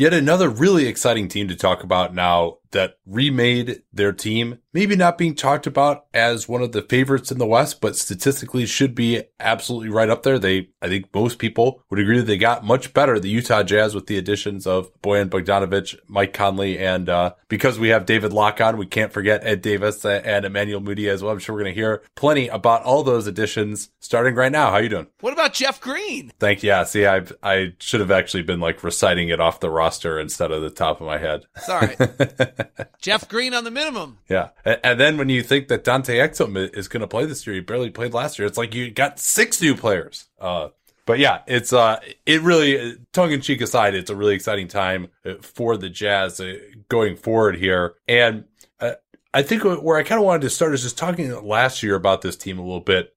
Yet another really exciting team to talk about now that remade their team, maybe not being talked about as one of the favorites in the West, but statistically should be absolutely right up there. They, I think most people would agree that they got much better, the Utah Jazz with the additions of Bojan Bogdanovich, Mike Conley, and, uh, because we have David Locke on, we can't forget Ed Davis and Emmanuel Mudiay as well. I'm sure we're going to hear plenty about all those additions starting right now. How you doing? What about Jeff Green? Thank you. Yeah. See, I, I should have actually been like reciting it off the roster instead of the top of my head. Sorry. Jeff Green on the minimum. Yeah. And then when you think that Dante Exum is going to play this year, he barely played last year. It's like you got six new players. Uh, but yeah, it's, uh, it really, tongue in cheek aside, it's a really exciting time uh, for the Jazz uh, going forward here. And, uh, I think where I kind of wanted to start is just talking last year about this team a little bit.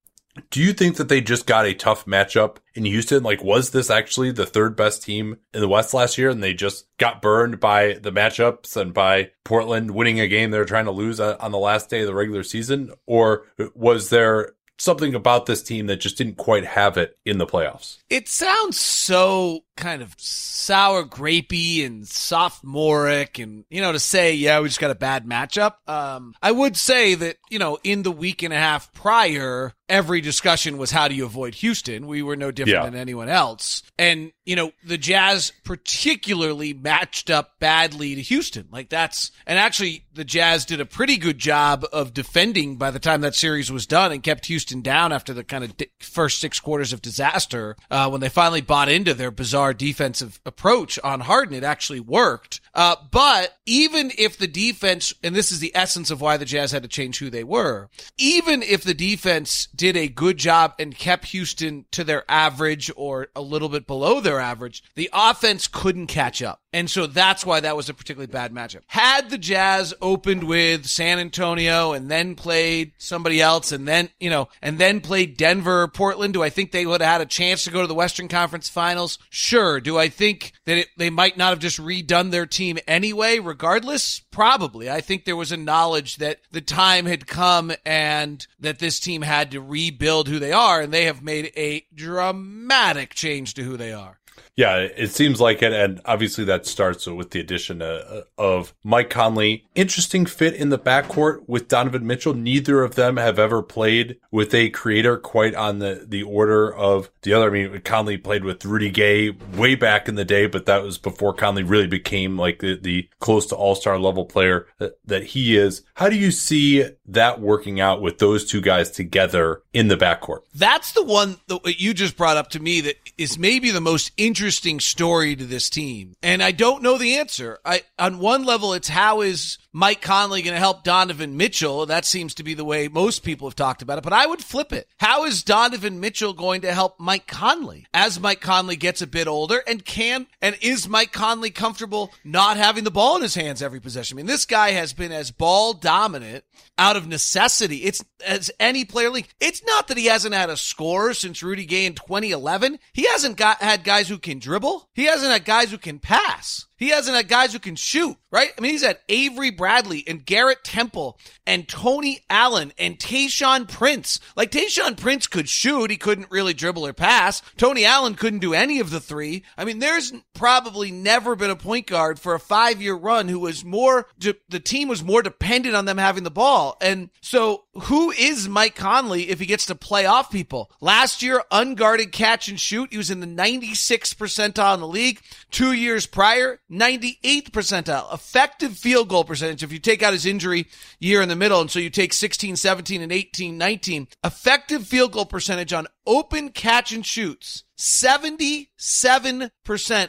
Do you think that they just got a tough matchup in Houston? Like, was this actually the third best team in the West last year and they just got burned by the matchups and by Portland winning a game they're trying to lose on the last day of the regular season? Or was there something about this team that just didn't quite have it in the playoffs? It sounds so kind of sour grapey and sophomoric and you know to say yeah we just got a bad matchup um i would say that you know in the week and a half prior every discussion was how do you avoid houston we were no different Yeah. than anyone else and you know the jazz particularly matched up badly to houston like that's and actually the jazz did a pretty good job of defending by the time that series was done and kept houston down after the kind of di- first six quarters of disaster uh, when they finally bought into their bizarre defensive approach on Harden, it actually worked. Uh, but even if the defense, and this is the essence of why the Jazz had to change who they were, even if the defense did a good job and kept Houston to their average or a little bit below their average, the offense couldn't catch up. And so that's why that was a particularly bad matchup. Had the Jazz opened with San Antonio and then played somebody else and then, you know, and then played Denver or Portland, do I think they would have had a chance to go to the Western Conference Finals? Sure. Do I think that it, they might not have just redone their team anyway, regardless? Probably. I think there was a knowledge that the time had come and that this team had to rebuild who they are, and they have made a dramatic change to who they are. Yeah, it seems like it, and obviously that starts with the addition uh, of Mike Conley. Interesting fit in the backcourt with Donovan Mitchell. Neither of them have ever played with a creator quite on the the order of the other. I mean, Conley played with Rudy Gay way back in the day, but that was before Conley really became like the, the close to all star level player that, that he is. How do you see that working out with those two guys together in the backcourt? That's the one that you just brought up to me that is maybe the most interesting story to this team. And I don't know the answer. I on one level it's how is Mike Conley going to help Donovan Mitchell? That seems to be the way most people have talked about it, but I would flip it. How is Donovan Mitchell going to help Mike Conley as Mike Conley gets a bit older and can and is Mike Conley comfortable not having the ball in his hands every possession? I mean, this guy has been as ball dominant out of necessity. It's as any player league. It's not that he hasn't had a scorer since Rudy Gay in 2011. He hasn't got had guys who can dribble. He hasn't had guys who can pass. He hasn't had guys who can shoot, right? I mean, he's had Avery Bradley and Garrett Temple and Tony Allen and Tayshaun Prince. Like Tayshaun Prince could shoot. He couldn't really dribble or pass. Tony Allen couldn't do any of the three. I mean, there's probably never been a point guard for a five year run who was more, the team was more dependent on them having the ball. And so who is Mike Conley if he gets to play off people? Last year, unguarded catch and shoot. He was in the 96th percentile in the league. Two years prior, 98th percentile. Effective field goal percentage. If you take out his injury year in the middle, and so you take 16, 17, and 18, 19, effective field goal percentage on open catch and shoots, 77%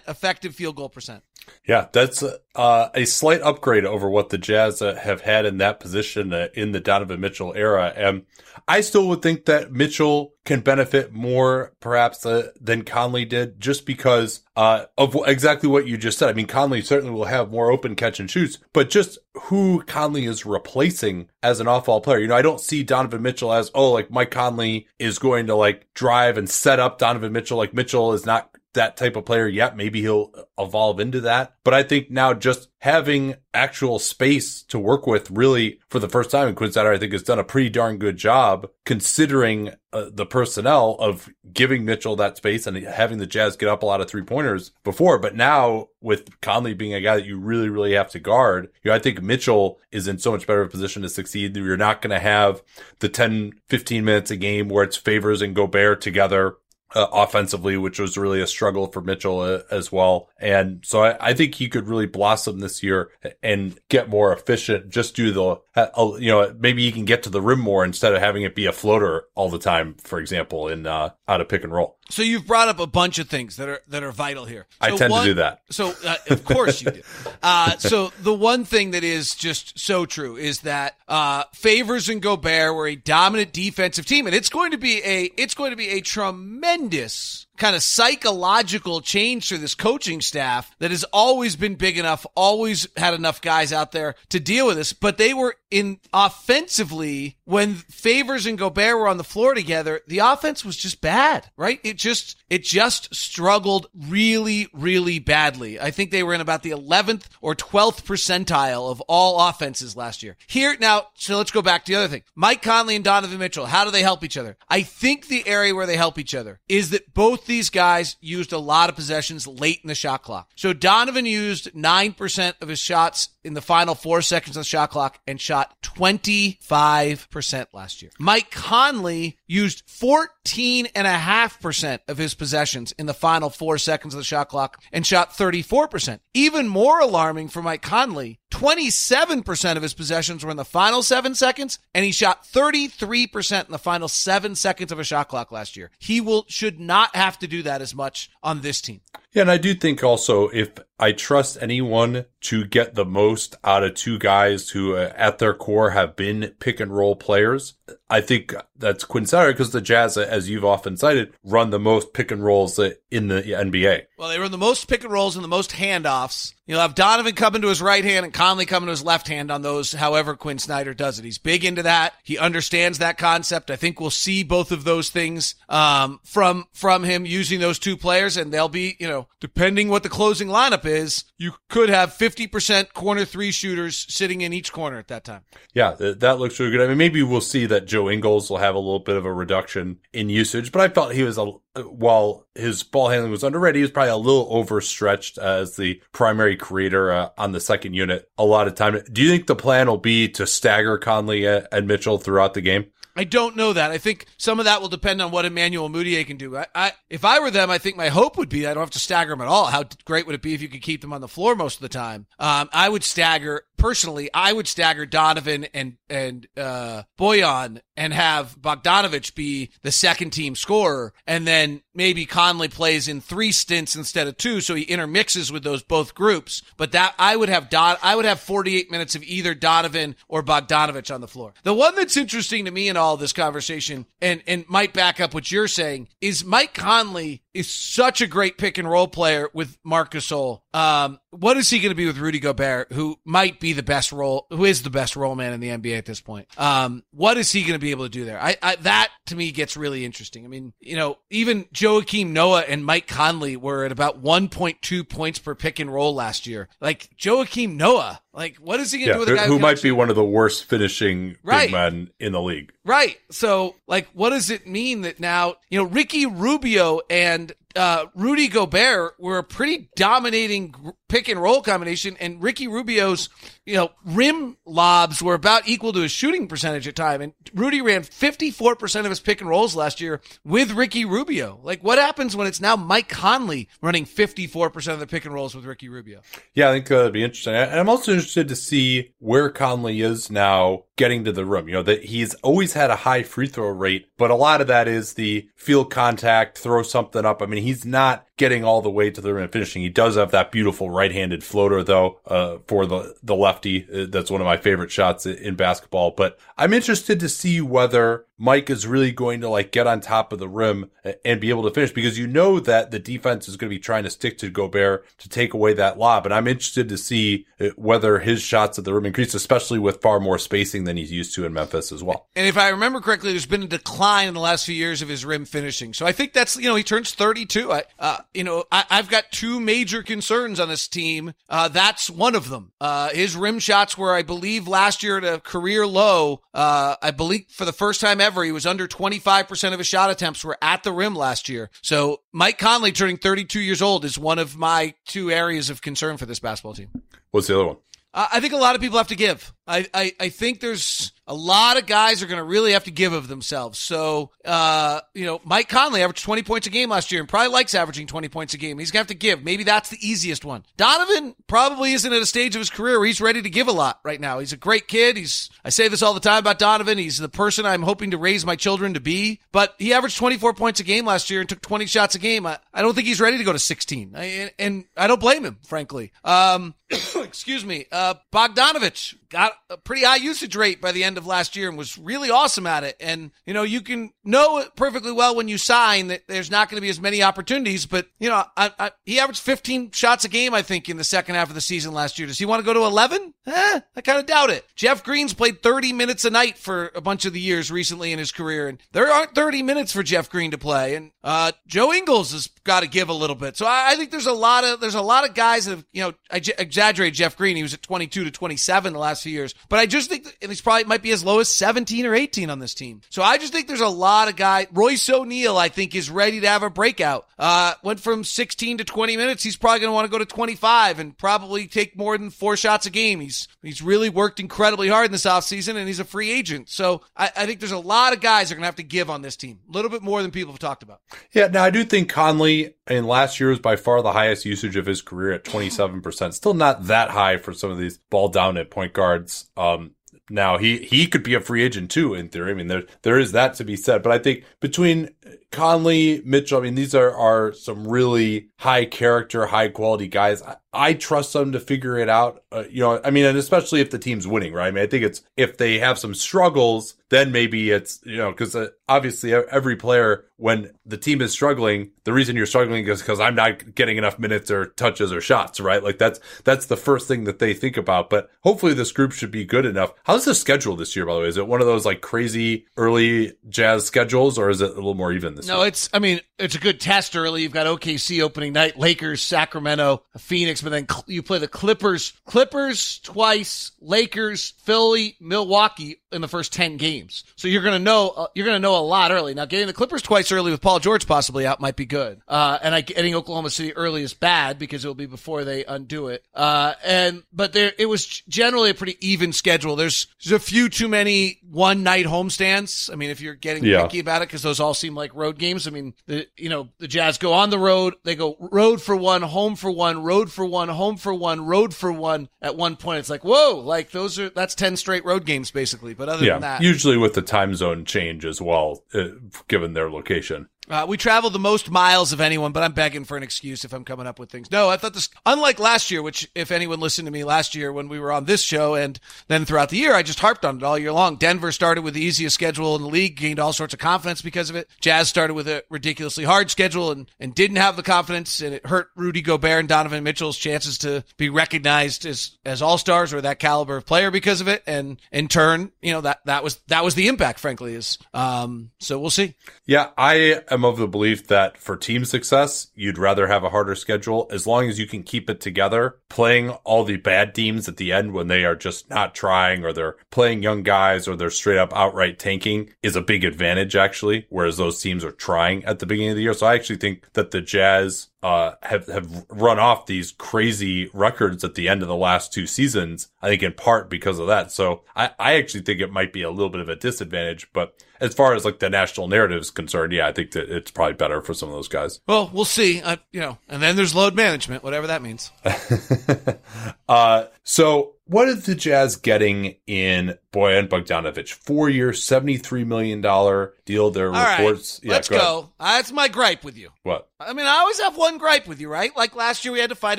effective field goal percent. Yeah, that's uh, a slight upgrade over what the Jazz uh, have had in that position uh, in the Donovan Mitchell era. And I still would think that Mitchell can benefit more perhaps uh, than Conley did just because uh, of exactly what you just said. I mean, Conley certainly will have more open catch and shoots, but just who Conley is replacing as an off ball player. You know, I don't see Donovan Mitchell as, oh, like Mike Conley is going to like drive and set up Donovan Mitchell. Like Mitchell is not that type of player yet. Maybe he'll evolve into that. But I think now just having actual space to work with really for the first time, and Quin Snyder, I think has done a pretty darn good job considering uh, the personnel of giving Mitchell that space and having the Jazz get up a lot of three pointers before. But now with Conley being a guy that you really, really have to guard, you know, I think Mitchell is in so much better position to succeed. You're not going to have the 10, 15 minutes a game where it's Favors and Gobert together uh, offensively, which was really a struggle for Mitchell uh, as well. And so I, I, think he could really blossom this year and get more efficient just to the, uh, you know, maybe he can get to the rim more instead of having it be a floater all the time, for example, in, uh, out of pick and roll. So you've brought up a bunch of things that are that are vital here. So I tend one, to do that. So uh, of course you do. Uh, so the one thing that is just so true is that uh, Favors and Gobert were a dominant defensive team, and it's going to be a it's going to be a tremendous kind of psychological change for this coaching staff that has always been big enough, always had enough guys out there to deal with this. But they were in offensively when Favors and Gobert were on the floor together, the offense was just bad, right? It just, it just struggled really, really badly. I think they were in about the 11th or 12th percentile of all offenses last year. Here, now, so let's go back to the other thing. Mike Conley and Donovan Mitchell, how do they help each other? I think the area where they help each other is that both these guys used a lot of possessions late in the shot clock. So Donovan used 9% of his shots in the final four seconds of the shot clock and shot 25% last year. Mike Conley used 14.5% of his possessions in the final four seconds of the shot clock and shot 34%. Even more alarming for Mike Conley, 27% of his possessions were in the final seven seconds, and he shot 33% in the final seven seconds of a shot clock last year. He will should not have to do that as much on this team. Yeah, and I do think also if I trust anyone to get the most out of two guys who, uh, at their core, have been pick and roll players, I think that's Quin Snyder because the Jazz, as you've often cited, run the most pick and rolls in the NBA. Well, they run the most pick and rolls and the most handoffs. You'll have Donovan coming to his right hand and Conley coming to his left hand on those, however Quin Snyder does it. He's big into that. He understands that concept. I think we'll see both of those things um, from from him using those two players, and they'll be, you know, depending what the closing lineup is, you could have 50% corner three shooters sitting in each corner at that time. Yeah, that looks really good. I mean, maybe we'll see that Joe Ingles will have a little bit of a reduction in usage, but I felt he was a while his ball handling was underrated, he was probably a little overstretched as the primary creator uh, on the second unit a lot of time. Do you think the plan will be to stagger Conley and Mitchell throughout the game? I don't know that. I think some of that will depend on what Emmanuel Mudiay can do. I, I, if I were them, I think my hope would be I don't have to stagger them at all. How great would it be if you could keep them on the floor most of the time? Um, I would stagger personally. I would stagger Donovan and and uh, Bojan and have Bogdanovich be the second team scorer, and then maybe Conley plays in three stints instead of two, so he intermixes with those both groups. But that I would have Don, I would have 48 minutes of either Donovan or Bogdanovich on the floor. The one that's interesting to me in all this conversation, and and might back up what you're saying, is Mike Conley is such a great pick and roll player with Marcus Gasol. Um, what is he going to be with Rudy Gobert, who might be the best role, who is the best role man in the NBA at this point? Um, what is he going to be able to do there? I, I, that to me gets really interesting. I mean, you know, even Joakim Noah and Mike Conley were at about 1.2 points per pick and roll last year. Like Joakim Noah, like what is he going to yeah, do with a guy who, who might actually- be one of the worst finishing Right. big men in the league? Right. So, like, what does it mean that now, you know, Ricky Rubio and uh, Rudy Gobert were a pretty dominating pick and roll combination, and Ricky Rubio's you know rim lobs were about equal to his shooting percentage at time. And Rudy ran 54% of his pick and rolls last year with Ricky Rubio. Like, what happens when it's now Mike Conley running 54% of the pick and rolls with Ricky Rubio? Yeah, I think that'd be interesting. And I'm also interested to see where Conley is now getting to the rim. You know, that he's always had a high free throw rate, but a lot of that is the field contact, throw something up. I mean, he's not getting all the way to the rim and finishing. He does have that beautiful right-handed floater though, uh, for the, the lefty. Uh, that's one of my favorite shots in basketball, but I'm interested to see whether Mike is really going to like get on top of the rim and be able to finish because you know that the defense is going to be trying to stick to Gobert to take away that lob. And I'm interested to see uh, whether his shots at the rim increase, especially with far more spacing than he's used to in Memphis as well. And if I remember correctly, there's been a decline in the last few years of his rim finishing. So I think that's, you know, he turns 32. I, uh, you know, I, have got two major concerns on this team. Uh, that's one of them. Uh, his rim shots were, I believe, last year at a career low. Uh, I believe for the first time ever. He was under 25% of his shot attempts were at the rim last year. So Mike Conley turning 32 years old is one of my two areas of concern for this basketball team. What's the other one? Uh, I think a lot of people have to give. I, I, I think there's a lot of guys are going to really have to give of themselves. So, uh, you know, Mike Conley averaged 20 points a game last year and probably likes averaging 20 points a game. He's going to have to give. Maybe that's the easiest one. Donovan probably isn't at a stage of his career where he's ready to give a lot right now. He's a great kid. He's, I say this all the time about Donovan. He's the person I'm hoping to raise my children to be, but he averaged 24 points a game last year and took 20 shots a game. I, I don't think he's ready to go to 16. I, and I don't blame him, frankly. Um, excuse me. Uh, Bogdanovich got a pretty high usage rate by the end of last year and was really awesome at it. And, you know, you can know perfectly well when you sign that there's not going to be as many opportunities, but, you know, I, I, he averaged 15 shots a game, I think, in the second half of the season last year. Does he want to go to 11? Eh, I kind of doubt it. Jeff Green's played 30 minutes a night for a bunch of the years recently in his career, and there aren't 30 minutes for Jeff Green to play. And, uh, Joe Ingles has got to give a little bit. So I, I, think there's a lot of, there's a lot of guys that have, you know, I j- exaggerated Jeff Green. He was at 22 to 27 the last few years, but I just think that he's probably might be as low as 17 or 18 on this team. So I just think there's a lot of guys. Royce O'Neale, I think, is ready to have a breakout. Uh, went from 16 to 20 minutes. He's probably going to want to go to 25 and probably take more than four shots a game. He's, he's really worked incredibly hard in this offseason and he's a free agent. So I, I think there's a lot of guys are going to have to give on this team. A little bit more than people have talked about. Yeah. Now I do think Conley in last year was by far the highest usage of his career at 27%. Still not that high for some of these ball down at point guards. Um, now he he could be a free agent too in theory. I mean there there is that to be said, but I think between Conley, Mitchell, I mean these are are some really high character, high quality guys. I, I trust them to figure it out. Uh, you know, I mean, and especially if the team's winning, right? I mean, I think it's if they have some struggles, then maybe it's you know because uh, obviously every player when the team is struggling, the reason you're struggling is because I'm not getting enough minutes or touches or shots, right? Like that's that's the first thing that they think about. But hopefully this group should be good enough. How's the schedule this year, by the way? Is it one of those like crazy early Jazz schedules, or is it a little more even no, year? No, it's. I mean, it's a good test early. You've got OKC opening night, Lakers, Sacramento, Phoenix, but then you play the Clippers, Clippers twice, Lakers, Philly, Milwaukee in the first 10 games. So you're going to know, uh, you're going to know a lot early. Now getting the Clippers twice early with Paul George possibly out might be good. Uh, and I, getting Oklahoma City early is bad because it will be before they undo it. Uh, and, but there, it was generally a pretty even schedule. There's, there's a few too many one night homestands. I mean, if you're getting yeah. picky about it, cause those all seem like road games. I mean, the, you know, the Jazz go on the road. They go road for one, home for one, road for one, home for one, road for one. At one point, it's like, whoa, like those are, that's 10 straight road games basically. But other yeah, than that, usually with the time zone change as well, uh, given their location. Uh, we traveled the most miles of anyone, but I'm begging for an excuse if I'm coming up with things. No, I thought this, unlike last year, which if anyone listened to me last year when we were on this show and then throughout the year, I just harped on it all year long. Denver started with the easiest schedule in the league, gained all sorts of confidence because of it. Jazz started with a ridiculously hard schedule and, and didn't have the confidence and it hurt Rudy Gobert and Donovan Mitchell's chances to be recognized as, as all-stars or that caliber of player because of it. And in turn, you know, that, that was, that was the impact, frankly, is, um, so we'll see. Yeah, I am of the belief that for team success, you'd rather have a harder schedule as long as you can keep it together playing all the bad teams at the end when they are just not trying or they're playing young guys or they're straight up outright tanking is a big advantage actually, whereas those teams are trying at the beginning of the year. So I actually think that the Jazz uh, have have run off these crazy records at the end of the last two seasons. I think in part because of that. So I, I actually think it might be a little bit of a disadvantage. But as far as like the national narrative is concerned, yeah, I think that it's probably better for some of those guys. Well, we'll see. Uh, you know, and then there's load management, whatever that means. uh, so what is the Jazz getting in Bojan Bogdanovic? Four year, $73 million deal. There are All reports. Right, yeah, let's go. go. Uh, that's my gripe with you. What? I mean, I always have one gripe with you, right? Like last year we had to fight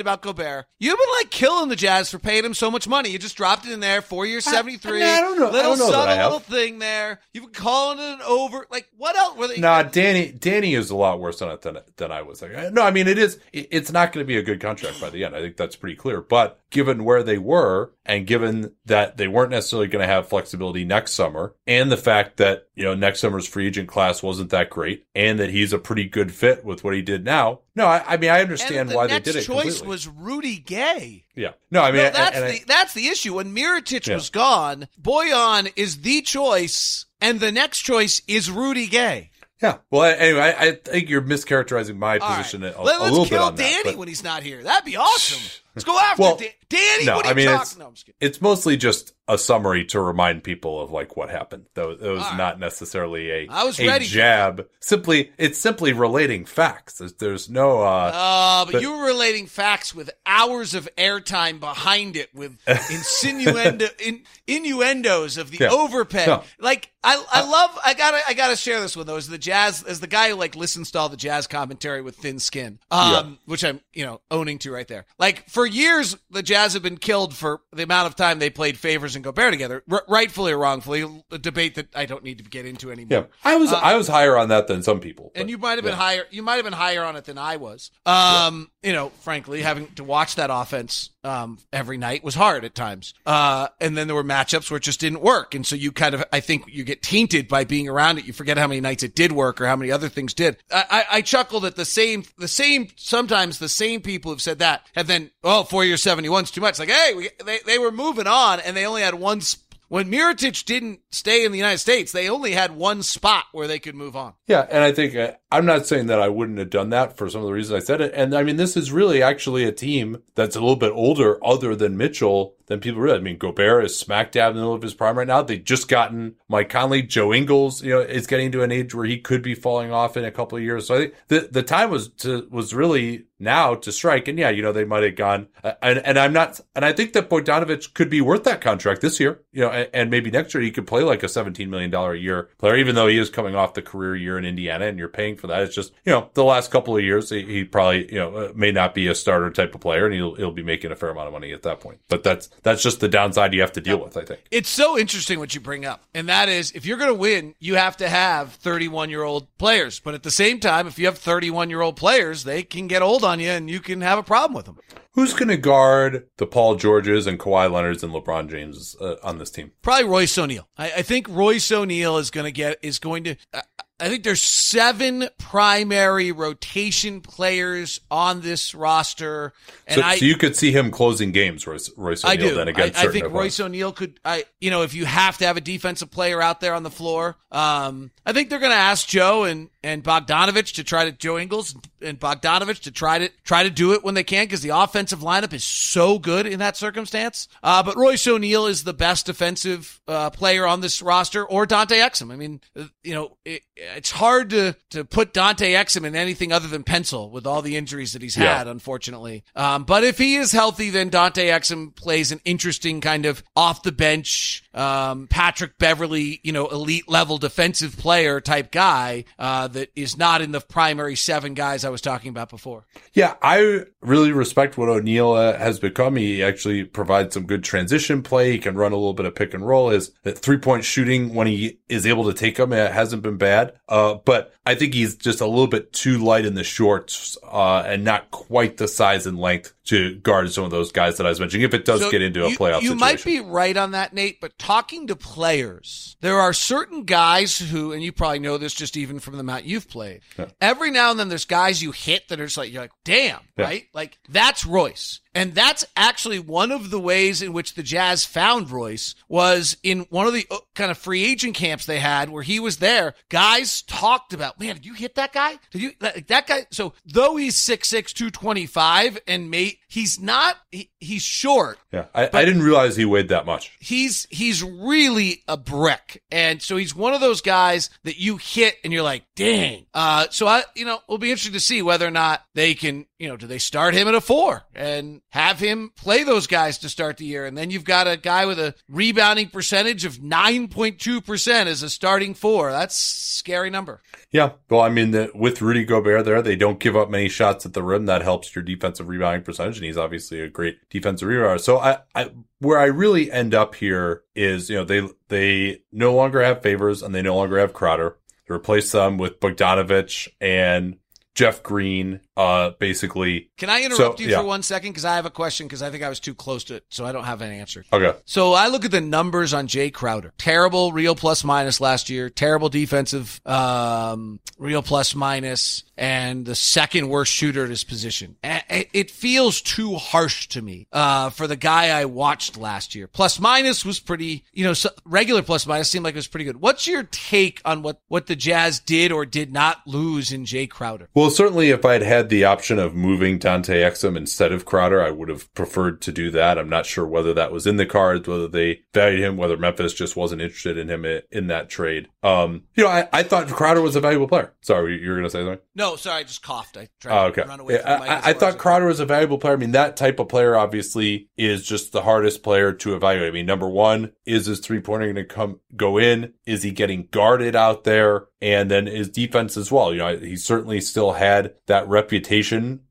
about Gobert. You've been like killing the Jazz for paying him so much money. You just dropped it in there, four years, 73. I, I, don't know. Little I don't know subtle little thing there. You've been calling it over. Like, what else? Were they- nah, Danny, Danny is a lot worse on it than, than I was. Like, no, I mean, it is, it's not going to be a good contract by the end. I think that's pretty clear. But given where they were and given that they weren't necessarily going to have flexibility next summer and the fact that, you know, next summer's free agent class wasn't that great and that he's a pretty good fit with what he did now. No, I, I mean, I understand the why they did it. choice completely. was Rudy Gay. Yeah. No, I mean, no, that's and, the I, that's the issue. When Mirotic Yeah. was gone, Bojan is the choice, and the next choice is Rudy Gay. yeah. Well, anyway, I, I think you're mischaracterizing my All right. position a, Let, a little bit kill on that. Danny but- when he's not here. That'd be awesome. Let's go after Well, Dan- Danny. no, what are I you mean, talking? it's- No, I'm just kidding. It's mostly just a summary to remind people of like what happened. Though it was right. not necessarily a I was a ready jab. Simply, it's simply relating facts. There's, there's no. uh Uh, but, but- you were relating facts with hours of airtime behind it, with insinuendo, in, innuendos of the Yeah. overpay. No. Like I, I love. I gotta, I gotta share this one though. As the jazz, as the guy who like listens to all the jazz commentary with thin skin, um, which I'm, you know, owning to right there. Like for years, the Jazz have been killed for the amount of time they played Favors and Gobert together, R- rightfully or wrongfully. A debate that I don't need to get into anymore. yeah, I was I was higher on that than some people. Uh, And you might have been higher. You might have been higher on it than I was. Um, you know, frankly, having to watch that offense um, every night was hard at times. Uh, and then there were matchups where it just didn't work, and so you kind of, I think, you get tainted by being around it. You forget how many nights it did work or how many other things did. I, I, I chuckled at the same, the same. Sometimes the same people who've said that have then, oh, four seventy one's too much. Like, hey, we, they they were moving on, and they only had one. When Mirotic didn't stay in the United States, they only had one spot where they could move on. Yeah, and I think uh, I'm not saying that I wouldn't have done that for some of the reasons I said it. And I mean, this is really actually a team that's a little bit older, other than Mitchell, than people realize. I mean, Gobert is smack dab in the middle of his prime right now. They just gotten Mike Conley, Joe Ingles. You know, is getting to an age where he could be falling off in a couple of years. So I think the the time was to was really now to strike. And yeah, you know, they might have gone. uh, And and I'm not. And I think that Bogdanovich could be worth that contract this year. You know, and, and maybe next year he could play like a 17 million dollar a year player, even though he is coming off the career year in Indiana, and you're paying for that. It's just you know the last couple of years he, he probably you know uh, may not be a starter type of player, and he'll he'll be making a fair amount of money at that point. But that's that's just the downside you have to deal with. I think. It's so interesting what you bring up. And that is, if you're going to win, you have to have 31 year old players. But at the same time, if you have 31 year old players, they can get old on you and you can have a problem with them. Who's going to guard the Paul Georges and Kawhi Leonards and LeBron James uh, on this team? Probably Royce O'Neale. I, I think Royce O'Neale is going to get, is going to, I, I think there's seven primary rotation players on this roster. And So, I, so you could see him closing games, Royce, Royce I O'Neale, do. then I, against I certain think opponents. Royce O'Neale could. I you know if you have to have a defensive player out there on the floor, um, I think they're going to ask Joe and and Bogdanovich to try to Joe Ingles and Bogdanovich to try to try to do it when they can because the offensive lineup is so good in that circumstance. Uh, but Royce O'Neale is the best defensive uh, player on this roster, or Dante Exum. I mean, uh, you know, it, it's hard to to put Dante Exum in anything other than pencil with all the injuries that he's Yeah. had unfortunately. Um, but if he is healthy, then Dante Exum plays an interesting kind of off the bench, um, Patrick Beverley, you know, elite level defensive player type guy uh, that is not in the primary seven guys I was talking about before. Yeah, I really respect what O'Neale uh, has become. He actually provides some good transition play. He can run a little bit of pick and roll. His three point shooting, when he is able to take them, it hasn't been bad. Uh, but I think he's just a little bit too light in the shorts uh, and not quite the size and length to guard some of those guys that I was mentioning. If it does So get into a you, playoff You situation, might be right on that, Nate, but talking to players, there are certain guys who, and you probably know this just even from the amount you've played. Every now and then there's guys you hit that are just like, you're like, damn, right? Like that's Royce. And that's actually one of the ways in which the Jazz found Royce was in one of the uh, kind of free agent camps they had where he was there. Guys talked about, man, did you hit that guy? Did you, that, that guy? So though he's 6'6", 225 and mate, he's not, he, he's short. Yeah, I, I didn't realize he weighed that much. He's, he's really a brick. And so he's one of those guys that you hit and you're like, dang. Uh, so I, you know, it'll be interesting to see whether or not they can, you know, do they start him at a four and have him play those guys to start the year? And then you've got a guy with a rebounding percentage of 9.2% as a starting four. That's scary number. Yeah. Well, I mean, the, with Rudy Gobert there, they don't give up many shots at the rim. That helps your defensive rebounding percentage. And he's obviously a great defensive rebounder. So I, I, where I really end up here is, you know, they, they no longer have favors and they no longer have Crowder. They replace them with Bogdanovich and Jeff Green, uh, basically. Can I interrupt So, you yeah. for one second? Because I have a question because I think I was too close to it, so I don't have an answer. Okay. So I look at the numbers on Jae Crowder. Terrible real plus minus last year. Terrible defensive um, real plus minus, and the second worst shooter at his position. It feels too harsh to me uh, for the guy I watched last year. Plus minus was pretty. You know, regular plus minus seemed like it was pretty good. What's your take on what what the Jazz did or did not lose in Jae Crowder? Well, certainly if I'd had the option of moving Dante Exum instead of Crowder, I would have preferred to do that. I'm not sure whether that was in the cards, whether they valued him, whether Memphis just wasn't interested in him in that trade. Um, you know, I, I thought Crowder was a valuable player. Sorry, you were going to say something? No, sorry, I just coughed. I tried Oh, to okay. run away Yeah, from I, I thought Crowder was a valuable player. I mean, that type of player obviously is just the hardest player to evaluate. I mean, number one, is his three pointer going to come go in? Is he getting guarded out there? And then his defense as well. You know, he certainly still had that reputation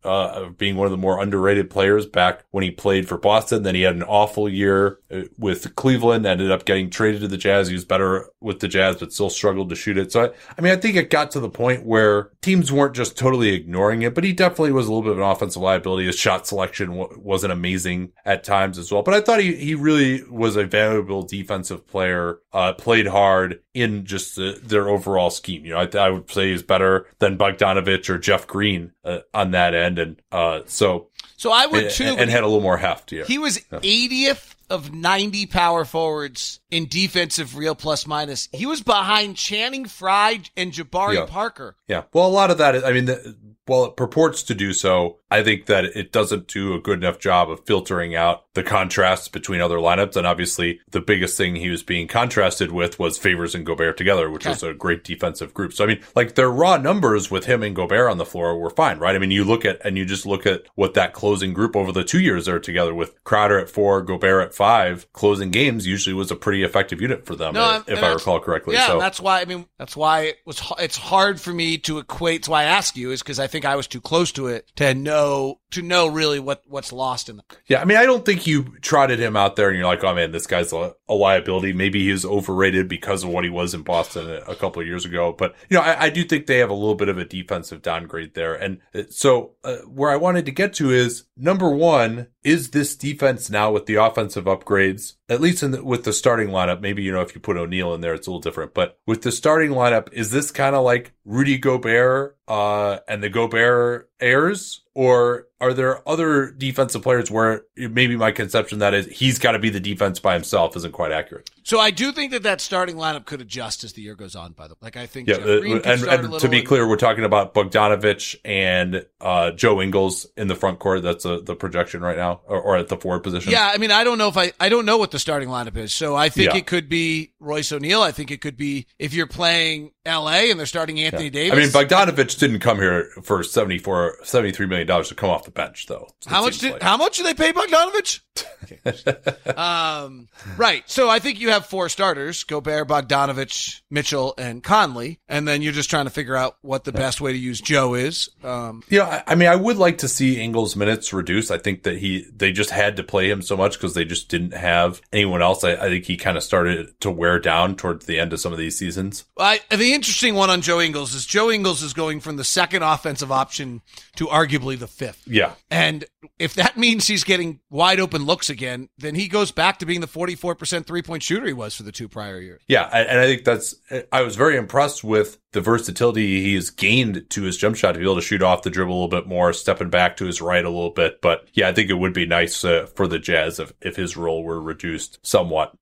uh, of being one of the more underrated players back when he played for Boston. Then he had an awful year with Cleveland. Ended up getting traded to the Jazz. He was better with the Jazz, but still struggled to shoot it. So I, I mean, I think it got to the point where teams weren't just totally ignoring it, but he definitely was a little bit of an offensive liability. His shot selection w- wasn't amazing at times as well, but I thought he, he really was a valuable defensive player, uh, played hard in just the, their overall scheme. You know, I, I would say he's better than Bogdanovich or Jeff Green uh, on that end. And, uh, so, So I would too. and but had a little more heft here. He was 80th of 90 power forwards in defensive real plus minus. He was behind Channing Frye and Jabari Yeah. Parker. Yeah. Well, a lot of that is, I mean, the, while it purports to do so, I think that it doesn't do a good enough job of filtering out the contrasts between other lineups. And obviously, the biggest thing he was being contrasted with was Favors and Gobert together, which was a great defensive group. So, I mean, like their raw numbers with him and Gobert on the floor were fine, right? I mean, you look at, and you just look at what that closing group over the two years they're together with Crowder at four, Gobert at five, closing games usually was a pretty effective unit for them, No, if, if I recall correctly. Yeah, so, that's why I mean that's why it was it's hard for me to equate. That's why I ask you is because I think I was too close to it to know to know really what what's lost in them. Yeah, I mean, I don't think you trotted him out there and you're like, oh man, this guy's a, a liability. Maybe he was overrated because of what he was in Boston a, a couple of years ago. But, you know, I, I do think they have a little bit of a defensive downgrade there. And uh, so uh, where I wanted to get to is number one, is this defense now with the offensive upgrades, at least the, with the starting lineup? Maybe, you know, if you put O'Neale in there, it's a little different, but with the starting lineup, is this kind of like Rudy Gobert, uh, and the Gobert heirs? Or are there other defensive players where maybe my conception that is he's got to be the defense by himself isn't quite accurate? So I do think that that starting lineup could adjust as the year goes on. By the way, like I think Yeah, uh, and, a and to be and- clear, we're talking about Bogdanovich and uh, Joe Ingles in the front court. That's uh the projection right now, or, or at the forward position. Yeah, I mean, I don't know if I, I don't know what the starting lineup is. So I think Yeah. it could be Royce O'Neale. I think it could be if you're playing LA and they're starting Anthony Davis. I mean, Bogdanovich didn't come here for 74, 73 million dollars to come off the bench, though. how much did like. how much did they pay Bogdanovich? um, right. So I think you have four starters: Gobert, Bogdanovich, Mitchell, and Conley, and then you're just trying to figure out what the best way to use Joe is. Um, You know, I, I mean, I would like to see Ingles' minutes reduced. I think that he they just had to play him so much because they just didn't have anyone else. I, I think he kind of started to wear down towards the end of some of these seasons. I, the interesting one on Joe Ingles is Joe Ingles is going from the second offensive option to arguably the fifth. Yeah, And if that means he's getting wide open looks again, then he goes back to being the 44% three point shooter he was for the two prior years. Yeah. And I think that's, I was very impressed with the versatility he has gained to his jump shot to be able to shoot off the dribble a little bit more, stepping back to his right a little bit. But yeah, I think it would be nice uh, for the Jazz if, if his role were reduced somewhat.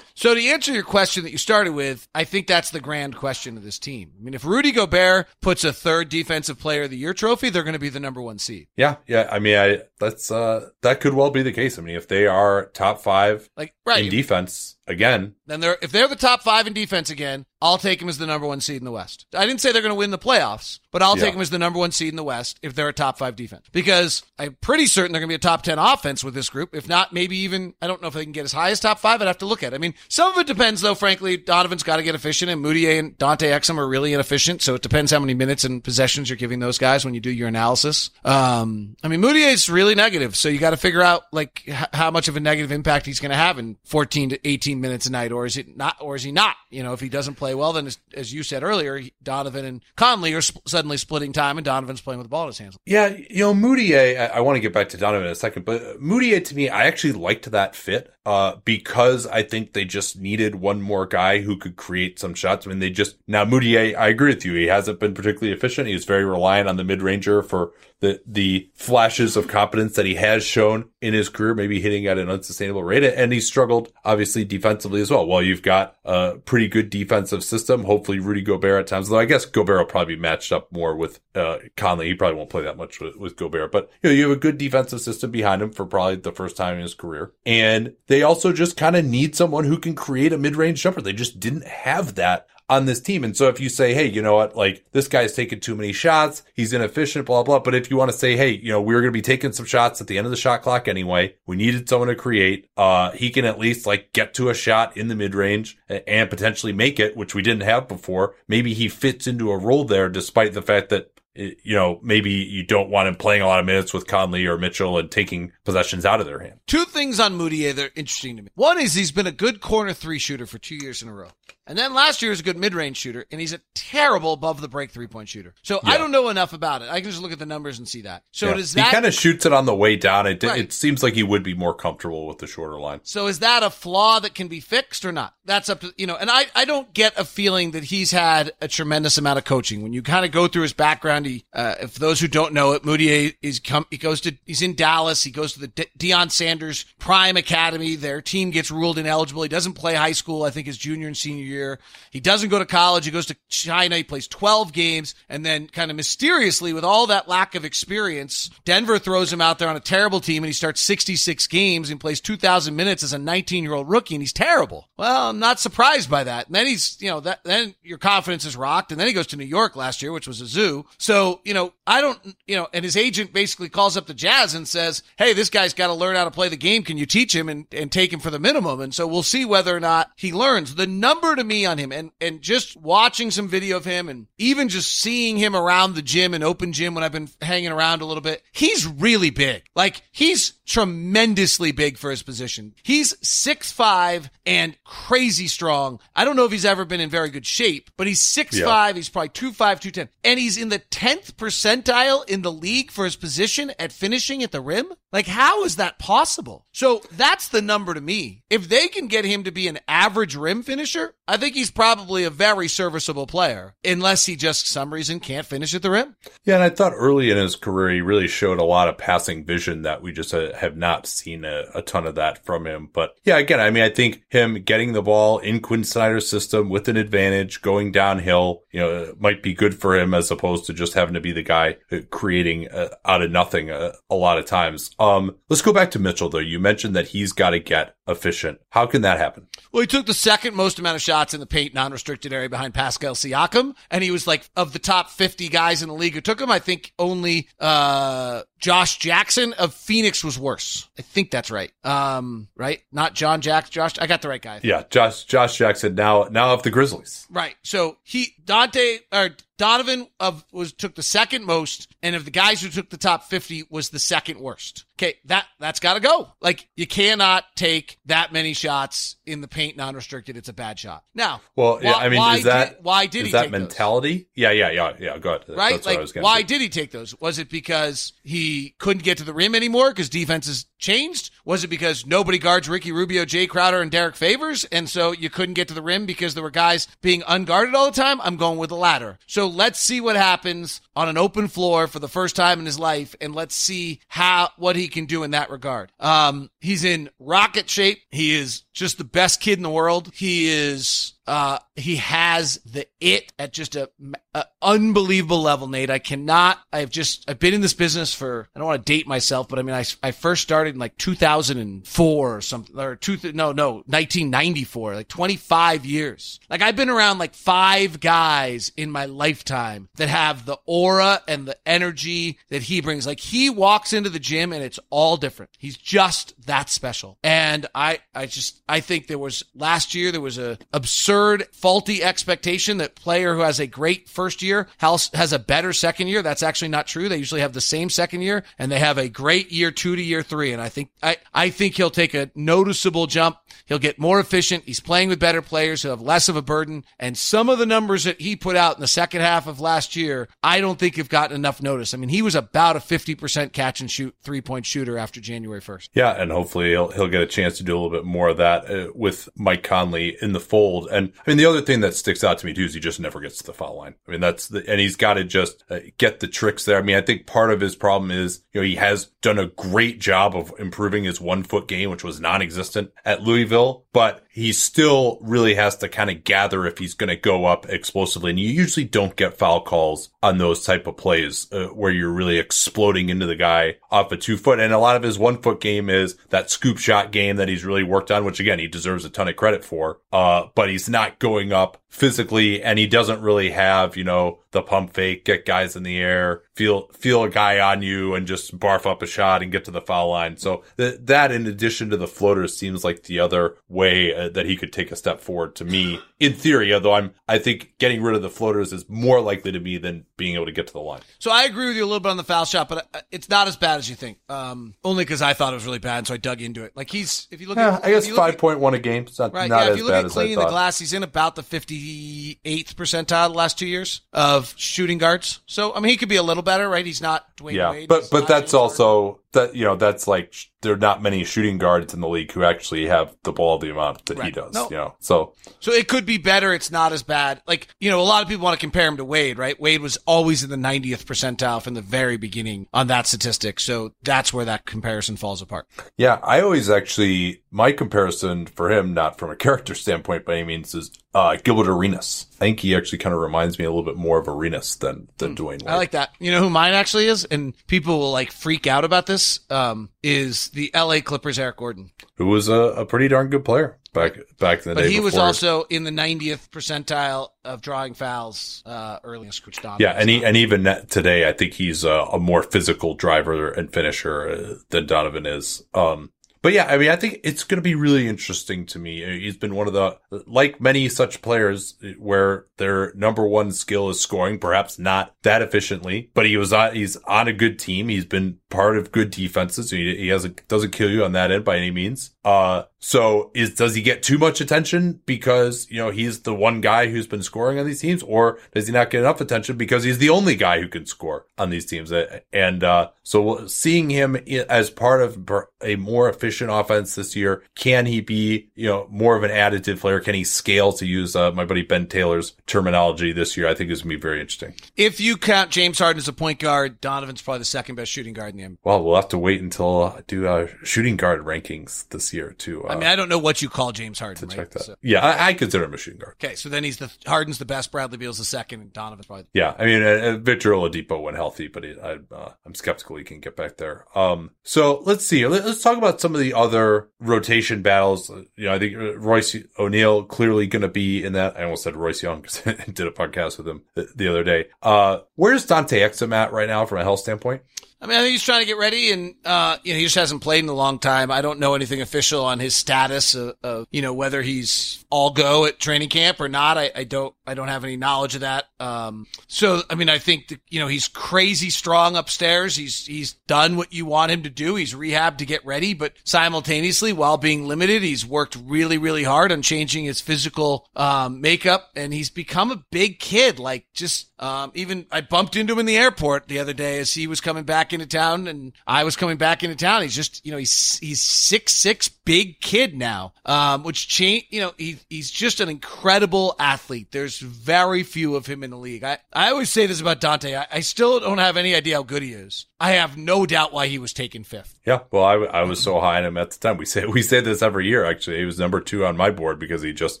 So to answer your question that you started with, I think that's the grand question of this team. I mean, if Rudy Gobert puts a third defensive player of the year trophy, they're going to be the number one seed. Yeah, yeah. I mean, I that's uh that could well be the case. I mean, if they are top five Like right, in defense again, then they're if they're the top five in defense again, I'll take them as the number one seed in the West. I didn't say they're going to win the playoffs, but I'll Yeah. take them as the number one seed in the West if they're a top five defense because I'm pretty certain they're going to be a top ten offense with this group. If not, maybe even I don't know if they can get as high as top five. I'd have to look at. it. I mean, some of it depends though. Frankly, Donovan's got to get efficient, and Mudiay and Dante Exum are really inefficient. So it depends how many minutes and possessions you're giving those guys when you do your analysis. Um, I mean, Mudiay is really negative, so you got to figure out like h- how much of a negative impact he's going to have in 14 to 18 minutes a night, or is it not, or is he not? You know, if he doesn't play well, then as, you said earlier, Donovan and Conley are sp- suddenly splitting time, and Donovan's playing with the ball in his hands. Yeah, you know, Mudiay, I, I want to get back to Donovan in a second, but Mudiay to me, I actually liked that fit, uh, because I think they just needed one more guy who could create some shots. I mean, they just, now Mudiay, I agree with you. He hasn't been particularly efficient. He's very reliant on the mid-ranger for the, the flashes of competence that he has shown in his career, maybe hitting at an unsustainable rate. And he's struggled obviously defensively as well. Well, you've got a pretty good defensive system. Hopefully Rudy Gobert at times, though I guess Gobert will probably be matched up more with, uh, Conley. He probably won't play that much with, with Gobert, but you know, you have a good defensive system behind him for probably the first time in his career. And they also just kind of need someone who can create a mid-range jumper. They just didn't have that on this team. And so if you say, hey, you know what, like this guy's taking too many shots, he's inefficient, blah, blah. But if you want to say, hey, you know, we are going to be taking some shots at the end of the shot clock anyway, we needed someone to create, uh, he can at least like get to a shot in the mid range and potentially make it, which we didn't have before. Maybe he fits into a role there despite the fact that you know, maybe you don't want him playing a lot of minutes with Conley or Mitchell and taking possessions out of their hand. Two things on Mudiay that are interesting to me. One is he's been a good corner three shooter for two years in a row. And then last year was a good mid range shooter, and he's a terrible above the break three point shooter. So I don't know enough about it. I can just look at the numbers and see that. So Yeah. does he kind of shoots it on the way down. It, Right. it seems like he would be more comfortable with the shorter line. So is that a flaw that can be fixed or not? That's up to, you know, and I, I don't get a feeling that he's had a tremendous amount of coaching. When you kind of go through his background, he, uh, if those who don't know it, Mudiay is come, he goes to, he's in Dallas. He goes to the De- Deion Sanders Prime Academy. Their team gets ruled ineligible. He doesn't play high school, I think his junior and senior year. He doesn't go to college. He goes to China. He plays 12 games and then kind of mysteriously with all that lack of experience, Denver throws him out there on a terrible team and he starts 66 games and plays 2,000 minutes as a 19 year old rookie and he's terrible. Well, I'm not surprised by that. And then he's, you know, that, then your confidence is rocked. And then he goes to New York last year, which was a zoo. So, you know, I don't, you know, and his agent basically calls up the Jazz and says, Hey, this guy's got to learn how to play the game. Can you teach him and, and take him for the minimum? And so we'll see whether or not he learns. The number to me on him and, and just watching some video of him and even just seeing him around the gym and open gym when I've been hanging around a little bit, he's really big. Like he's tremendously big for his position. He's six five and crazy strong. I don't know if he's ever been in very good shape, but he's six five. He's probably two five, two ten, and he's in the tenth percentile in the league for his position at finishing at the rim. Like, how is that possible? So that's the number to me. If they can get him to be an average rim finisher, I think he's probably a very serviceable player, unless he just some reason can't finish at the rim. Yeah, and I thought early in his career he really showed a lot of passing vision that we just uh, have not seen a, a ton of that from him. But yeah, again, I mean, I think him getting the ball in Quin Snyder's system with an advantage, going downhill, you know, might be good for him as opposed to just having to be the guy uh, creating uh, out of nothing uh, a lot of times. Um, let's go back to Mitchell though. You mentioned that he's got to get efficient. How can that happen? Well, he took the second most amount of shots in the paint non-restricted area behind Pascal Siakam, and he was like of the top 50 guys in the league who took him. I think only uh, Josh Jackson of Phoenix was worse. I think that's right. Um, right? Not John Jack. Josh. I got the right guy. Yeah, Josh Josh Jackson now now of the Grizzlies. Right. So he Dante or Donovan of was took the second most, and of the guys who took the top fifty was the second worst. Okay, that that's got to go. Like you cannot take that many shots in the paint non-restricted. It's a bad shot. Now, Well, yeah, why- I mean, why is that did, why did is he that take those? mentality? Yeah, yeah, yeah, yeah. Go ahead. right? That's what I was like, why say. did he take those? Was it because he couldn't get to the rim anymore because defenses changed? Was it because nobody guards Ricky Rubio, Jae Crowder, and Derrick Favors, and so you couldn't get to the rim because there were guys being unguarded all the time? I'm going with the latter. So let's see what happens on an open floor for the first time in his life, and let's see how what he can do in that regard. Um, he's in rocket shape. He is just the best kid in the world. He is uh, he has the it at just a, a unbelievable level, Nate. I cannot, I've just, I've been in this business for, I don't want to date myself, but I mean, I, I first started in like 2004 or something, or two, no, no, 1994, like 25 years. Like I've been around like five guys in my lifetime that have the aura and the energy that he brings. Like he walks into the gym and it's all different. He's just that special. And I, I just, I think there was last year, there was a absurd, faulty expectation that player who has a great first year has, has a better second year. That's actually not true. They usually have the same second year and they have a great year two to year three. And I think, I, I think he'll take a noticeable jump. He'll get more efficient. He's playing with better players. He'll have less of a burden. And some of the numbers that he put out in the second half of last year, I don't think have gotten enough notice. I mean, he was about a 50% catch and shoot three point shooter after January 1st. Yeah, and hopefully he'll he'll get a chance to do a little bit more of that uh, with Mike Conley in the fold. And I mean, the other thing that sticks out to me too is he just never gets to the foul line. I mean, that's the and he's got to just uh, get the tricks there. I mean, I think part of his problem is you know he has done a great job of improving his one foot game, which was non-existent at Louisville, but he still really has to kind of gather if he's going to go up explosively. And you usually don't get foul calls on those type of plays uh, where you're really exploding into the guy off a two foot. And a lot of his one foot game is that scoop shot game that he's really worked on, which again, he deserves a ton of credit for. Uh, but he's not going up physically and he doesn't really have, you know, the pump fake, get guys in the air, feel, feel a guy on you and just barf up a shot and get to the foul line. So th- that in addition to the floaters seems like the other way uh, that he could take a step forward to me in theory, although I'm, I think getting rid of the floaters is more likely to be than being able to get to the line. So I agree with you a little bit on the foul shot, but uh, it's not as bad as you think. Um, only because I thought it was really bad, and so I dug into it. Like he's, if you look Yeah, at, I guess if you look at- 5.1 a game. It's not, Right, not yeah. If you look bad at cleaning the glass, he's in about the 58th percentile the last two years of shooting guards. So I mean, he could be a little better, right? He's not Dwyane Yeah, Wade. but but that's James also that you know that's like sh- there are not many shooting guards in the league who actually have the ball the amount that he does. No. You know, so So it could be better. It's not as bad. Like, you know, a lot of people want to compare him to Wade, right? Wade was always in the 90th percentile from the very beginning on that statistic. So that's where that comparison falls apart. yeah, I always actually my comparison for him, not from a character standpoint by any means, is uh, Gilbert Arenas. I think he actually kind of reminds me a little bit more of Arenas than than Dwyane Wade. I like that. You know who mine actually is? And people will like freak out about this, um, is the LA Clippers Eric Gordon. who was a, a pretty darn good player back back in the But day. he was also in the 90th percentile of drawing fouls, uh, early in Coach Donovan. Yeah, and he, and even today, I think he's a, a more physical driver and finisher uh, than Donovan is. Um, but yeah, I mean, I think it's going to be really interesting to me. Uh, He's been one of the, like many such players, uh, where their number one skill is scoring, perhaps not that efficiently, but he was on, he's on a good team. He's been part of good defenses. He, he hasn't doesn't kill you on that end by any means. Uh, so is does he get too much attention because you know he's the one guy who's been scoring on these teams, or does he not get enough attention because he's the only guy who can score on these teams? And uh, so seeing him as part of a more efficient offense this year, can he be you know more of an additive player? Can he scale to use uh, my buddy Ben Taylor's terminology this year? I think is going to be very interesting. If you count James Harden as a point guard, Donovan's probably the second best shooting guard in the NBA. Well, we'll have to wait until I do uh, shooting guard rankings this year too. Uh, I mean, I don't know what you call James Harden, to right? check that. So- yeah, I, I consider him a shooting guard. okay, so then he's the Harden's the best, Bradley Beal's the second, and Donovan's probably. Yeah, I mean, uh, uh, Victor Oladipo went healthy, but he, I, uh, I'm skeptical he can get back there. Um, so let's see. Let, us talk about some of the other rotation battles. Uh, You know, I think uh, Royce O'Neale clearly going to be in that. I almost said Royce Young because I did a podcast with him the, the other day. Uh, where's Dante Exum at right now from a health standpoint? I mean, I think he's trying to get ready, and uh, you know, he just hasn't played in a long time. I don't know anything official on his status of, of you know whether he's all go at training camp or not. I, I don't I don't have any knowledge of that. Um, so I mean, I think you know he's crazy strong upstairs. He's he's done what you want him to do. He's rehabbed to get ready, but simultaneously, while being limited, he's worked really really hard on changing his physical um, makeup, and he's become a big kid. Like just um, even I bumped into him in the airport the other day as he was coming back into town, and I was coming back into town. He's just you know he's he's six six big kid now, um, which change you know he he's just an incredible athlete. There's very few of him in the league. I, I always say this about Dante. I, I still don't have any idea how good he is. I have no doubt why he was taken fifth. Yeah, well, I, I was so high on him at the time. We say we say this every year. Actually, he was number two on my board because he just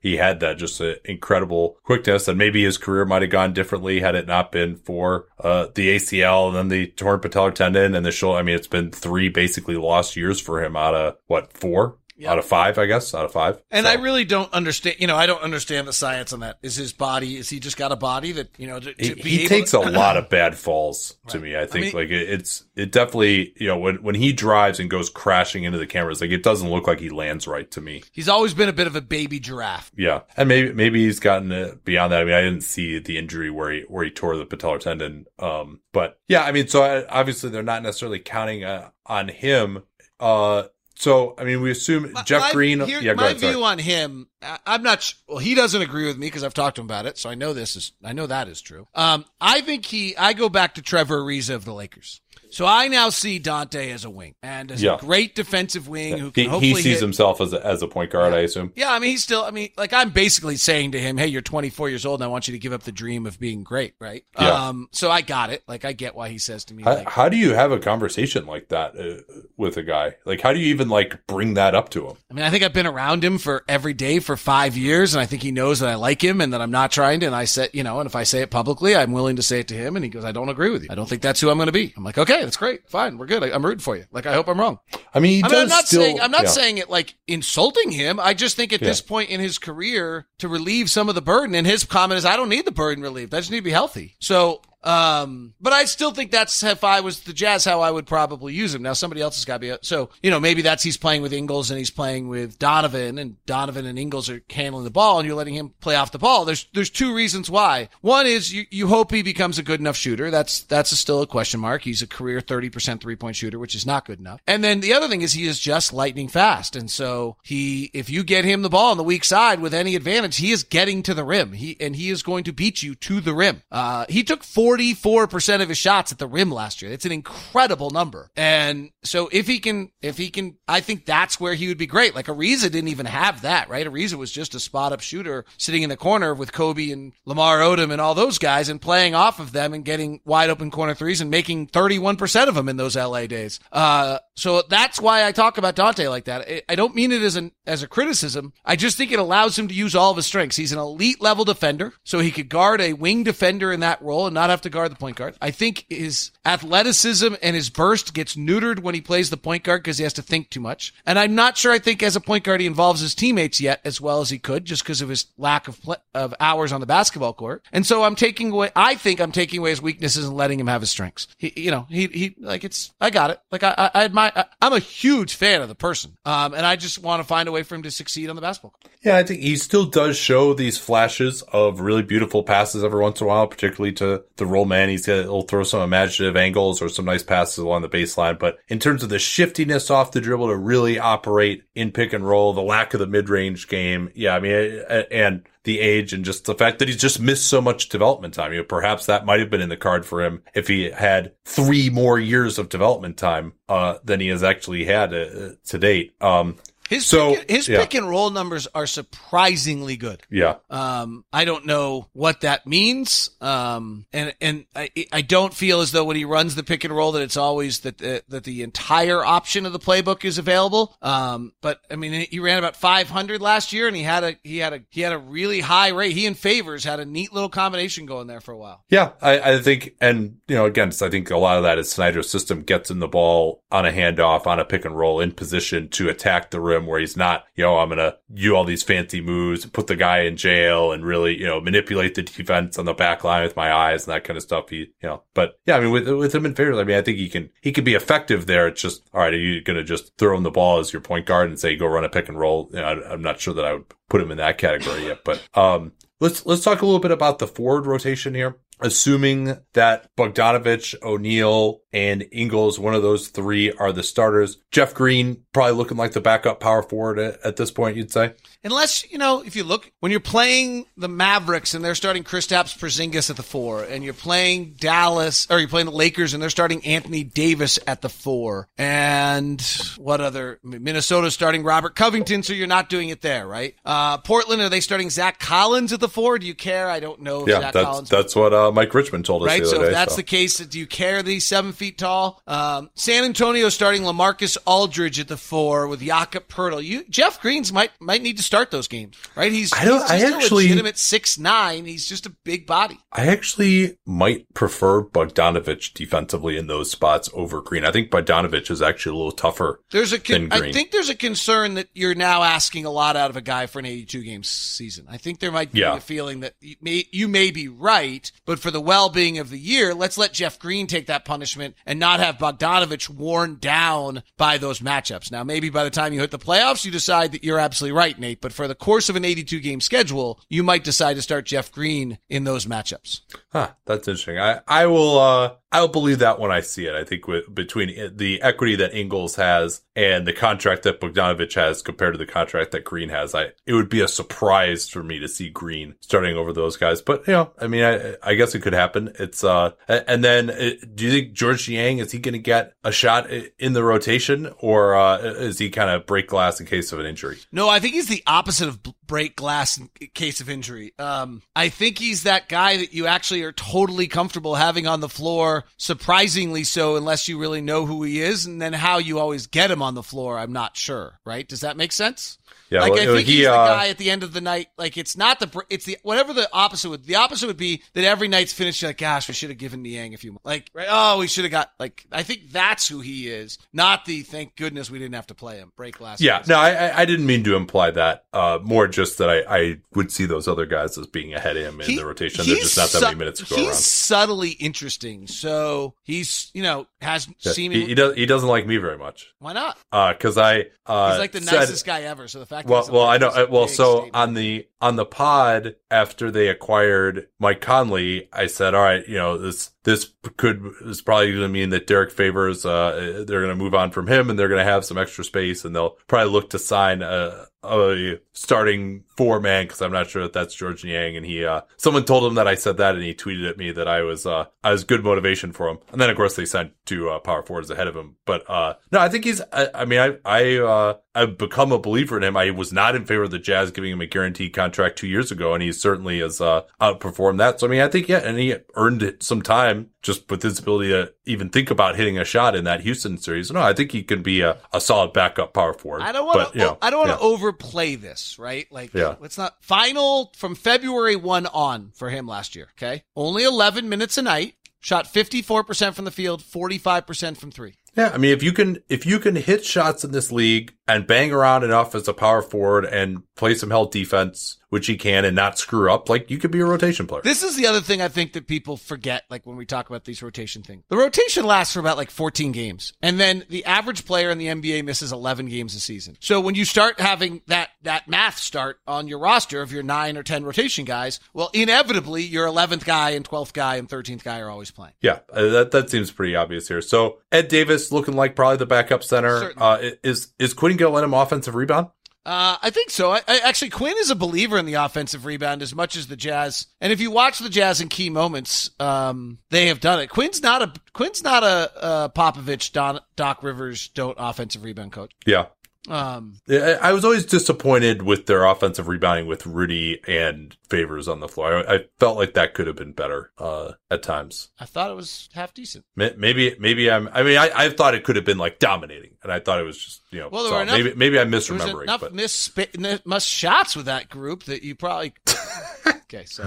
he had that just incredible quickness, and maybe his career might have gone differently had it not been for uh, the ACL and then the torn patellar tendon and the shoulder. I mean, it's been three basically lost years for him out of what four Yep. Out of five, I guess. Out of five. And so. I really don't understand. You know, I don't understand the science on that. Is his body? Is he just got a body that you know? To, to he, he takes to, a lot of bad falls. To right. me, I think I mean, like it, it's it definitely you know when when he drives and goes crashing into the cameras, like it doesn't look like he lands right to me. He's always been a bit of a baby giraffe. Yeah, and maybe maybe he's gotten beyond that. I mean, I didn't see the injury where he where he tore the patellar tendon. Um, but yeah, I mean, so I, obviously they're not necessarily counting uh, on him. Uh, so, I mean, we assume Jeff my, Green. Here, yeah, my ahead, view on him, I'm not. Well, he doesn't agree with me because I've talked to him about it, so I know this is. I know that is true. Um, I think he. I go back to Trevor Ariza of the Lakers. So I now see Dante as a wing and as yeah. a great defensive wing yeah. who can he, he sees hit. himself as a, as a point guard. Yeah. I assume. Yeah, I mean he's still. I mean, like I'm basically saying to him, "Hey, you're 24 years old, and I want you to give up the dream of being great." Right. Yeah. Um. So I got it. Like I get why he says to me. How, like, how do you have a conversation like that uh, with a guy? Like, how do you even like bring that up to him? I mean, I think I've been around him for every day for five years, and I think he knows that I like him and that I'm not trying to. And I said, you know, and if I say it publicly, I'm willing to say it to him. And he goes, "I don't agree with you. I don't think that's who I'm going to be." I'm like, "Okay, that's great. Fine, we're good. I, I'm rooting for you." Like, I hope I'm wrong. I mean, I mean I'm not still, saying I'm not yeah. saying it like insulting him. I just think at Yeah. this point in his career to relieve some of the burden, and his comment is, "I don't need the burden relieved. I just need to be healthy." So. Um, but I still think that's if I was the Jazz, how I would probably use him. Now somebody else has got to be, so, you know, maybe that's he's playing with Ingles and he's playing with Donovan and Donovan and Ingles are handling the ball and you're letting him play off the ball. There's, there's two reasons why. One is you, you hope he becomes a good enough shooter. That's, that's a, still a question mark. He's a career 30% three point shooter, which is not good enough. And then the other thing is he is just lightning fast. And so he, if you get him the ball on the weak side with any advantage, he is getting to the rim. He, and he is going to beat you to the rim. Uh, he took 44% of his shots at the rim last year. It's an incredible number. And so if he can, if he can, I think that's where he would be great. Like Ariza didn't even have that, right? Ariza was just a spot up shooter sitting in the corner with Kobe and Lamar Odom and all those guys and playing off of them and getting wide open corner threes and making 31% of them in those LA days. Uh, so that's why I talk about Dante like that. I- don't mean it as an, as a criticism. I just think it allows him to use all of his strengths. He's an elite level defender, so he could guard a wing defender in that role and not have to guard the point guard. I think his athleticism and his burst gets neutered when he plays the point guard because he has to think too much. And I'm not sure I think as a point guard he involves his teammates yet as well as he could just because of his lack of pl- of hours on the basketball court. And so I'm taking away I think I'm taking away his weaknesses and letting him have his strengths. He you know, he he like it's I got it. Like I I, I admire I, I'm a huge fan of the person. Um and I just want to find a way for him to succeed on the basketball court. Yeah, I think he still does show these flashes of really beautiful passes every once in a while, particularly to the roll man. He's he'll throw some imaginative angles or some nice passes along the baseline. But in terms of the shiftiness off the dribble to really operate in pick and roll, the lack of the mid range game. Yeah, I mean, and the age and just the fact that he's just missed so much development time. You know, perhaps that might have been in the card for him if he had three more years of development time, uh, than he has actually had uh, to date. Um, His So, pick, his yeah. pick and roll numbers are surprisingly good. yeah. Um, I don't know what that means. Um, and, and I, I don't feel as though when he runs the pick and roll that it's always that, the, that the entire option of the playbook is available. Um, but I mean, he ran about 500 last year and he had a, he had a, he had a really high rate. He and Favors had a neat little combination going there for a while. Yeah, I, I think, and you know, again, I think a lot of that is Snyder's system gets him the ball on a handoff, on a pick and roll, in position to attack the rim, where he's not, you know, I'm gonna do all these fancy moves, put the guy in jail, and really, you know, manipulate the defense on the back line with my eyes and that kind of stuff. He, you know, but yeah, I mean, with with him in favors, I mean, I think he can he can be effective there. It's just, all right, are you gonna just throw him the ball as your point guard and say go run a pick and roll? You know, I, I'm not sure that I would put him in that category yet, but um, let's let's talk a little bit about the forward rotation here assuming that Bogdanovich, O'Neale, and Ingles, one of those three are the starters. Jeff Green probably looking like the backup power forward at, at, this point, you'd say. Unless, you know, if you look, when you're playing the Mavericks and they're starting Kristaps Porzingis at the four, and you're playing Dallas, or you're playing the Lakers and they're starting Anthony Davis at the four, and what other, Minnesota starting Robert Covington, so you're not doing it there, right? Uh, Portland, are they starting Zach Collins at the four? Do you care? I don't know yeah, Zach that's, Collins. That's what, uh, Mike Richmond told us. Right. so if day, that's so. the case, do you care that he's seven feet tall? Um, San Antonio starting LaMarcus Aldridge at the four with Jakob Poeltl. You Jeff Greens might might need to start those games, right? He's I don't. He's I actually a legitimate six nine. He's just a big body. I actually might prefer Bogdanovich defensively in those spots over Green. I think Bogdanovich is actually a little tougher. There's a con- I think there's a concern that you're now asking a lot out of a guy for an 82 game season. I think there might be yeah. a feeling that you may, you may be right, but for the well being of the year, let's let Jeff Green take that punishment and not have Bogdanovich worn down by those matchups. Now, maybe by the time you hit the playoffs, you decide that you're absolutely right, Nate, but for the course of an 82 game schedule, you might decide to start Jeff Green in those matchups. Huh, that's interesting. I, I will, uh, I'll believe that when I see it. I think between the equity that Ingles has and the contract that Bogdanovich has compared to the contract that Green has, I it would be a surprise for me to see Green starting over those guys. But you know, I mean, I, I guess it could happen. It's uh, and then uh, do you think Georges Niang is he going to get a shot in the rotation, or uh, is he kind of break glass in case of an injury? No, I think he's the opposite of break glass in case of injury. Um, I think he's that guy that you actually are totally comfortable having on the floor surprisingly so unless you really know who he is and then how you always get him on the floor i'm not sure right does that make sense yeah, like well, I think he, he's uh, the guy at the end of the night. Like it's not the it's the whatever the opposite would the opposite would be that every night's finished. Like gosh, we should have given Niang a few more. like right. Oh, we should have got like I think that's who he is. Not the thank goodness we didn't have to play him. Break last. Yeah, no, I I didn't mean to imply that. Uh, more just that I I would see those other guys as being ahead of him in He- the rotation. They're just not that su- many minutes to go He's around. subtly interesting. So he's you know has Yeah, seemingly he, he does he doesn't like me very much. why not? Uh, cause I, uh, He's like the said- nicest guy ever. So the fact that Well, well, I know. uh, Well, so on the on the pod after they acquired Mike Conley, I said, "All right, you know this this could is probably going to mean that Derrick Favors uh they're going to move on from him and they're going to have some extra space and they'll probably look to sign a a starting four man because I'm not sure that that's Georges Niang and he uh someone told him that I said that and he tweeted at me that I was uh I was good motivation for him. And then of course they signed two uh, power forwards ahead of him. But uh no I think he's I, I mean I I uh I've become a believer in him. I was not in favor of the Jazz giving him a guaranteed contract two years ago and he certainly has uh outperformed that so I mean I think yeah and he earned it some time just with his ability to even think about hitting a shot in that Houston series no I think he can be a, a solid backup power forward I don't want to. you know, I don't want yeah. to overplay this, right? Like, Yeah. let's not. Final from February one on for him last year. Okay, only 11 minutes a night. Shot 54% from the field, 45% from three. Yeah, I mean, if you can if you can hit shots in this league and bang around enough as a power forward and play some help defense, which he can, and not screw up, like you could be a rotation player. This is the other thing I think that people forget, like when we talk about these rotation things. The rotation lasts for about like 14 games, and then the average player in the NBA misses 11 games a season. So when you start having that that math start on your roster of your nine or 10 rotation guys, well, inevitably your 11th guy and 12th guy and 13th guy are always playing. yeah, uh, that that seems pretty obvious here. So Ed Davis looking like probably the backup center. Uh, is is Quin going to let him offensive rebound? Uh, I think so. I, I, actually, Quin is a believer in the offensive rebound as much as the Jazz. And if you watch the Jazz in key moments, um, they have done it. Quin's not a Quin's not a, uh Popovich, Don, Doc Rivers, don't offensive rebound coach. Yeah. Um, I I was always disappointed with their offensive rebounding with Rudy and Favors on the floor. I, I felt like that could have been better uh, at times. I thought it was half decent. Maybe, maybe I'm. I mean, I, I thought it could have been like dominating, and I thought it was just you know. Well, there so were enough- maybe, maybe I'm misremembering. enough But miss, miss shots with that group that you probably. okay, so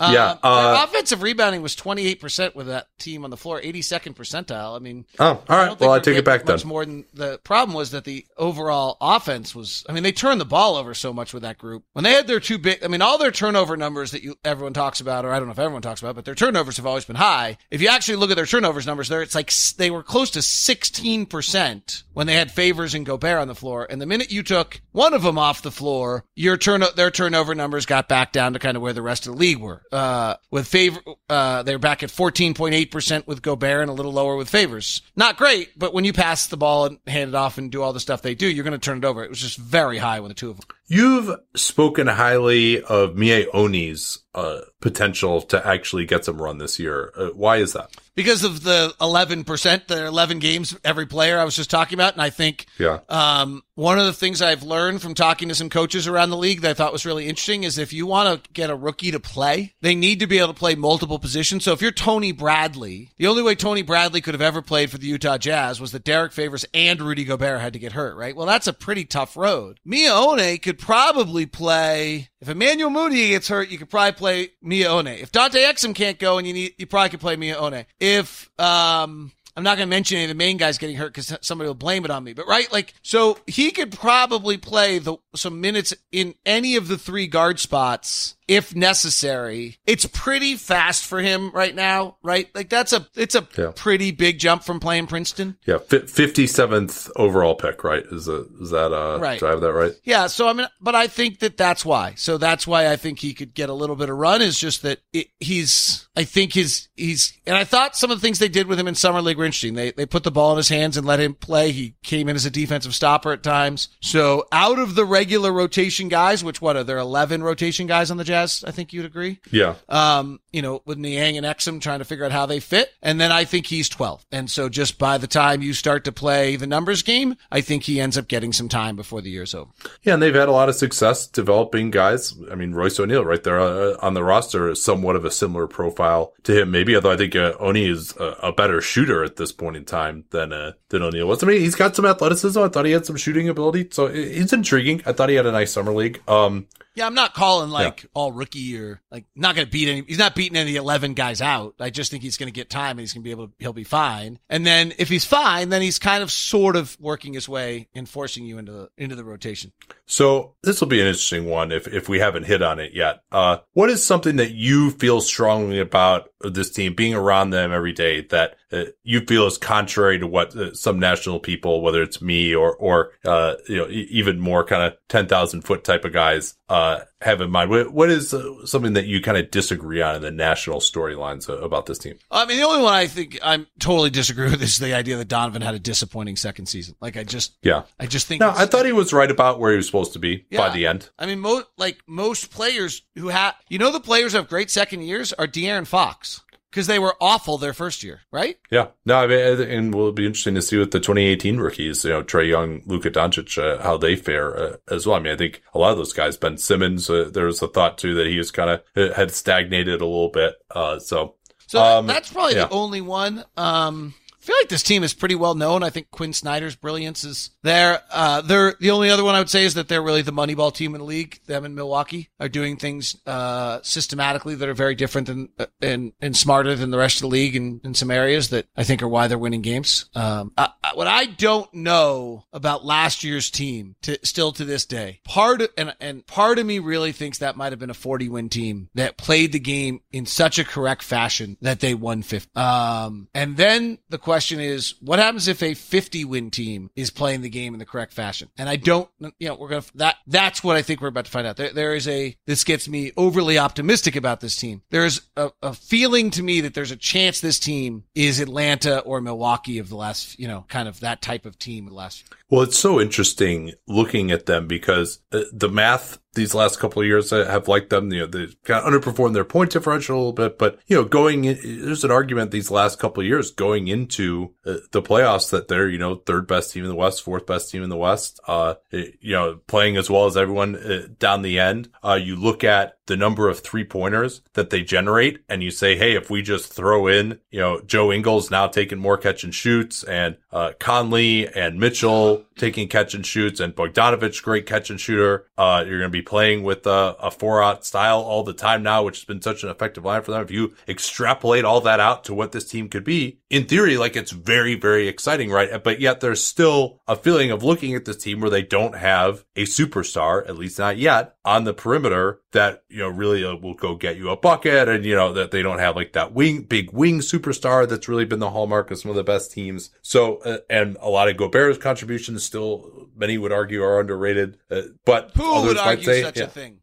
Yeah, Um, uh, their offensive rebounding was twenty eight percent with that team on the floor, eighty second percentile. I mean, oh, all I right. think Well, I take it back then. much more than the problem was that the overall offense was. I mean, they turned the ball over so much with that group when they had their two big. I mean, all their turnover numbers that you everyone talks about, or I don't know if everyone talks about, but their turnovers have always been high. If you actually look at their turnovers numbers, there it's like they were close to sixteen percent when they had Favors and Gobert on the floor, and the minute you took one of them off the floor, your turn their turnover numbers got back down to kind of where the rest of the league were. Uh, with favor, uh, they're back at 14.8% with Gobert and a little lower with favors. Not great, but when you pass the ball and hand it off and do all the stuff they do, you're going to turn it over. It was just very high with the two of them. You've spoken highly of Miye Oni's uh, potential to actually get some run this year. Uh, why is that? Because of the 11%, the 11 games every player I was just talking about. And I think, Yeah. um, one of the things I've learned from talking to some coaches around the league that I thought was really interesting is if you want to get a rookie to play, they need to be able to play multiple positions. So if you're Tony Bradley, the only way Tony Bradley could have ever played for the Utah Jazz was that Derrick Favors and Rudy Gobert had to get hurt, right? Well, that's a pretty tough road. Miye Oni could probably play if Emmanuel Mudiay gets hurt, you could probably play Miye Oni. If Dante Exum can't go and you need, you probably could play Miye Oni. If, um, I'm not going to mention any of the main guys getting hurt because somebody will blame it on me. But right, like, so he could probably play the some minutes in any of the three guard spots if necessary. It's pretty fast for him right now, right? Like that's a it's a Yeah. pretty big jump from playing Princeton. Yeah, fifty seventh overall pick, right? Is a, is that uh? Right. Do I have that right? Yeah, so I mean, but I think that that's why. So that's why I think he could get a little bit of run. Is just that it, he's. I think his he's. And I thought some of the things they did with him in summer league were interesting. They they put the ball in his hands and let him play. He came in as a defensive stopper at times. So out of the regular rotation guys, which what are there eleven rotation guys on the Jazz? I think you'd agree. Yeah. Um, you know, with Niang and Exum trying to figure out how they fit. And then I think he's 12. And so just by the time you start to play the numbers game, I think he ends up getting some time before the year's over. Yeah, and they've had a lot of success developing guys. I mean, Royce O'Neale right there uh, on the roster is somewhat of a similar profile to him, maybe. Although I think uh, Oni is a, a better shooter at this point in time than uh, than O'Neale was. I mean, he's got some athleticism. I thought he had some shooting ability, so it- it's intriguing. I thought he had a nice summer league. Um, Yeah, I'm not calling like all rookie or like not going to beat any. He's not beating any 11 guys out. I just think he's going to get time and he's going to be able to, he'll be fine. And then if he's fine, then he's kind of sort of working his way and forcing you into the, into the rotation. So this will be an interesting one if, if we haven't hit on it yet. Uh, what is something that you feel strongly about this team being around them every day that uh, you feel is contrary to what uh, some national people, whether it's me or, or, uh, you know, e- even more kind of 10,000 foot type of guys, uh, have in mind? What, what is uh, something that you kind of disagree on in the national storylines uh, about this team? I mean, the only one I think I'm totally disagree with is the idea that Donovan had a disappointing second season. Like I just, Yeah. I just think No, I thought he was right about where he was supposed to be by the end. I mean, mo- like most players who have, you know, the players who have great second years are De'Aaron Fox because they were awful their first year, right? Yeah, no, I mean, and will be interesting to see with the 2018 rookies, you know, Trae Young, Luka Doncic, uh, how they fare uh, as well. I mean, I think a lot of those guys, Ben Simmons, uh, there was a thought too that he was kind of had stagnated a little bit. Uh, so So Um, that's probably yeah. the only one. Um, I feel like this team is pretty well known. I think Quin Snyder's brilliance is there. Uh, they're the only other one I would say is that they're really the Moneyball team in the league. Them and Milwaukee are doing things uh, systematically that are very different than uh, and and smarter than the rest of the league in, in some areas that I think are why they're winning games. Um, I, I- what I don't know about last year's team, to, still to this day, part of, and and part of me really thinks that might have been a 40 win team that played the game in such a correct fashion that they won 50. Um, and then the question is, what happens if a 50 win team is playing the game in the correct fashion? And I don't, you know, we're gonna that that's what I think we're about to find out. There, there is a this gets me overly optimistic about this team. There's a, a feeling to me that there's a chance this team is Atlanta or Milwaukee of the last, you know, kind of that type of team the last. Well, it's so interesting looking at them because uh, the math these last couple of years uh, have liked them. You know, they kind of underperformed their point differential a little bit, but you know, going in, there's an argument these last couple of years going into uh, the playoffs that they're you know third best team in the West, fourth best team in the West. Uh, you know, playing as well as everyone down the end. Uh, you look at the number of three pointers that they generate, and you say, hey, if we just throw in, you know, Joe Ingles now taking more catch and shoots, and uh, Conley and Mitchell taking catch and shoots, and Bogdanovich, great catch and shooter. Uh, you're going to be playing with a, a four out style all the time now, which has been such an effective line for them. If you extrapolate all that out to what this team could be, in theory, like it's very, very exciting, right? But yet there's still a feeling of looking at this team where they don't have a superstar, at least not yet, on the perimeter that, you know, really uh, will go get you a bucket and, you know, that they don't have like that wing, big wing superstar that's really been the hallmark of some of the best teams. So, uh, and a lot of Gobert's contributions still, many would argue are underrated, uh, but Who would might argue say, such yeah. a thing?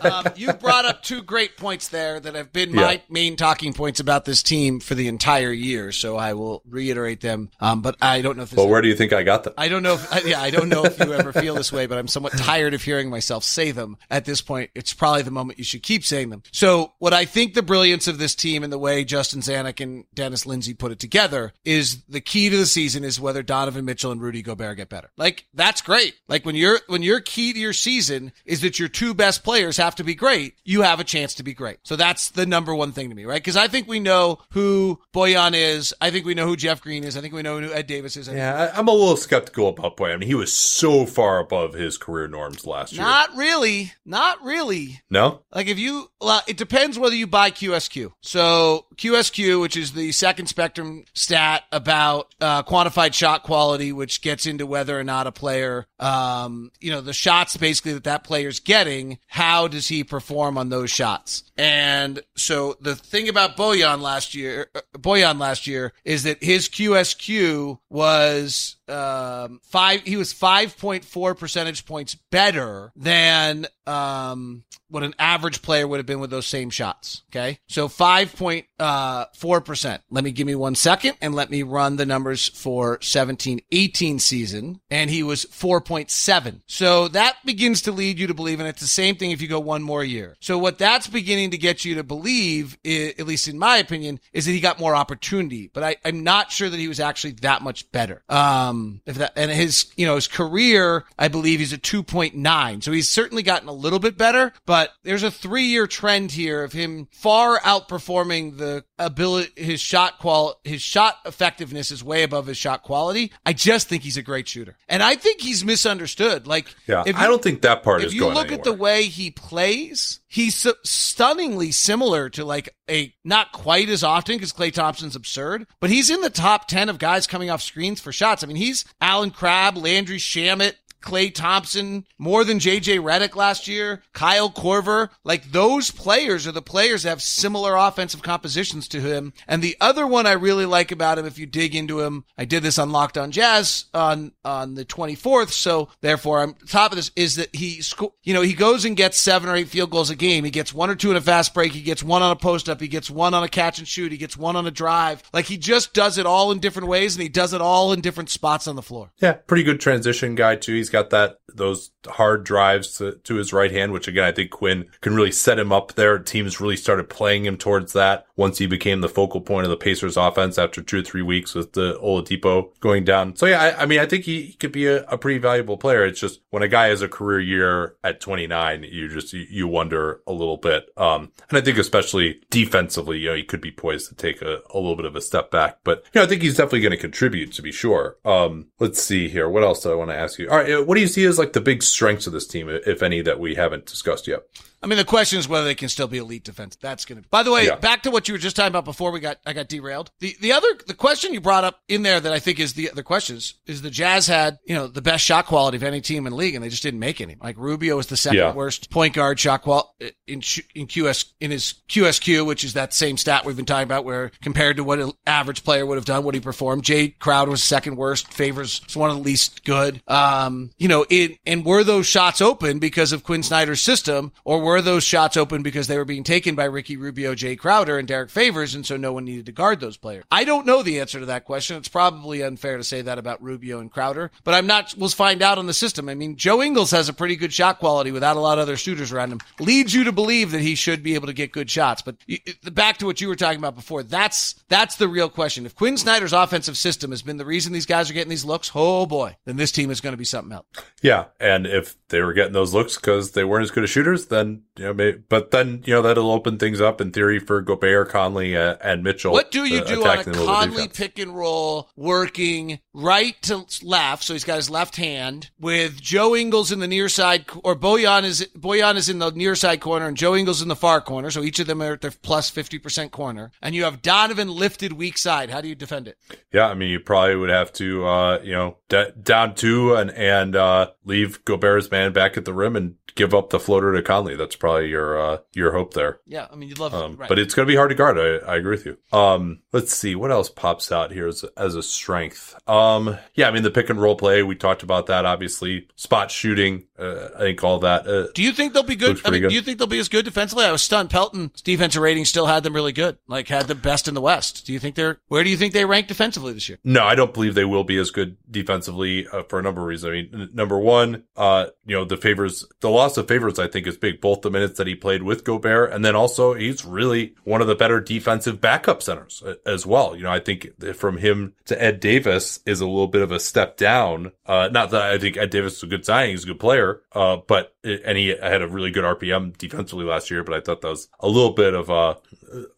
Um, you brought up two great points there that have been my Yeah. main talking points about this team for the entire year. So I will reiterate them. Um, but I don't know if this Well, where do you think I got them? I don't know. If, yeah, I don't know if you ever feel this way, but I'm somewhat tired of hearing myself say them. At this point, it's probably the moment you should keep saying them. So, what I think the brilliance of this team and the way Justin Zanik and Dennis Lindsay put it together is the key to the season is whether Donovan Mitchell and Rudy Gobert get better. Like that's great. Like when you're when your key to your season is that your two best players have to be great, you have a chance to be great. So that's the number one thing to me, right? Because I think we know who Bojan is. I think we know who Jeff Green is. I think we know who Ed Davis is. I Yeah, I, I'm a little skeptical about Boy. I mean, he was so far above his career norms last year. Not really. Not really. no? Like if you, well, it depends whether you buy QSQ. So QSQ, which is the second spectrum stat about uh, quantified shot quality, which gets into whether or not a player, um, you know, the shots basically that that player's getting, how does he perform on those shots? And so the thing about Bojan last year, uh, Bojan last year is that his QSQ was um five he was 5.4 percentage points better than um what an average player would have been with those same shots okay? So 5.4 percent. Let me give me one second and let me run the numbers for 17 18 season. And he was 4.7 so that begins to lead you to believe and it's the same thing if you go one more year. So what that's beginning to get you to believe at least in my opinion is that he got more opportunity. But I, i'm not sure that he was actually that much better. Um Um, if that and his you know his career i believe he's a 2.9 so he's certainly gotten a little bit better but there's a three year trend here of him far outperforming the ability his shot qual his shot effectiveness is way above his shot quality. I just think he's a great shooter. And i think he's misunderstood. Like Yeah, if I don't think that part if is you look at the way he plays, he's stunningly similar to like a not quite as often because Klay Thompson's absurd, but he's in the top 10 of guys coming off screens for shots. I mean, he's Allen Crabbe, Landry Shamet, Klay Thompson, more than JJ Redick last year, Kyle Korver. Like those players are the players that have similar offensive compositions to him. And the other one I really like about him, if you dig into him, I did this on Locked on Jazz on, on the 24th. So therefore I'm top of this is that he, you know, he goes and gets seven or eight field goals a game. He gets one or two in a fast break. He gets one on a post up. He gets one on a catch and shoot. He gets one on a drive. Like he just does it all in different ways and he does it all in different spots on the floor. Yeah, pretty good transition guy too. He's got that those hard drives to, to his right hand, which again I think Quin can really set him up there. Teams really started playing him towards that once he became the focal point of the Pacers offense after two or three weeks with the Oladipo going down. So yeah, I, I mean I think he, he could be a, a pretty valuable player. It's just when a guy has a career year at 29, you just you, you wonder a little bit. Um, and I think especially defensively, you know, he could be poised to take a, a little bit of a step back. But you know, I think he's definitely going to contribute to be sure. Um, let's see here. What else do I want to ask you? All right, what do you see as like the big strengths of this team, if any, that we haven't discussed yet? I mean, the question is whether they can still be elite defense. That's going to. By the way, Yeah. back to what you were just talking about before we got I got derailed. The the other the question you brought up in there that I think is the other questions is the Jazz had you know the best shot quality of any team in the league and they just didn't make any. Like Rubio was the second Yeah. worst point guard shot qual in in QS in his QSQ, which is that same stat we've been talking about, where compared to what an average player would have done, what he performed. Jay Crowd was second worst. Favors was one of the least good. Um, you know, it and were those shots open because of Quin Snyder's system, or were those shots open because they were being taken by Ricky Rubio, Jae Crowder, and Derrick Favors, and so no one needed to guard those players? I don't know the answer to that question. It's probably unfair to say that about Rubio and Crowder, but I'm not. We'll find out on the system. I mean, Joe Ingles has a pretty good shot quality without a lot of other shooters around him. Leads you to believe that he should be able to get good shots. But back to what you were talking about before, that's that's the real question. If Quin Snyder's offensive system has been the reason these guys are getting these looks, oh boy, then this team is going to be something else. Yeah, and if they were getting those looks because they weren't as good as shooters, then you know, maybe, but then you know that'll open things up in theory for Gobert, Conley, uh, and Mitchell. What do you do on a them with the Conley pick and roll working right to left? So he's got his left hand with Joe Ingles in the near side, or Bojan is Bojan is in the near side corner and Joe Ingles in the far corner. So each of them are at their plus fifty percent corner, and you have Donovan lifted weak side. How do you defend it? Yeah, I mean, you probably would have to, uh, you know, d- down two and and uh, leave Gobert's man back at the rim and give up the floater to Conley. That's probably your uh, your hope there. Yeah, I mean you'd love, Um, right. But it's going to be hard to guard. I, I agree with you. Um, let's see what else pops out here as, as a strength. Um, yeah, I mean the pick and roll play we talked about that. Obviously, spot shooting. Uh, I think all that. Uh, Do you think they'll be good? I mean, good. do you think they'll be as good defensively? I was stunned. Pelton's defensive rating still had them really good, like had the best in the West. Do you think they're? Where do you think they rank defensively this year? No, I don't believe they will be as good defensively uh, for a number of reasons. I mean, n- number one, uh, you know, the favors, the loss of favors, I think is big. Both the minutes that he played with Gobert, and then also he's really one of the better defensive backup centers uh, as well. You know, I think from him to Ed Davis is a little bit of a step down. Uh, not that I think Ed Davis is a good signing; he's a good player. Uh, but and he had a really good RPM defensively last year. But I thought that was a little bit of a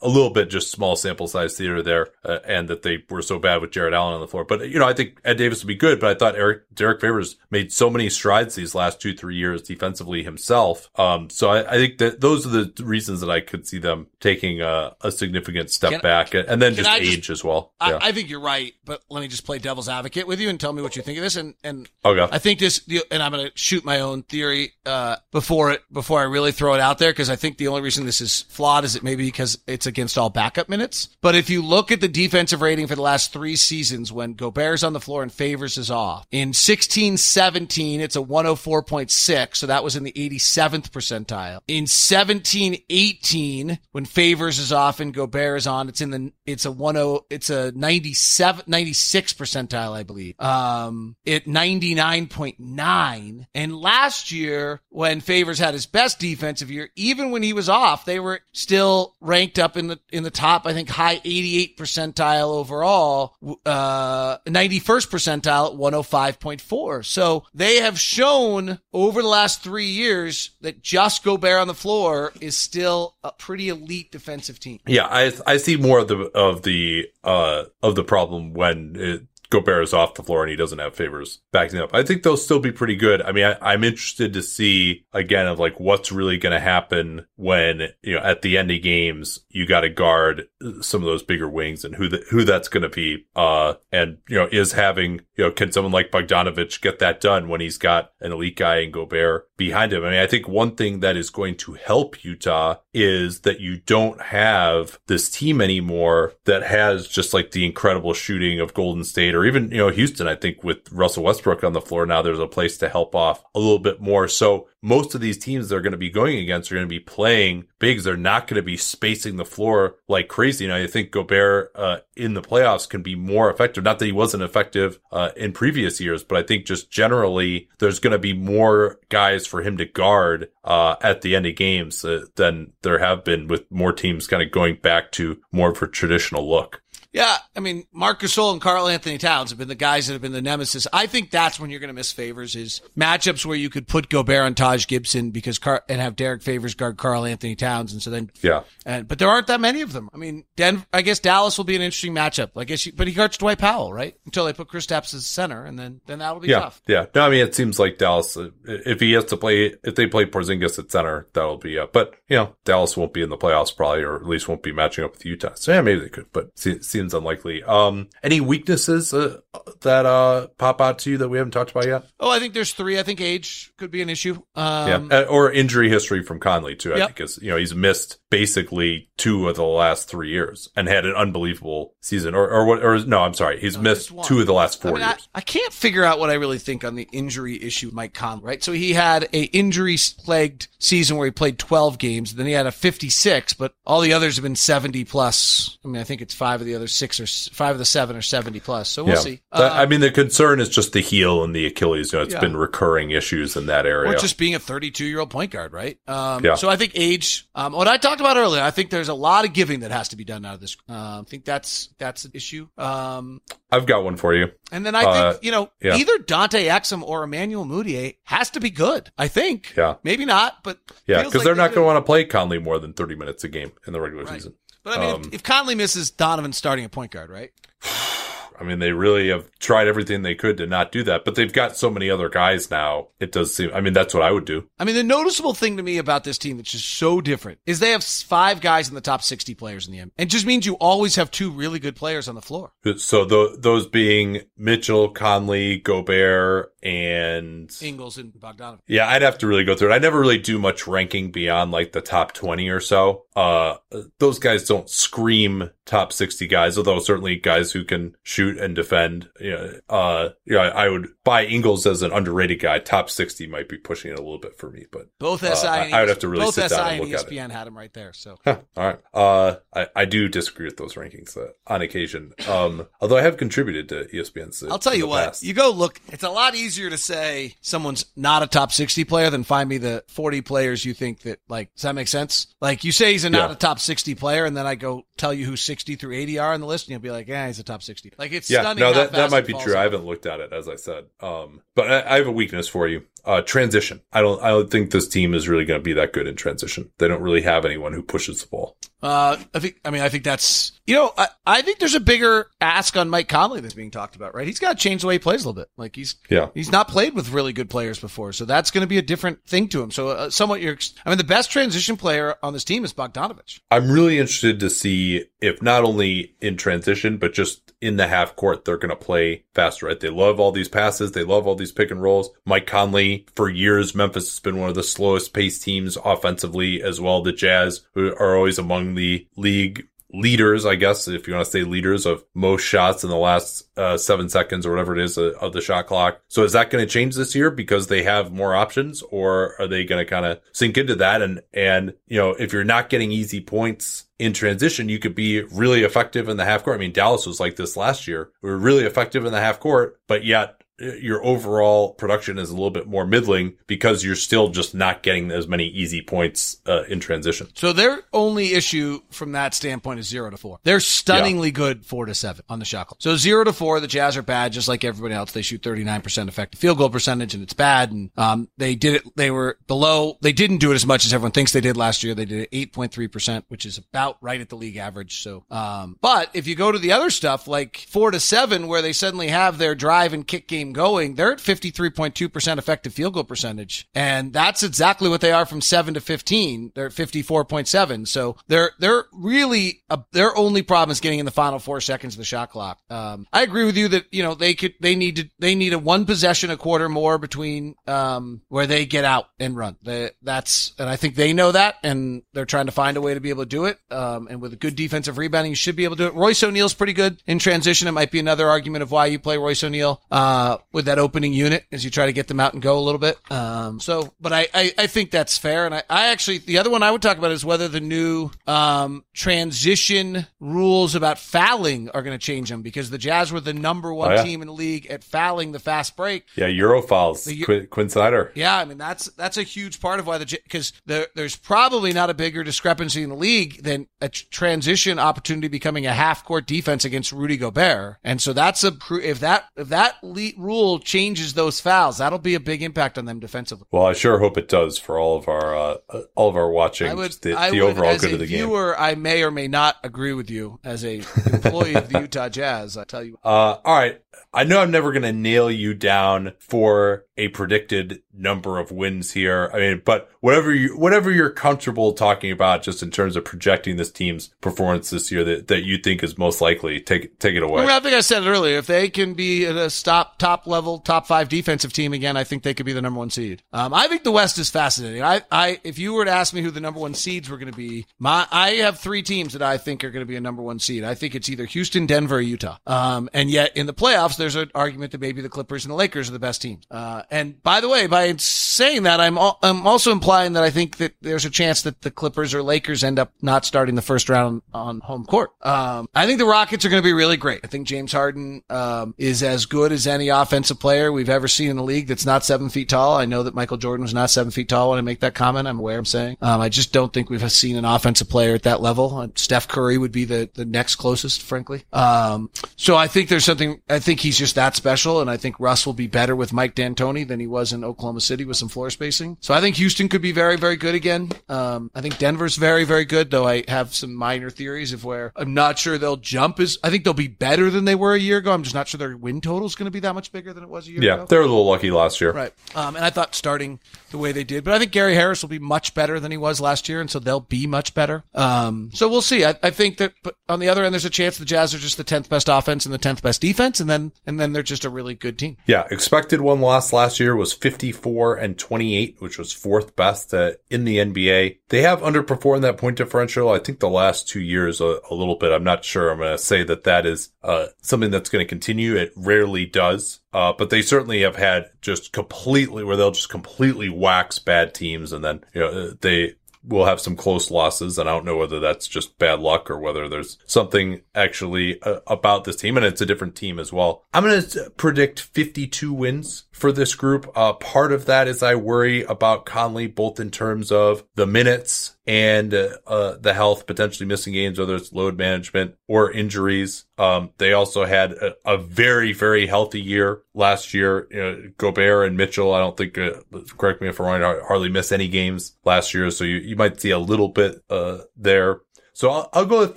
a little bit just small sample size theater there, uh, and that they were so bad with Jarrett Allen on the floor. But you know, I think Ed Davis would be good. But I thought Eric Derrick Favors made so many strides these last two three years defensively himself. Um, so I, I think that those are the reasons that I could see them taking a, a significant step Can- back, and then just I just- age as well. I, yeah. I think you're right, but let me just play devil's advocate with you and tell me what you think of this. And and okay. I think this, and I'm going to shoot my own theory uh, before it before I really throw it out there because I think the only reason this is flawed is it maybe because it's against all backup minutes. But if you look at the defensive rating for the last three seasons when Gobert's on the floor and Favors is off, in 16 17, it's a 104.6. So that was in the 87th percentile. In 17 18, when Favors is off and Gobert is on, it's in the, it's a 10, it's a 97, 96 percentile, I believe. Um, at 99.9. And last year, when Favors had his best defensive year, even when he was off, they were still ranked up in the, in the top, I think high 88 percentile overall, uh, 91st percentile at 105.4. So they have shown over the last three years that just Gobert on the floor is still a pretty elite defensive team. Yeah, I I see more of the of the uh of the problem when it, Gobert is off the floor and he doesn't have favors backing up. I think they'll still be pretty good. I mean, I, I'm interested to see again of like what's really going to happen when you know at the end of games you got to guard some of those bigger wings and who the, who that's going to be. Uh, and you know is having you know can someone like Bogdanovich get that done when he's got an elite guy in Gobert behind him? I mean, I think one thing that is going to help Utah is that you don't have this team anymore that has just like the incredible shooting of Golden State or even, you know, Houston. I think with Russell Westbrook on the floor now, there's a place to help off a little bit more. So most of these teams they're going to be going against are going to be playing bigs. They're not going to be spacing the floor like crazy. Know, I think Gobert, uh, in the playoffs can be more effective. Not that he wasn't effective, uh, in previous years, but I think just generally there's going to be more guys for him to guard, uh, at the end of games uh, than there have been with more teams kind of going back to more of a traditional look. Yeah, I mean, Marc Gasol and Karl-Anthony Towns have been the guys that have been the nemesis. I think that's when you're going to miss favors is matchups where you could put Gobert on Taj Gibson because Car- and have Derrick Favors guard Karl-Anthony Towns, and so then Yeah. and but there aren't that many of them. I mean, Den- I guess Dallas will be an interesting matchup. I guess, you, but he guards Dwight Powell, right? Until they put Kristaps as center, and then then that'll be Yeah, tough. yeah. No, I mean it seems like Dallas. uh, If he has to play, if they play Porzingis at center, that'll be. Uh, but you know, Dallas won't be in the playoffs probably, or at least won't be matching up with Utah. So yeah, maybe they could, but se- seems unlikely. Um, any weaknesses uh, that uh pop out to you that we haven't talked about yet? Oh, I think there's three. I think age could be an issue. Um, yeah, Uh, or injury history from Conley too. I Yep. think is you know he's missed basically two of the last three years and had an unbelievable season. Or or what? Or no, I'm sorry, he's No, missed two of the last I four mean, I, years. I can't figure out what I really think on the injury issue, with Mike Conley, right? So he had a injury plagued season where he played 12 games. Then he had a 56, but all the others have been 70 plus. I mean, I think it's five of the other six or five of the seven or 70 plus. So we'll see. Uh, I mean, the concern is just the heel and the Achilles. You know, it's Yeah. been recurring issues in that area. or just being a 32 year old point guard, right? Um, Yeah. So I think age, um, what I talked about earlier, I think there's a lot of giving that has to be done out of this. Uh, I think that's, that's an issue. Um, I've got one for you. And then I Uh, think, you know, yeah. either Dante Exum or Emmanuel Mudiay has to be good. I think. Yeah. Maybe not, but Yeah, because like they're they not going to want to play Conley more than 30 minutes a game in the regular Right. season. But I mean, um, if, if Conley misses, Donovan starting a point guard, right? I mean, they really have tried everything they could to not do that, but they've got so many other guys now. It does seem, I mean, that's what I would do. I mean, the noticeable thing to me about this team, which is so different, is they have five guys in the top 60 players in the M. It just means you always have two really good players on the floor. So th- those being Mitchell, Conley, Gobert, and Ingles and Bogdanovich. Yeah, I'd have to really go through it. I never really do much ranking beyond like the top 20 or so. Uh, those guys don't scream top 60 guys, although certainly guys who can shoot and defend. You know, uh, you know, I, would buy Ingles as an underrated guy. Top 60 might be pushing it a little bit for me, but both uh, SI and I, I would have to really both sit SI down and and look at it. ESPN had him right there. So Huh, all right. Uh, I, I do disagree with those rankings uh, on occasion. Um, although I have contributed to ESPN's. I'll tell you what, past. you go look. It's a lot easier to say someone's not a top 60 player than find me the 40 players you think that like, does that make sense? Like you say he's a not Yeah. a top 60 player and then I go tell you who 60 through 80 are on the list and you'll be like, yeah, he's a top 60. Like it's yeah, stunning. no, that, that might be true. I haven't looked at it as I said. Um, but I, I have a weakness for you. Uh, transition. I don't. I don't think this team is really going to be that good in transition. They don't really have anyone who pushes the ball. Uh, I think, I mean, I think that's, you know, I, I think there's a bigger ask on Mike Conley that's being talked about, right? He's got to change the way he plays a little bit. Like he's, Yeah. he's not played with really good players before. So that's going to be a different thing to him. So uh, somewhat you're, I mean, the best transition player on this team is Bogdanovich. I'm really interested to see if not only in transition, but just in the half court, they're going to play faster, right? They love all these passes. They love all these pick and rolls. Mike Conley, for years, Memphis has been one of the slowest paced teams offensively as well. The Jazz are always among the league leaders, I guess, if you want to say leaders of most shots in the last uh, seven seconds or whatever it is uh, of the shot clock. So is that going to change this year because they have more options or are they going to kind of sink into that? And, and, you know, if you're not getting easy points in transition, you could be really effective in the half court. I mean, Dallas was like this last year. We were really effective in the half court, but yet your overall production is a little bit more middling because you're still just not getting as many easy points uh, in transition. So their only issue from that standpoint is zero to four. They're stunningly good four to seven on the shot clock. So zero to four, the Jazz are bad, just like everybody else. They shoot 39% effective field goal percentage and it's bad. And, um, they did it, they were below, they didn't do it as much as everyone thinks they did last year. They did it 8.3%, which is about right at the league average. So, um, but if you go to the other stuff like four to seven, where they suddenly have their drive and kick game going, they're at 53.2% effective field goal percentage. And that's exactly what they are from seven to 15. They're at 54.7. So they're, they're really, uh, their only problem is getting in the final four seconds of the shot clock. Um, I agree with you that, you know, they could, they need to, they need a one possession a quarter more between, um, where they get out and run. They, that's, and I think they know that and they're trying to find a way to be able to do it. Um, and with a good defensive rebounding, you should be able to do it. Royce O'Neale's pretty good in transition. It might be another argument of why you play Royce O'Neale, uh, with that opening unit as you try to get them out and go a little bit. Um, so, but I, I, I think that's fair. And I, I actually, the other one I would talk about is whether the new, um, transition rules about fouling are going to change them because the Jazz were the number one Oh, yeah. team in the league at fouling the fast break. Yeah, Euro fouls. The- Quin, Quin Snyder. Yeah, I mean that's that's a huge part of why the because there there's probably not a bigger discrepancy in the league than a transition opportunity becoming a half court defense against Rudy Gobert, and so that's a if that if that le- rule changes those fouls, that'll be a big impact on them defensively. Well, I sure hope it does for all of our uh, all of our watching. I would, the, I the would, overall good a of the game. viewer, I may or may not agree with you as a employee of the Utah Jazz. I tell you, Uh, all right. I know I'm never going to nail you down for a predicted number of wins here. I mean, but whatever you, whatever you're comfortable talking about, just in terms of projecting this team's performance this year that, that you think is most likely, take, take it I, away. mean, I think I said it earlier. If they can be a stop, top level, top five defensive team again, I think they could be the number one seed. Um, I think the West is fascinating. I, I, if you were to ask me who the number one seeds were going to be, my, I have three teams that I think are going to be a number one seed. I think it's either Houston, Denver, or Utah. Um, and yet in the playoffs, there's an argument that maybe the Clippers and the Lakers are the best teams. Uh, and by the way, by saying that, I'm, al- I'm also implying that I think that there's a chance that the Clippers or Lakers end up not starting the first round on home court. Um, I think the Rockets are going to be really great. I think James Harden, um, is as good as any offensive player we've ever seen in the league that's not seven feet tall. I know that Michael Jordan was not seven feet tall when I make that comment. I'm aware I'm saying. Um, I just don't think we've seen an offensive player at that level. Steph Curry would be the, the next closest, frankly. Um, so I think there's something, I think he's just that special. And I think Russ will be better with Mike D'Antoni than he was in Oklahoma City with some floor spacing. So I think Houston could be very, very good again. Um, I think Denver's very, very good, though I have some minor theories of where I'm not sure they'll jump as, I think they'll be better than they were a year ago. I'm just not sure their win total is going to be that much bigger than it was a year yeah, ago. Yeah, they were a little lucky last year. Right. Um, and I thought starting the way they did, but I think Gary Harris will be much better than he was last year, and so they'll be much better. Um, so we'll see. I, I think that, but on the other end, there's a chance the Jazz are just the 10th best offense and the 10th best defense, and then and then they're just a really good team. Yeah, expected won loss last year was 54 and 28, which was fourth best uh, in the NBA. They have underperformed that point differential. I think the last two years a, a little bit. I'm not sure. I'm going to say that that is uh, something that's going to continue. It rarely does. Uh, but they certainly have had just completely where they'll just completely wax bad teams and then, you know, they, will have some close losses, and I don't know whether that's just bad luck or whether there's something actually uh, about this team, and it's a different team as well. I'm going to predict 52 wins for this group. Uh, part of that is I worry about Conley, both in terms of the minutes and uh, uh, the health, potentially missing games, whether it's load management or injuries. Um, they also had a, a, very, very healthy year last year. You know, Gobert and Mitchell, I don't think, uh, correct me if I'm wrong, hardly missed any games last year. So you, you might see a little bit uh, there. So I'll, I'll, go with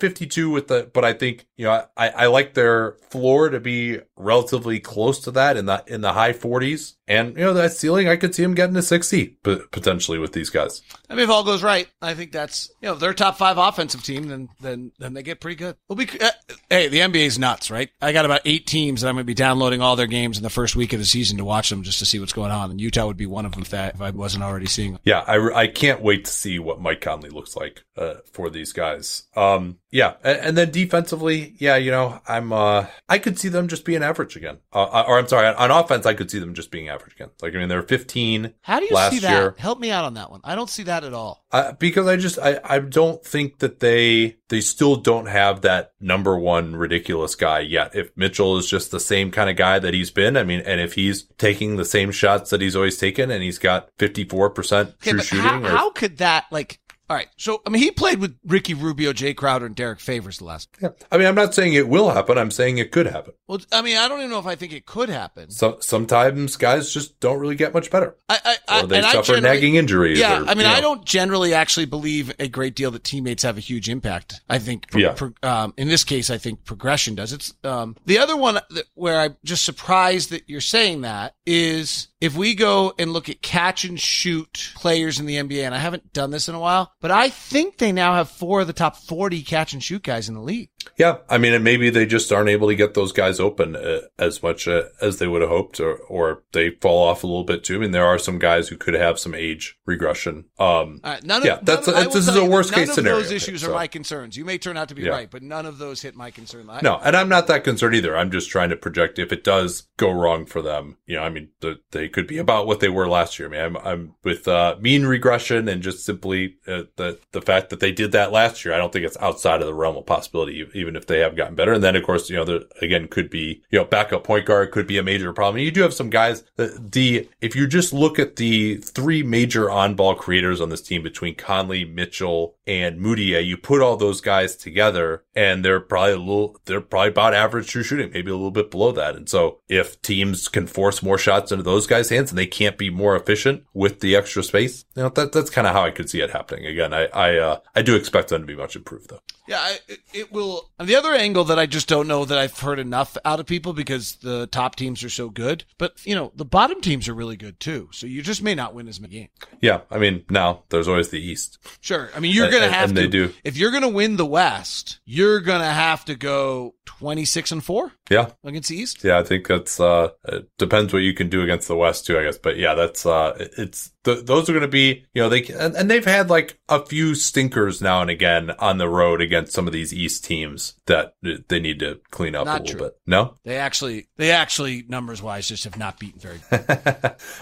52 with the, but I think, you know, I, I like their floor to be relatively close to that in the, in the high 40s. And, you know, that ceiling, I could see them getting to 60 potentially with these guys. I mean, if all goes right, I think that's, you know, if they're top five offensive team, then, then, then they get pretty good. We'll be, uh, hey, the NBA's nuts, right? I got about eight teams that I'm going to be downloading all their games in the first week of the season to watch them just to see what's going on. And Utah would be one of them if, that, if I wasn't already seeing them. Yeah. I, I can't wait to see what Mike Conley looks like, uh, for these guys. Um, yeah. And, and, then defensively, yeah, you know, I'm, uh, I could see them just being average again. Uh, uh or I'm sorry, on offense, I could see them just being average again. Like, I mean, they're 15 How do you last see that? year. Help me out on that one. I don't see that at all. Uh, because I just, I, I don't think that they, they still don't have that number one ridiculous guy yet. If Mitchell is just the same kind of guy that he's been, I mean, and if he's taking the same shots that he's always taken and he's got 54% true okay, shooting. How, or, how could that, like, all right. So, I mean, he played with Ricky Rubio, Jae Crowder, and Derrick Favors the last. Yeah. I mean, I'm not saying it will happen. I'm saying it could happen. Well, I mean, I don't even know if I think it could happen. So, sometimes guys just don't really get much better. I, I, or they and suffer I nagging injuries. Yeah. or, I mean, you know. I don't generally actually believe a great deal that teammates have a huge impact. I think, pro- Yeah. pro- um, in this case, I think progression does. It's, um, the other one that, where I'm just surprised that you're saying that is if we go and look at catch and shoot players in the NBA, and I haven't done this in a while, but I think they now have four of the top 40 catch and shoot guys in the league. Yeah, I mean, and maybe they just aren't able to get those guys open uh, as much uh, as they would have hoped, or or they fall off a little bit too. I mean, there are some guys who could have some age regression. Um, right, none yeah, of, that's none, a, I will this is a worst case none. Of those issues so. are my concerns. You may turn out to be Yeah. right, but none of those hit my concern. I- No, and I'm not that concerned either. I'm just trying to project if it does go wrong for them. You know, I mean, the, they could be about what they were last year. I mean, I'm, I'm with uh, mean regression and just simply uh, the the fact that they did that last year. I don't think it's outside of the realm of possibility, even if they have gotten better. And then, of course, you know, there again could be you know backup point guard could be a major problem. You do have some guys. that the if you just look at the three major on ball creators on this team between Conley, Mitchell, and Mudiay, you put all those guys together, and they're probably a little, they're probably about average true shooting, maybe a little bit below that. And so, if teams can force more shots into those guys' hands, and they can't be more efficient with the extra space, you know, that that's kind of how I could see it happening. Again, I I uh, I do expect them to be much improved, though. Yeah, I, it, it And the other angle that I just don't know that I've heard enough out of people because the top teams are so good, but you know the bottom teams are really good too. So you just may not win as many games. Yeah, I mean, now there's always the East. Sure. I mean, you're And- going to and- have and to. they do. If you're going to win the West, you're going to have to go 26 and four Yeah, against the East. Yeah, I think that's uh it depends what you can do against the West too, I guess. But yeah, that's uh it's th- those are going to be, you know, they and, and they've had like a few stinkers now and again on the road against some of these East teams that they need to clean up Not a little true. bit. No? They actually, they actually numbers wise just have not beaten very.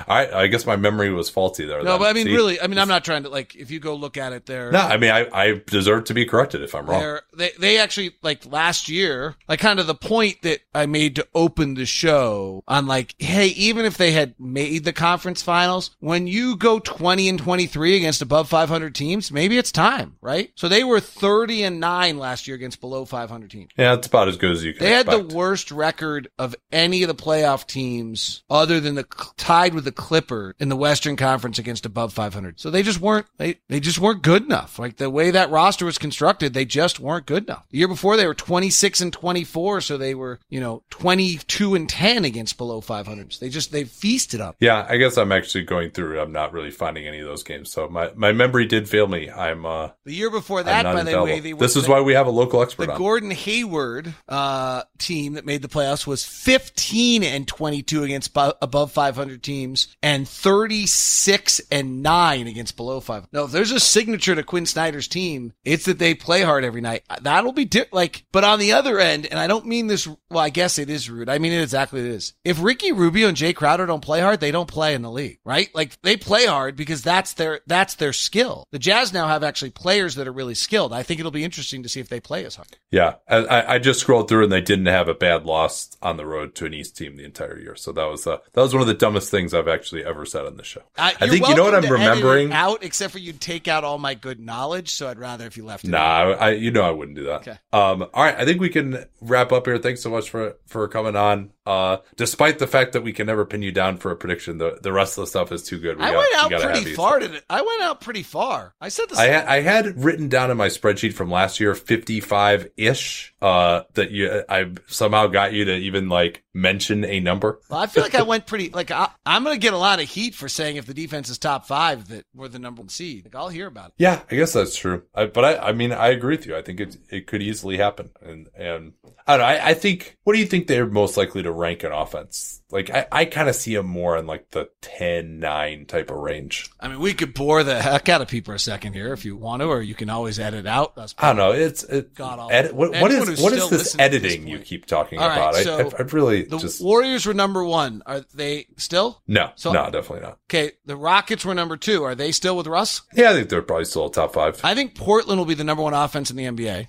I I guess my memory was faulty there. no, then. but I mean, See? really, I mean, I'm not trying to like. If you go look at it, there. No, I mean I I deserve to be corrected if I'm wrong. They they actually like last year, like kind of the point that I made to open the show on like, hey, even if they had made the conference finals, when you go twenty and twenty three against above five hundred teams, maybe it's time, right? So they were thirty and nine last year against below five hundred teams. Yeah, it's about as good as you can They had the worst record of any of the playoff teams other than the tied with the Clipper in the Western Conference against above 500. So they just weren't they they just weren't good enough. Like the way that roster was constructed, they just weren't good enough. The year before they were 26 and 24, so they were, you know, 22 and 10 against below 500s. They just, they feasted up. Yeah, I guess I'm actually going through. I'm not really finding any of those games, so my, my memory did fail me. I'm uh The year before that, by the way, they were this is the- why we have a local expert The on. Gordon Hayward uh, team that made the playoffs was 15 and 22 against bu- above 500 teams and 36 and 9 against below 5. No, if there's a signature to Quin Snyder's team, it's that they play hard every night. That'll be di- like, but on the other end, and I don't mean this, well, I guess it is rude. I mean it exactly it is. If Ricky Rubio and Jae Crowder don't play hard, they don't play in the league, right? Like they play hard because that's their, that's their skill. The Jazz now have actually players that are really skilled. I think it'll be interesting to see if they play as hard. Yeah, I, I just scrolled through and they didn't have a bad loss on the road to an East team the entire year. So that was uh, that was one of the dumbest things I've actually ever said on the show. Uh, I think you know what I'm to edit it remembering. out, except for you'd take out all my good knowledge. So I'd rather if you left it. Nah. I, I you know I wouldn't do that. Okay. Um. All right. I think we can wrap up here. Thanks so much for for coming on. Uh, despite the fact that we can never pin you down for a prediction, the the rest of the stuff is too good. We I got- went out pretty far. To, I went out pretty far. I said this. I had I had written down in my spreadsheet from last year 55 ish. Uh, that you I somehow got you to even like mention a number. well, I feel like I went pretty. Like I, I'm going to get a lot of heat for saying if the defense is top five that we're the number one seed. Like I'll hear about it. Yeah, I guess that's true. I, but I, I mean, I agree with you. I think it it could easily happen. And and I don't know. I, I think. What do you think they're most likely to rank in offense? Like I, I kind of see him more in like the 10-9 type of range. I mean, we could bore the heck out of people a second here if you want to, or you can always edit out. That's I don't know. It's it, God edit, what, what is what is this at this editing you keep talking All right, about? so I, I, I really The just Warriors were number one. Are they still? no, So- no, definitely not. Okay, the Rockets were number two. Are they still with Russ? Yeah, I think they're probably still top five. I think Portland will be the number one offense in the NBA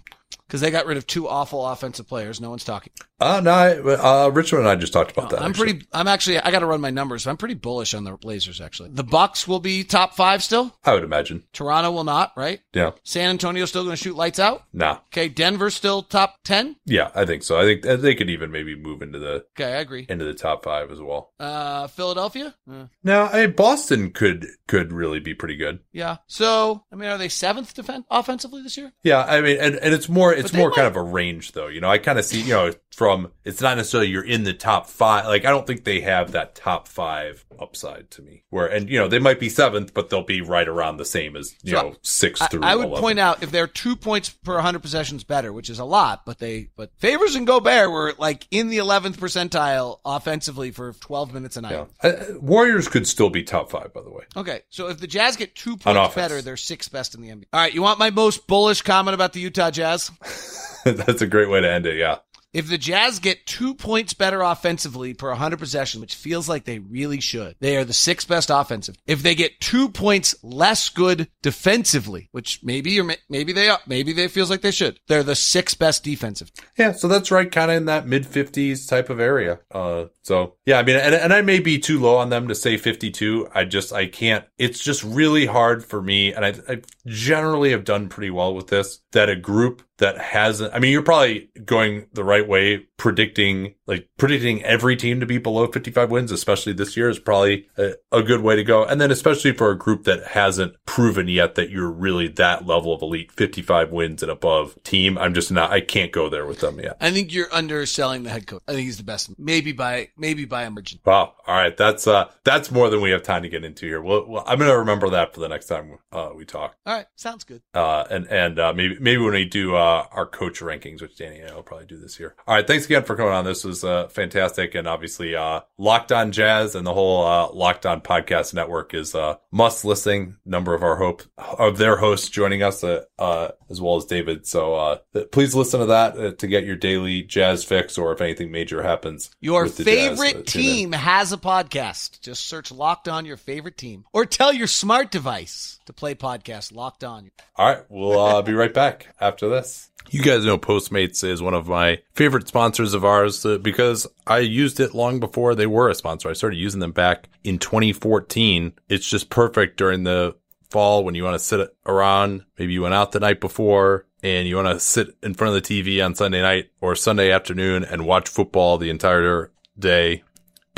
because they got rid of two awful offensive players. No one's talking. Uh, no, I, uh, Richmond and I just talked about that. I'm actually. pretty. I'm actually. I got to run my numbers. I'm pretty bullish on the Blazers. Actually, the Bucks will be top five still. I would imagine. Toronto will not. Right. Yeah. San Antonio still going to shoot lights out. Nah. Okay. Denver still top ten. Yeah, I think so. I think they could even maybe move into the Okay, I agree. into the top five as well. Uh, Philadelphia. Uh, No, I mean, Boston could could really be pretty good. yeah. So I mean, are they seventh defense offensively this year? Yeah, I mean, and, and it's more it's more might- kind of a range though. You know, I kind of see you know from it's not necessarily you're in the top five. Like I don't think they have that top five upside to me. Where and you know they might be seventh, but they'll be right around the same as you So know six I, through. I would 11. point out if they're two points per 100 possessions better, which is a lot, but they but Favors and Gobert were like in the 11th percentile offensively for 12 minutes a night. Yeah. Uh, Warriors could still be top five, by the way. Okay, so if the Jazz get two points better, they're sixth best in the NBA. All right, you want my most bullish comment about the Utah Jazz? That's a great way to end it. Yeah. If the Jazz get two points better offensively per 100 possessions, which feels like they really should, they are the sixth best offensive. If they get two points less good defensively, which maybe or maybe they are, maybe they feels like they should, they're the sixth best defensive. Yeah, so that's right, kind of in that mid fifties type of area. Uh, so yeah, I mean, and, and I may be too low on them to say fifty two. I just I can't. It's just really hard for me, and I, I generally have done pretty well with this. That a group that hasn't. I mean, you're probably going the right way, predicting like predicting every team to be below fifty five wins, especially this year, is probably a, a good way to go. And then especially for a group that hasn't proven yet that you're really that level of elite, fifty five wins and above team. I'm just not. I can't go there with them yet. I think you're underselling the head coach. I think he's the best, maybe by maybe by a margin. Wow. All right. That's uh that's more than we have time to get into here. Well, well I'm gonna remember that for the next time uh we talk. All right, sounds good. Uh and and uh maybe maybe when we do uh our coach rankings, which Danny and I will probably do this year. All right. Thanks again for coming on. This was uh fantastic and obviously uh Locked On Jazz and the whole uh Locked On Podcast Network is uh must listening. Number of our hope of their hosts joining us uh, uh as well as David. So uh please listen to that uh, to get your daily jazz fix or if anything major happens. Your Jazz, uh, favorite in. team has a podcast. Just search Locked On your favorite team, or tell your smart device to play podcast Locked On. All right, we'll uh, be right back after this. You guys know Postmates is one of my favorite sponsors of ours uh, because I used it long before they were a sponsor. I started using them back in 2014. It's just perfect during the fall when you want to sit around. Maybe you went out the night before and you want to sit in front of the TV on Sunday night or Sunday afternoon and watch football the entire day.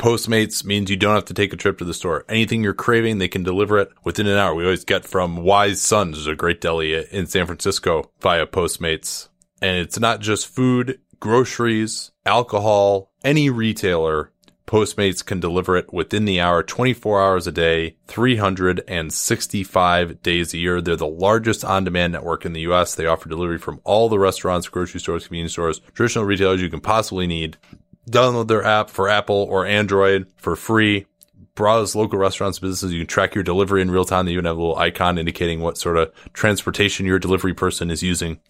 Postmates means you don't have to take a trip to the store. Anything you're craving, they can deliver it within an hour. We always get from Wise Sons, there's a great deli in San Francisco via Postmates. And it's not just food, groceries, alcohol, any retailer, Postmates can deliver it within the hour, 24 hours a day, 365 days a year. They're the largest on-demand network in the U.S. They offer delivery from all the restaurants, grocery stores, convenience stores, traditional retailers you can possibly need. Download their app for Apple or Android for free. Browse local restaurants, and businesses. You can track your delivery in real time. They even have a little icon indicating what sort of transportation your delivery person is using.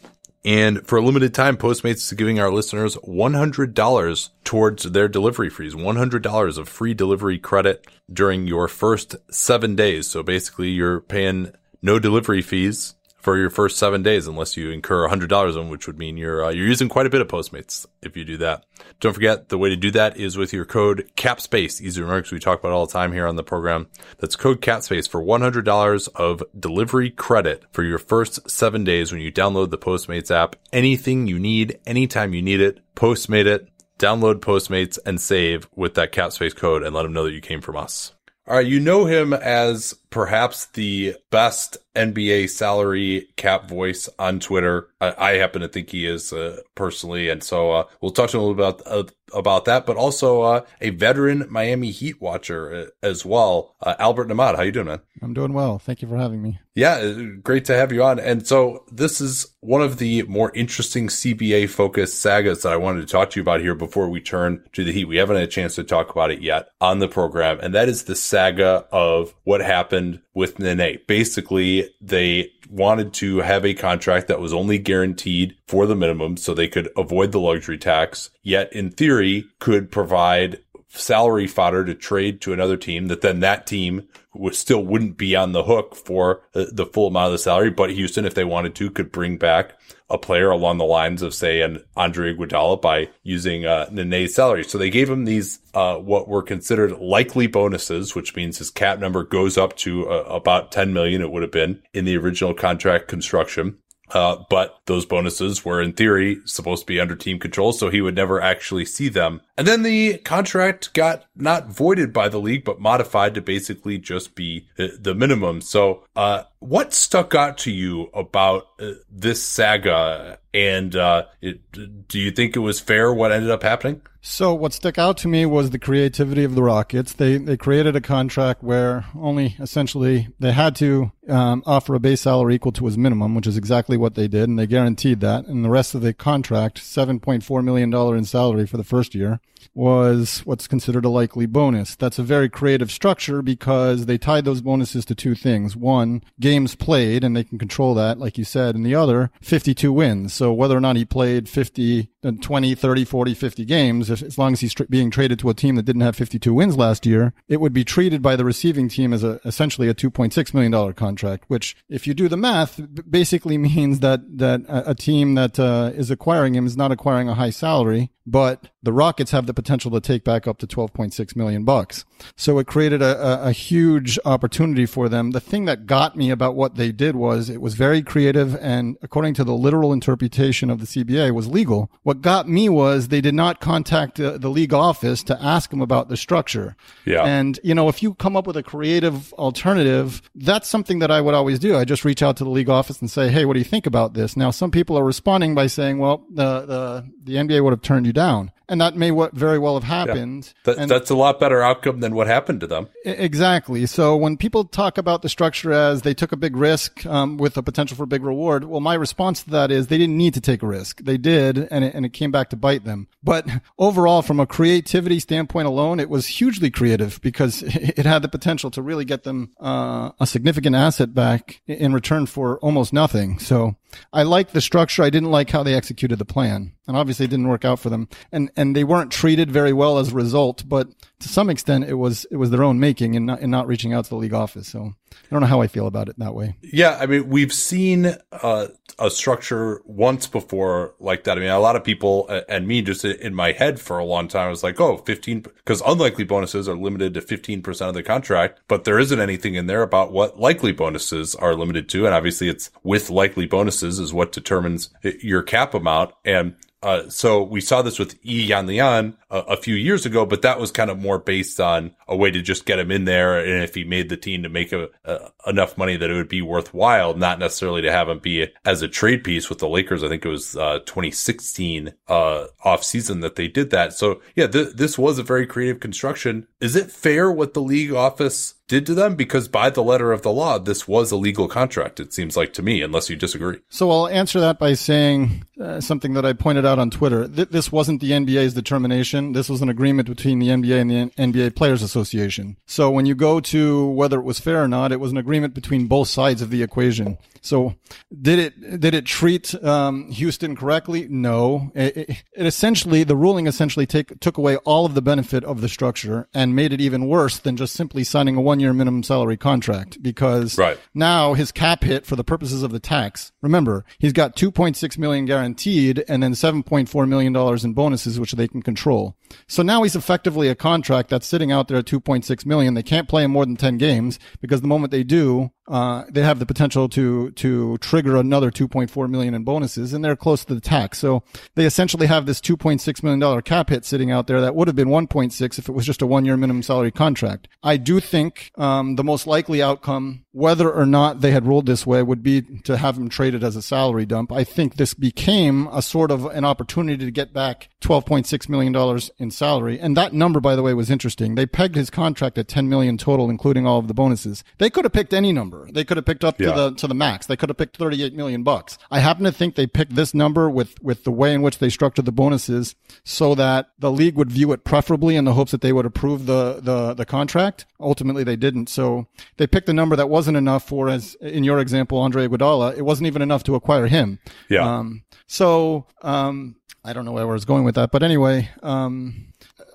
And for a limited time, Postmates is giving our listeners $100 towards their delivery fees. $100 of free delivery credit during your first seven days. So basically you're paying no delivery fees for your first seven days, unless you incur $100 on, which would mean you're, uh, you're using quite a bit of Postmates if you do that. Don't forget the way to do that is with your code CAPSPACE. Easy to remember we talk about all the time here on the program. That's code CAPSPACE for $100 of delivery credit for your first seven days when you download the Postmates app. Anything you need, anytime you need it, Postmate it, download Postmates and save with that CAPSPACE code and let them know that you came from us. All right, you know him as perhaps the best NBA salary cap voice on Twitter. I, I happen to think he is uh, personally, and so uh, we'll talk to him a little bit about uh, about that. But also uh, a veteran Miami Heat watcher uh, as well. Uh, Albert Nahmad, how you doing, man? I'm doing well. Thank you for having me. Yeah, great to have you on. And so this is one of the more interesting CBA focused sagas that I wanted to talk to you about here before we turn to the Heat. We haven't had a chance to talk about it yet on the program, and that is the saga of what happened with Nene. Basically, they wanted to have a contract that was only guaranteed for the minimum so they could avoid the luxury tax, yet in theory could provide salary fodder to trade to another team that then that team would still wouldn't be on the hook for the full amount of the salary. But Houston, if they wanted to, could bring back a player along the lines of say an Andre Iguodala by using uh, Nene's salary. So they gave him these uh, what were considered likely bonuses, which means his cap number goes up to uh, about 10 million. It would have been in the original contract construction. Uh, but those bonuses were in theory supposed to be under team control, so he would never actually see them. And then the contract got not voided by the league, but modified to basically just be the, the minimum. So, uh, what stuck out to you about uh, this saga? And uh, it, do you think it was fair what ended up happening? So what stuck out to me was the creativity of the Rockets. They they created a contract where only essentially they had to um, offer a base salary equal to his minimum, which is exactly what they did, and they guaranteed that. And the rest of the contract, seven point four million dollar in salary for the first year, was what's considered a likely bonus. That's a very creative structure because they tied those bonuses to two things. One, games played, and they can control that, like you said, and the other, 52 wins. So whether or not he played 50, uh, 20, 30, 40, 50 games, if, as long as he's tr- being traded to a team that didn't have 52 wins last year, it would be treated by the receiving team as a, essentially a $2.6 million contract, which if you do the math, basically means that, that a, team that uh, is acquiring him is not acquiring a high salary but the Rockets have the potential to take back up to 12.6 million bucks. So it created a, a, huge opportunity for them. The thing that got me about what they did was it was very creative and according to the literal interpretation of the CBA was legal. What got me was they did not contact the, the league office to ask them about the structure. Yeah. And, you know, if you come up with a creative alternative, that's something that I would always do. I just reach out to the league office and say, Hey, what do you think about this? Now, some people are responding by saying, well, the, the, the NBA would have turned you down. And that may what very well have happened. Yeah. That, that's a lot better outcome than what happened to them. Exactly. So when people talk about the structure as they took a big risk um, with a potential for a big reward, well, my response to that is they didn't need to take a risk. They did, and it, and it came back to bite them. But overall, from a creativity standpoint alone, it was hugely creative because it had the potential to really get them uh, a significant asset back in return for almost nothing. So I liked the structure. I didn't like how they executed the plan and obviously it didn't work out for them. And and they weren't treated very well as a result. But to some extent, it was it was their own making and not, and not reaching out to the league office. So I don't know how I feel about it that way. Yeah, I mean, we've seen uh, a structure once before like that. I mean, a lot of people and me just in my head for a long time was like, oh, 15, because unlikely bonuses are limited to 15% of the contract, but there isn't anything in there about what likely bonuses are limited to. And obviously it's with likely bonuses is what determines your cap amount. And Uh, so we saw this with Yi Jianlian a, a few years ago, but that was kind of more based on a way to just get him in there. And if he made the team to make a, a, enough money that it would be worthwhile, not necessarily to have him be as a trade piece with the Lakers. I think it was, uh, 2016, uh, off season that they did that. So yeah, th- this was a very creative construction. Is it fair what the league office did to them because by the letter of the law, this was a legal contract. It seems like to me, unless you disagree. So I'll answer that by saying uh, something that I pointed out on Twitter. Th- this wasn't the NBA's determination. This was an agreement between the NBA and the N- NBA Players Association. So when you go to whether it was fair or not, it was an agreement between both sides of the equation. So did it did it treat um, Houston correctly? No. It, it, it, essentially the ruling essentially take, took away all of the benefit of the structure and made it even worse than just simply signing a one year minimum salary contract because right. now his cap hit for the purposes of the tax. Remember, he's got 2.6 million guaranteed and then 7.4 million dollars in bonuses which they can control. So now he's effectively a contract that's sitting out there at 2.6 million. They can't play him more than 10 games because the moment they do, uh, they have the potential to to trigger another 2.4 million in bonuses, and they're close to the tax. So they essentially have this 2.6 million dollar cap hit sitting out there that would have been 1.6 if it was just a one year minimum salary contract. I do think um, the most likely outcome, whether or not they had ruled this way, would be to have him traded as a salary dump. I think this became a sort of an opportunity to get back 12.6 million dollars in salary, and that number, by the way, was interesting. They pegged his contract at 10 million total, including all of the bonuses. They could have picked any number. They could have picked up Yeah. to the to the max. They could have picked 38 million bucks. I happen to think they picked this number with with the way in which they structured the bonuses so that the league would view it preferably in the hopes that they would approve the the the contract. Ultimately they didn't. So they picked a number that wasn't enough for as in your example Andre Iguodala, it wasn't even enough to acquire him. Yeah. Um so um I don't know where I was going with that, but anyway, um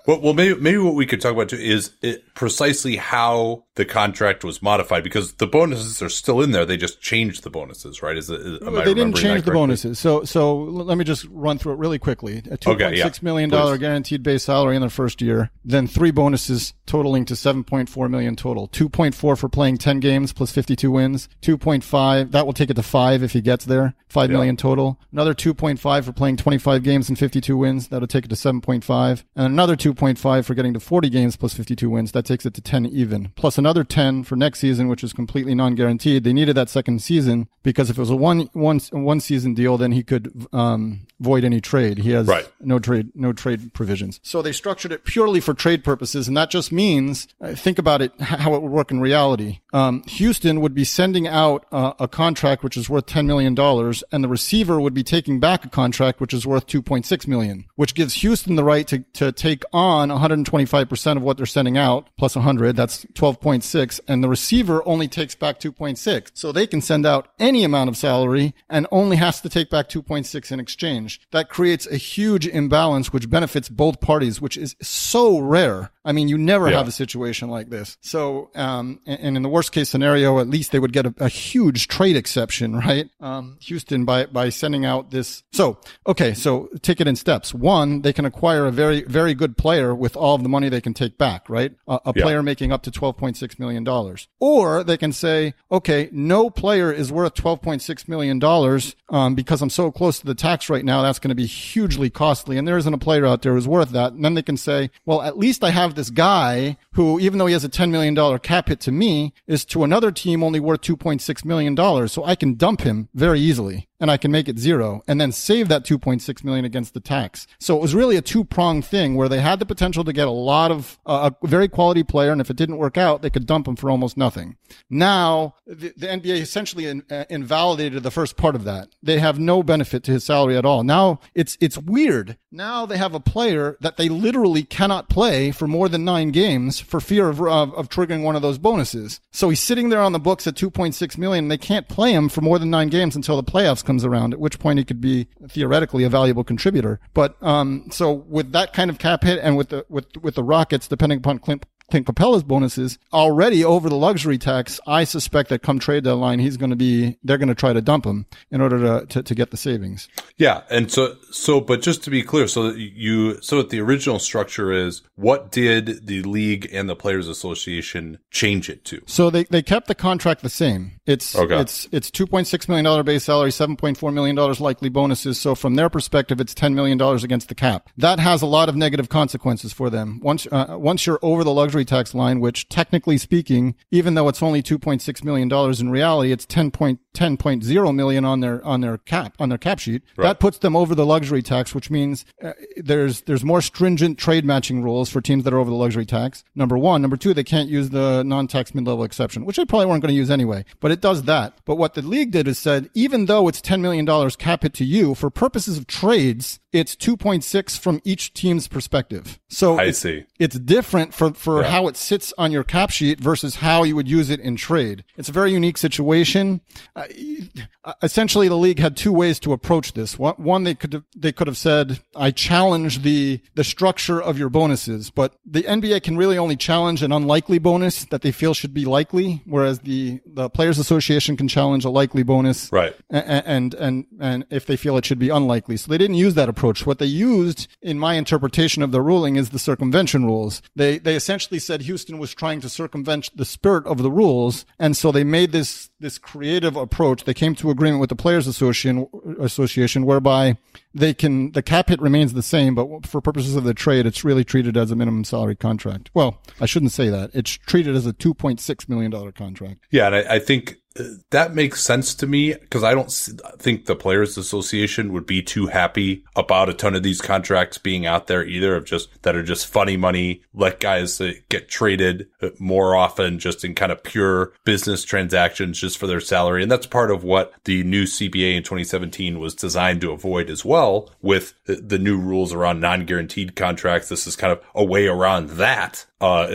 Well, well, maybe maybe what we could talk about too is it, precisely how the contract was modified because the bonuses are still in there. They just changed the bonuses, right? Is, it- is am I they didn't change the bonuses. So, so let me just run through it really quickly. A two Okay, point yeah. six million dollar guaranteed base salary in the first year, then three bonuses totaling to seven point four million total. Two point four for playing ten games plus fifty two wins. Two point five that will take it to five if he gets there. Five Yeah. million total. Another two point five for playing twenty five games and fifty two wins. That'll take it to seven point five. And another two point five for getting to forty games plus fifty two wins. That takes it to ten even. Plus another ten for next season, which is completely non guaranteed. They needed that second season because if it was a one one one season deal, then he could um, void any trade. He has Right. no trade no trade provisions. So they structured it purely for trade purposes, and that just means uh, think about it how it would work in reality. Um, Houston would be sending out uh, a contract which is worth ten million dollars, and the receiver would be taking back a contract which is worth two point six million, which gives Houston the right to to take on one hundred and twenty five percent of what they're sending out plus hundred. That's twelve point six, and the receiver only takes back two point six. So they can send out any amount of salary and only has to take back two point six in exchange. That creates a huge imbalance which benefits both parties, which is so rare. I mean, you never Yeah. have a situation like this. So, um, and, in the worst case scenario, at least they would get a, a huge trade exception, right? Um, Houston by, by sending out this. So, okay. So take it in steps. One, they can acquire a very, very good player with all of the money they can take back, right? A Yeah. player making up to $12.6 million. Or they can say, okay, no player is worth $12.6 million, um, because I'm so close to the tax right now. That's going to be hugely costly. And there isn't a player out there who's worth that. And then they can say, well, at least I have this guy who, even though he has a $10 million cap hit to me, is to another team only worth $2.6 million. So I can dump him very easily and I can make it zero and then save that 2.6 million against the tax. So it was really a two pronged thing where they had the potential to get a lot of uh, a very quality player. And if it didn't work out, they could dump him for almost nothing. Now the, the NBA essentially in, uh, invalidated the first part of that. They have no benefit to his salary at all. Now it's, it's weird. Now they have a player that they literally cannot play for more than nine games for fear of, of, of triggering one of those bonuses. So he's sitting there on the books at 2.6 million and they can't play him for more than nine games until the playoffs comes around, at which point he could be theoretically a valuable contributor. But, um, so with that kind of cap hit and with the, with, with the Rockets, depending upon Clint, Clint Capela's bonuses already over the luxury tax. I suspect that come trade deadline, he's going to be, they're going to try to dump him in order to, to, to get the savings. Yeah. And so, so, but just to be clear, so that you, so the original structure is what did the league and the players association change it to? So they, they kept the contract the same. It's, Okay. it's, it's $2.6 million base salary, $7.4 million likely bonuses. So from their perspective, it's $10 million against the cap. That has a lot of negative consequences for them. Once, uh, once you're over the luxury tax line, which technically speaking, even though it's only $2.6 million in reality, it's 10.10.0 million on their, on their cap, on their cap sheet. That puts them over the luxury tax, which means uh, there's, there's more stringent trade matching rules for teams that are over the luxury tax. Number one. Number two, they can't use the non-tax mid-level exception, which they probably weren't going to use anyway, but it does that. But what the league did is said, even though it's $10 million cap hit to you, for purposes of trades, it's 2.6 from each team's perspective. So I it's- see. it's different for, for Yeah. how it sits on your cap sheet versus how you would use it in trade. It's a very unique situation. Uh, uh, essentially, the league had two ways to approach this. One, one they could have, they could have said, "I challenge the the structure of your bonuses," but the NBA can really only challenge an unlikely bonus that they feel should be likely, whereas the the Players Association can challenge a likely bonus, Right. a- a- and and and if they feel it should be unlikely. So they didn't use that approach. What they used, in my interpretation of the ruling, is the circumvention rules. They they essentially said Houston was trying to circumvent the spirit of the rules, and so they made this this creative approach. They came to agreement with the Players Association Association whereby they can the cap hit remains the same, but for purposes of the trade, it's really treated as a minimum salary contract. Well, I shouldn't say that. It's treated as a two point six million dollar contract. Yeah, and I, I think uh, that makes sense to me because I don't think the Players Association would be too happy about a ton of these contracts being out there either of just that are just funny money, let guys uh, get traded uh, more often just in kind of pure business transactions just for their salary. And that's part of what the new CBA in 2017 was designed to avoid as well with the, new rules around non-guaranteed contracts. This is kind of a way around that uh,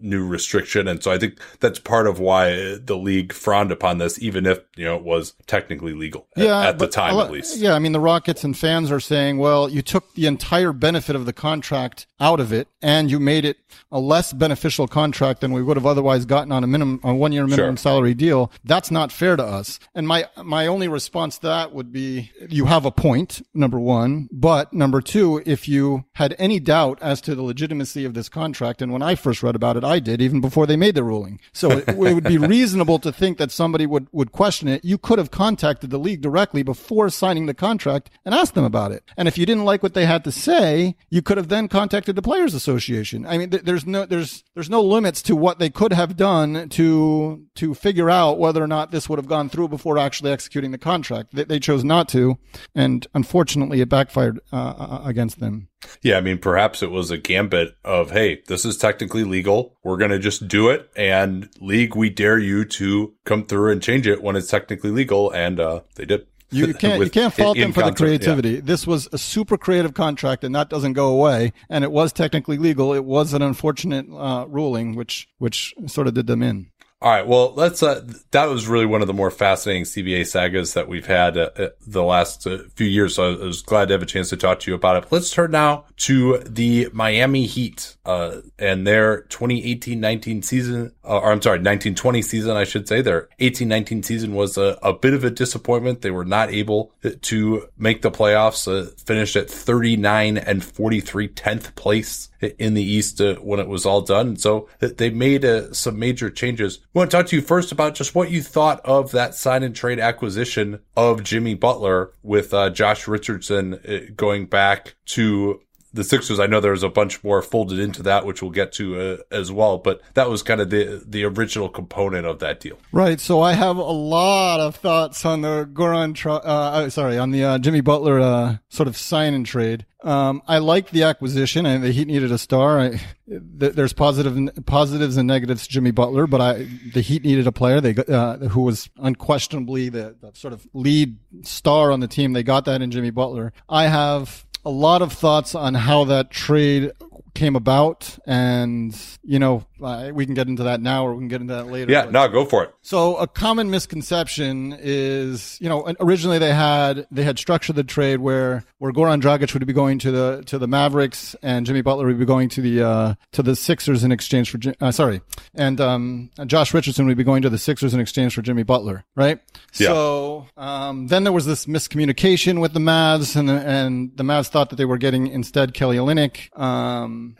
new restriction. And so I think that's part of why the league frowned upon this, even if, you know, it was technically legal at- at, the time, lot- at least. Yeah, I mean, the Rockets and fans are saying, well, you took the entire benefit of the contract out of it and you made it a less beneficial contract than we would have otherwise gotten on a minimum, a one year minimum Sure. salary deal. That's not fair to us. And my, my only response to that would be, you have a point, number one. But number two, if you had any doubt as to the legitimacy of this contract, and when I first read about it, I did, even before they made the ruling. So it, it would be reasonable to think that somebody would, would question it. You could have contacted the league directly before signing the contract and asked them about it. And if you didn't like what they had to say, you could have then contacted the Players Association. I mean, th- there's no, there's, there's no limits to what they could have done to, to figure out whether or not this would have gone through before actually executing the contract. They, they chose not to. And unfortunately, it backfired uh, uh, against them. Yeah, I mean, perhaps it was a gambit of, hey, this is technically legal. We're going to just do it. And league, we dare you to come through and change it when it's technically legal. And uh, they did. You can't you can't fault them for the concert, yeah. creativity. This was a super creative contract, and that doesn't go away. And it was technically legal. It was an unfortunate uh, ruling, which which sort of did them in. All right. Well, let's. Uh, that was really one of the more fascinating CBA sagas that we've had uh, uh, the last uh, few years. So I was glad to have a chance to talk to you about it. Let's turn now to the Miami Heat uh, and their 2018-19 season. Uh, or I'm sorry, 1920 season, I should say. Their 18-19 season was a, a bit of a disappointment. They were not able to make the playoffs. Uh, finished at 39 and 43, 10th place in the East uh, when it was all done. So they made uh, some major changes. I want to talk to you first about just what you thought of that sign and trade acquisition of Jimmy Butler with uh, Josh Richardson uh, going back to the Sixers. I know there's a bunch more folded into that, which we'll get to uh, as well. But that was kind of the the original component of that deal. Right. So I have a lot of thoughts on the Goran. Tra- uh, sorry, on the uh, Jimmy Butler uh, sort of sign and trade. Um, I like the acquisition, and the Heat needed a star. I, th- there's positive positives and negatives Jimmy Butler, but I the Heat needed a player they uh, who was unquestionably the, the sort of lead star on the team. They got that in Jimmy Butler. I have a lot of thoughts on how that trade came about and you know uh, we can get into that now, or we can get into that later. Yeah, but- no, go for it. so a common misconception is, you know, originally they had they had structured the trade where where Goran Dragic would be going to the to the Mavericks and Jimmy Butler would be going to the uh, to the Sixers in exchange for uh, sorry, and um, Josh Richardson would be going to the Sixers in exchange for Jimmy Butler, right? Yeah. So um, then there was this miscommunication with the Mavs, and the, and the Mavs thought that they were getting instead Kelly Olynyk. Um,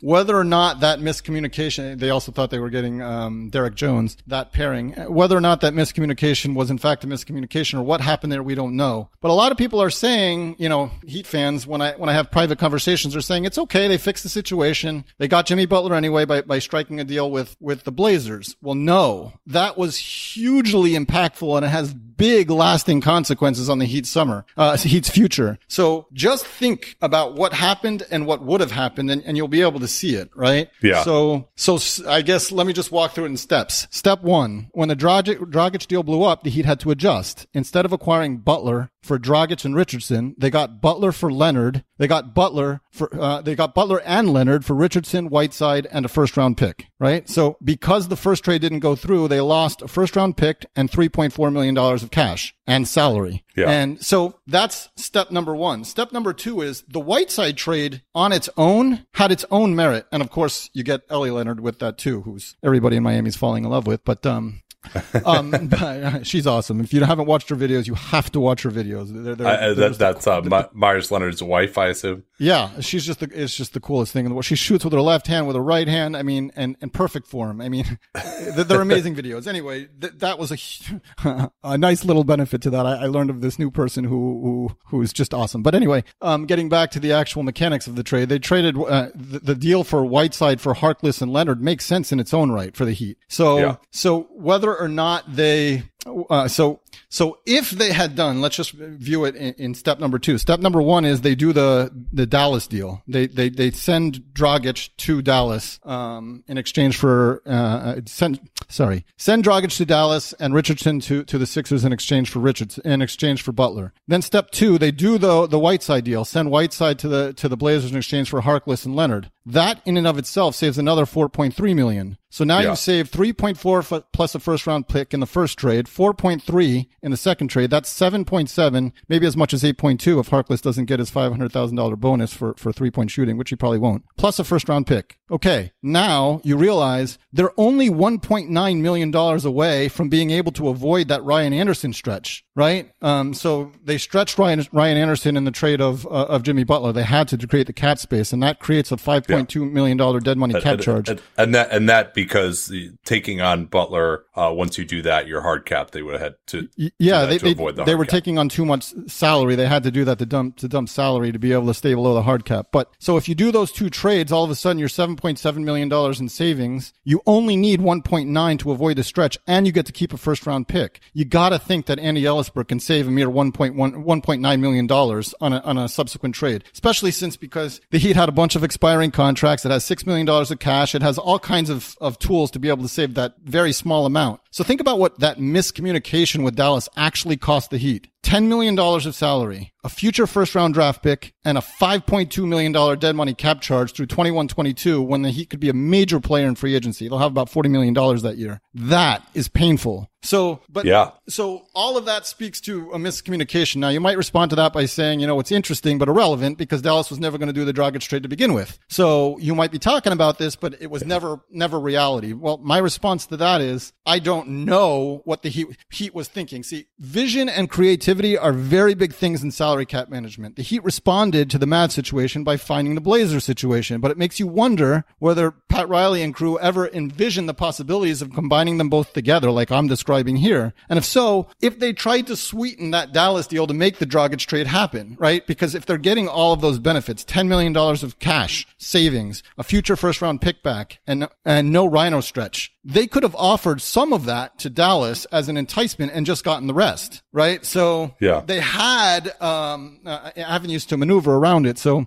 whether or not that miscommunication, they also thought they were getting um, Derrick Jones. That pairing, whether or not that miscommunication was in fact a miscommunication or what happened there, we don't know. But a lot of people are saying, you know, Heat fans, when I when I have private conversations, are saying it's okay. They fixed the situation. They got Jimmy Butler anyway by by striking a deal with with the Blazers. Well, no, that was hugely impactful and it has big lasting consequences on the Heat's summer, uh, Heat's future. So just think about what happened and what would have happened and, and you'll be able to see it, right? Yeah. So, so I guess let me just walk through it in steps. Step one, when the Dragic, Dragic deal blew up, the Heat had to adjust. Instead of acquiring Butler for Dragic and Richardson, they got Butler for Leonard. They got Butler for, uh, they got Butler and Leonard for Richardson, Whiteside, and a first round pick, right? So because the first trade didn't go through, they lost a first round pick and $3.4 million of cash and salary. Yeah. And so that's step number one. Step number two is the Whiteside trade on its own had its own merit. And of course, you get Ellie Leonard with that too, who's everybody in Miami's falling in love with. But, um, um, but, uh, she's awesome. If you haven't watched her videos, you have to watch her videos. They're, they're, I, I- that, that's uh, My, Meyers Leonard's wife, I assume. yeah, she's just the, it's just the coolest thing in the world. She shoots with her left hand, with her right hand. I mean, and, and perfect form. I mean, they're they're amazing videos. Anyway, th- that was a, a nice little benefit to that. I, I learned of this new person who, who, who is just awesome. But anyway, um, getting back to the actual mechanics of the trade, they traded, uh, the, the deal for Whiteside for Harkless and Leonard makes sense in its own right for the Heat. So, Yeah. so whether or not they, uh, so, so if they had done, let's just view it in, in step number two. Step number one is they do the, the Dallas deal. They, they, they send Dragic to Dallas, um, in exchange for, uh, send, sorry, send Dragic to Dallas and Richardson to, to the Sixers in exchange for Richards, in exchange for Butler. Then step two, they do the, the Whiteside deal, send Whiteside to the, to the Blazers in exchange for Harkless and Leonard. That in and of itself saves another 4.3 million. So now Yeah. you've saved 3.4 plus a first round pick in the first trade, 4.3 in the second trade. That's 7.7, maybe as much as 8.2 if Harkless doesn't get his $500,000 bonus for, for three point shooting, which he probably won't, plus a first round pick. Okay. Now you realize they're only $1.9 million away from being able to avoid that Ryan Anderson stretch, right? Um, so they stretched Ryan, Ryan Anderson in the trade of, uh, of Jimmy Butler. They had to, create the cap space and that creates a $5.2 million dead money cap and, charge. And, and that and that because the, taking on Butler, uh, once you do that, your hard cap they would have had to Yeah, they to they, avoid the they were cap. taking on too much salary. They had to do that to dump to dump salary to be able to stay below the hard cap. But so if you do those two trades, all of a sudden you're seven point seven million dollars in savings. You only need one point nine to avoid the stretch, and you get to keep a first round pick. You got to think that Andy Elisburg can save a mere 1.1 1.9 million dollars on a on a subsequent trade, especially since because the Heat had a bunch of expiring contracts. It has six million dollars of cash. It has all kinds of of tools to be able to save that very small amount. So think about what that miscommunication with Dallas actually cost the Heat. $10 million of salary, a future first round draft pick, and a $5.2 million dead money cap charge through 21 22 when the Heat could be a major player in free agency. They'll have about $40 million that year. That is painful. So, but Yeah. so all of that speaks to a miscommunication. Now you might respond to that by saying, you know, it's interesting but irrelevant because Dallas was never going to do the Dragic trade to begin with. So you might be talking about this, but it was never, never reality. Well, my response to that is I don't know what the Heat, Heat was thinking. See, vision and creativity are very big things in salary cap management. The Heat responded to the Mad situation by finding the Blazer situation, but it makes you wonder whether Pat Riley and crew ever envisioned the possibilities of combining them both together like I'm describing here. And if so, if they tried to sweeten that Dallas deal to make the Dragic trade happen, right? Because if they're getting all of those benefits, $10 million of cash savings, a future first round pick back and, and no rhino stretch, they could have offered some of that to Dallas as an enticement and just gotten the rest, right? So Yeah. they had, um, uh, avenues to maneuver around it. So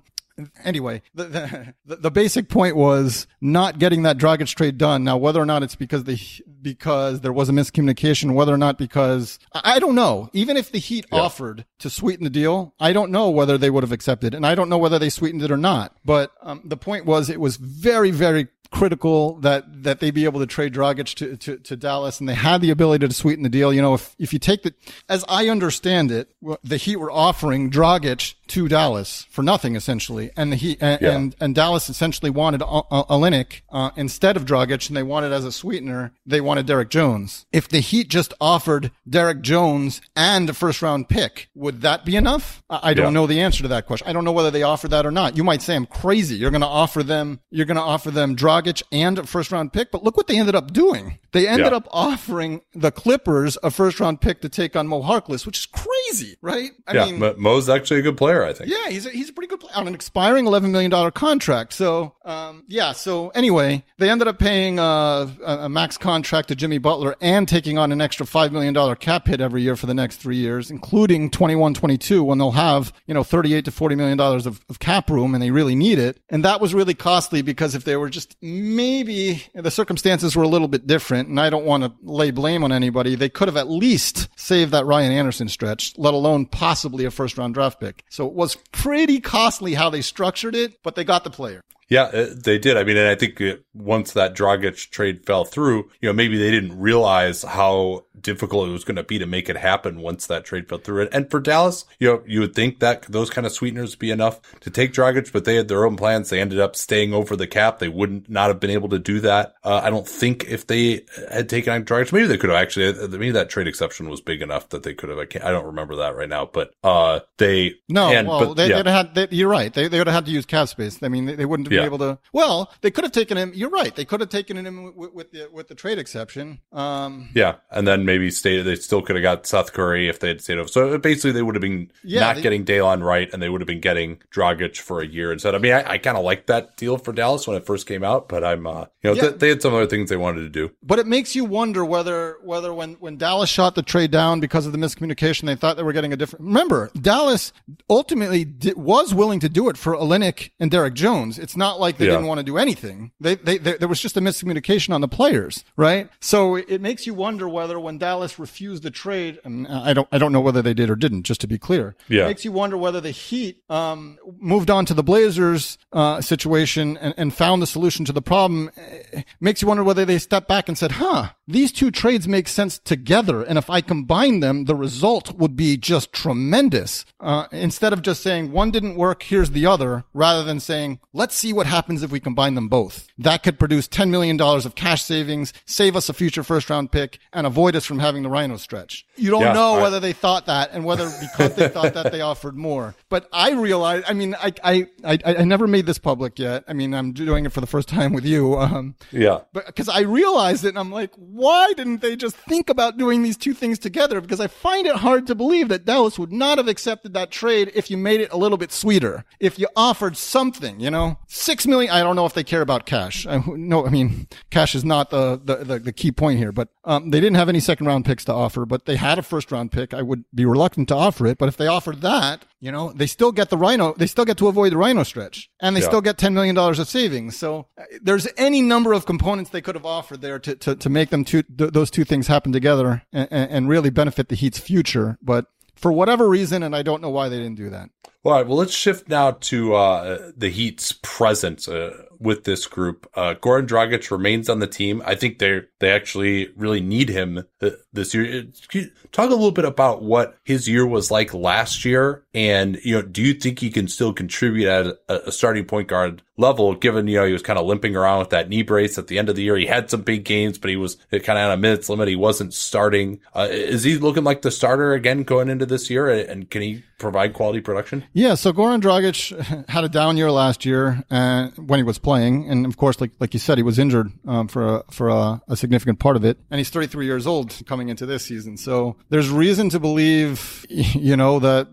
anyway, the, the the basic point was not getting that Dragic trade done. Now, whether or not it's because the because there was a miscommunication, whether or not because I I don't know. Even if the Heat offered to sweeten the deal, I don't know whether they would have accepted, and I don't know whether they sweetened it or not. But um, the point was, it was very very critical that that they be able to trade Dragic to, to, to Dallas, and they had the ability to sweeten the deal. You know, if if you take the, as I understand it, the Heat were offering Dragic to Dallas for nothing essentially, and the Heat and Yeah. and, and Dallas essentially wanted Olynyk uh, instead of Dragic, and they wanted as a sweetener they wanted Derrick Jones. If the Heat just offered Derrick Jones and a first round pick, would that be enough? I, I don't Yeah. know the answer to that question. I don't know whether they offer that or not. You might say I'm crazy. You're going to offer them. You're going to offer them Dragic and a first round pick, but look what they ended up doing. They ended Yeah. up offering the Clippers a first round pick to take on Mo Harkless, which is crazy, right? I yeah, mean, Mo's actually a good player, I think. yeah, he's a, he's a pretty good player on an expiring eleven million dollar contract. So, um, yeah. So anyway, they ended up paying uh, a, max contract to Jimmy Butler and taking on an extra five million dollar cap hit every year for the next three years, including 21, 22, when they'll have you know thirty eight to forty million dollars of, of cap room, and they really need it. And that was really costly because if they were just maybe the circumstances were a little bit different, and I don't want to lay blame on anybody, they could have at least saved that Ryan Anderson stretch, let alone possibly a first round draft pick. So was pretty costly how they structured it, but they got the player. Yeah, uh, they did. I mean, and I think uh, once that Dragic trade fell through, you know, maybe they didn't realize how difficult it was going to be to make it happen once that trade fell through. And for Dallas, you know, you would think that those kind of sweeteners would be enough to take Dragic, but they had their own plans. They ended up staying over the cap. They wouldn't not have been able to do that. Uh, I don't think if they had taken on Dragic, maybe they could have actually. uh, Maybe that trade exception was big enough that they could have. I, can't, I don't remember that right now, but uh, they No, and, well, but, they, yeah. they'd have had. They, you're right. They they would have had to use cap space. I mean, they, they wouldn't have Yeah. been able to. Well, they could have taken him. You're right. They could have taken him with, with the with the trade exception. Um, Yeah, and then maybe stay. They still could have got Seth Curry if they had stayed over. So basically, they would have been Yeah, not they- getting Delon Wright, and they would have been getting Dragic for a year instead. I mean, I, I kind of liked that deal for Dallas when it first came out, but I'm, uh, you know, Yeah. th- they had some other things they wanted to do. But it makes you wonder whether whether when when Dallas shot the trade down because of the miscommunication, they thought they were getting a different. Remember, Dallas ultimately di- was willing to do it for Olynyk and Derrick Jones. It's not like they Yeah. didn't want to do anything. They, they, they there was just a miscommunication on the players, right? So it makes you wonder whether when Dallas refused the trade, and I don't I don't know whether they did or didn't. Just to be clear, Yeah. it makes you wonder whether the Heat um, moved on to the Blazers uh, situation and, and found the solution to the problem. Eh, Makes you wonder whether they stepped back and said, "Huh, these two trades make sense together, and if I combine them, the result would be just tremendous." Uh, instead of just saying one didn't work, here's the other, rather than saying, "Let's see what happens if we combine them both." That could produce ten million dollars of cash savings, save us a future first round pick, and avoid from having the Rhino stretch. You don't Yeah, know I- whether they thought that and whether because they thought that they offered more. But I realized, I mean, I, I, I, I never made this public yet. I mean, I'm doing it for the first time with you. Um, Yeah. but because I realized it and I'm like, why didn't they just think about doing these two things together? Because I find it hard to believe that Dallas would not have accepted that trade if you made it a little bit sweeter. If you offered something, you know, six million. I don't know if they care about cash. I, no, I mean, cash is not the, the, the, the key point here, but, um, they didn't have any second round picks to offer, but they had a first round pick. I would be reluctant to offer it, but if they offered that, you know, they still get the rhino, they still get to avoid the rhino stretch and they Yeah. still get $10 million of savings. So uh, there's any number of components they could have offered there to, to, to make them two, th- those two things happen together and, and really benefit the Heat's future. But for whatever reason, and I don't know why they didn't do that. All right. Well, let's shift now to uh, the Heat's presence uh, with this group. Uh, Goran Dragic remains on the team. I think they they actually really need him uh, this year. Uh, Talk a little bit about what his year was like last year, and you know, do you think he can still contribute at a, a starting point guard level? Given you know he was kind of limping around with that knee brace at the end of the year. He had some big games, but he was kind of on a minutes limit. He wasn't starting. Uh, is he looking like the starter again going into this year? And can he provide quality production? Yeah, so Goran Dragic had a down year last year uh, when he was playing, and of course, like like you said, he was injured um, for a, for a, a significant part of it, and he's 33 years old coming into this season. So there's reason to believe, you know, that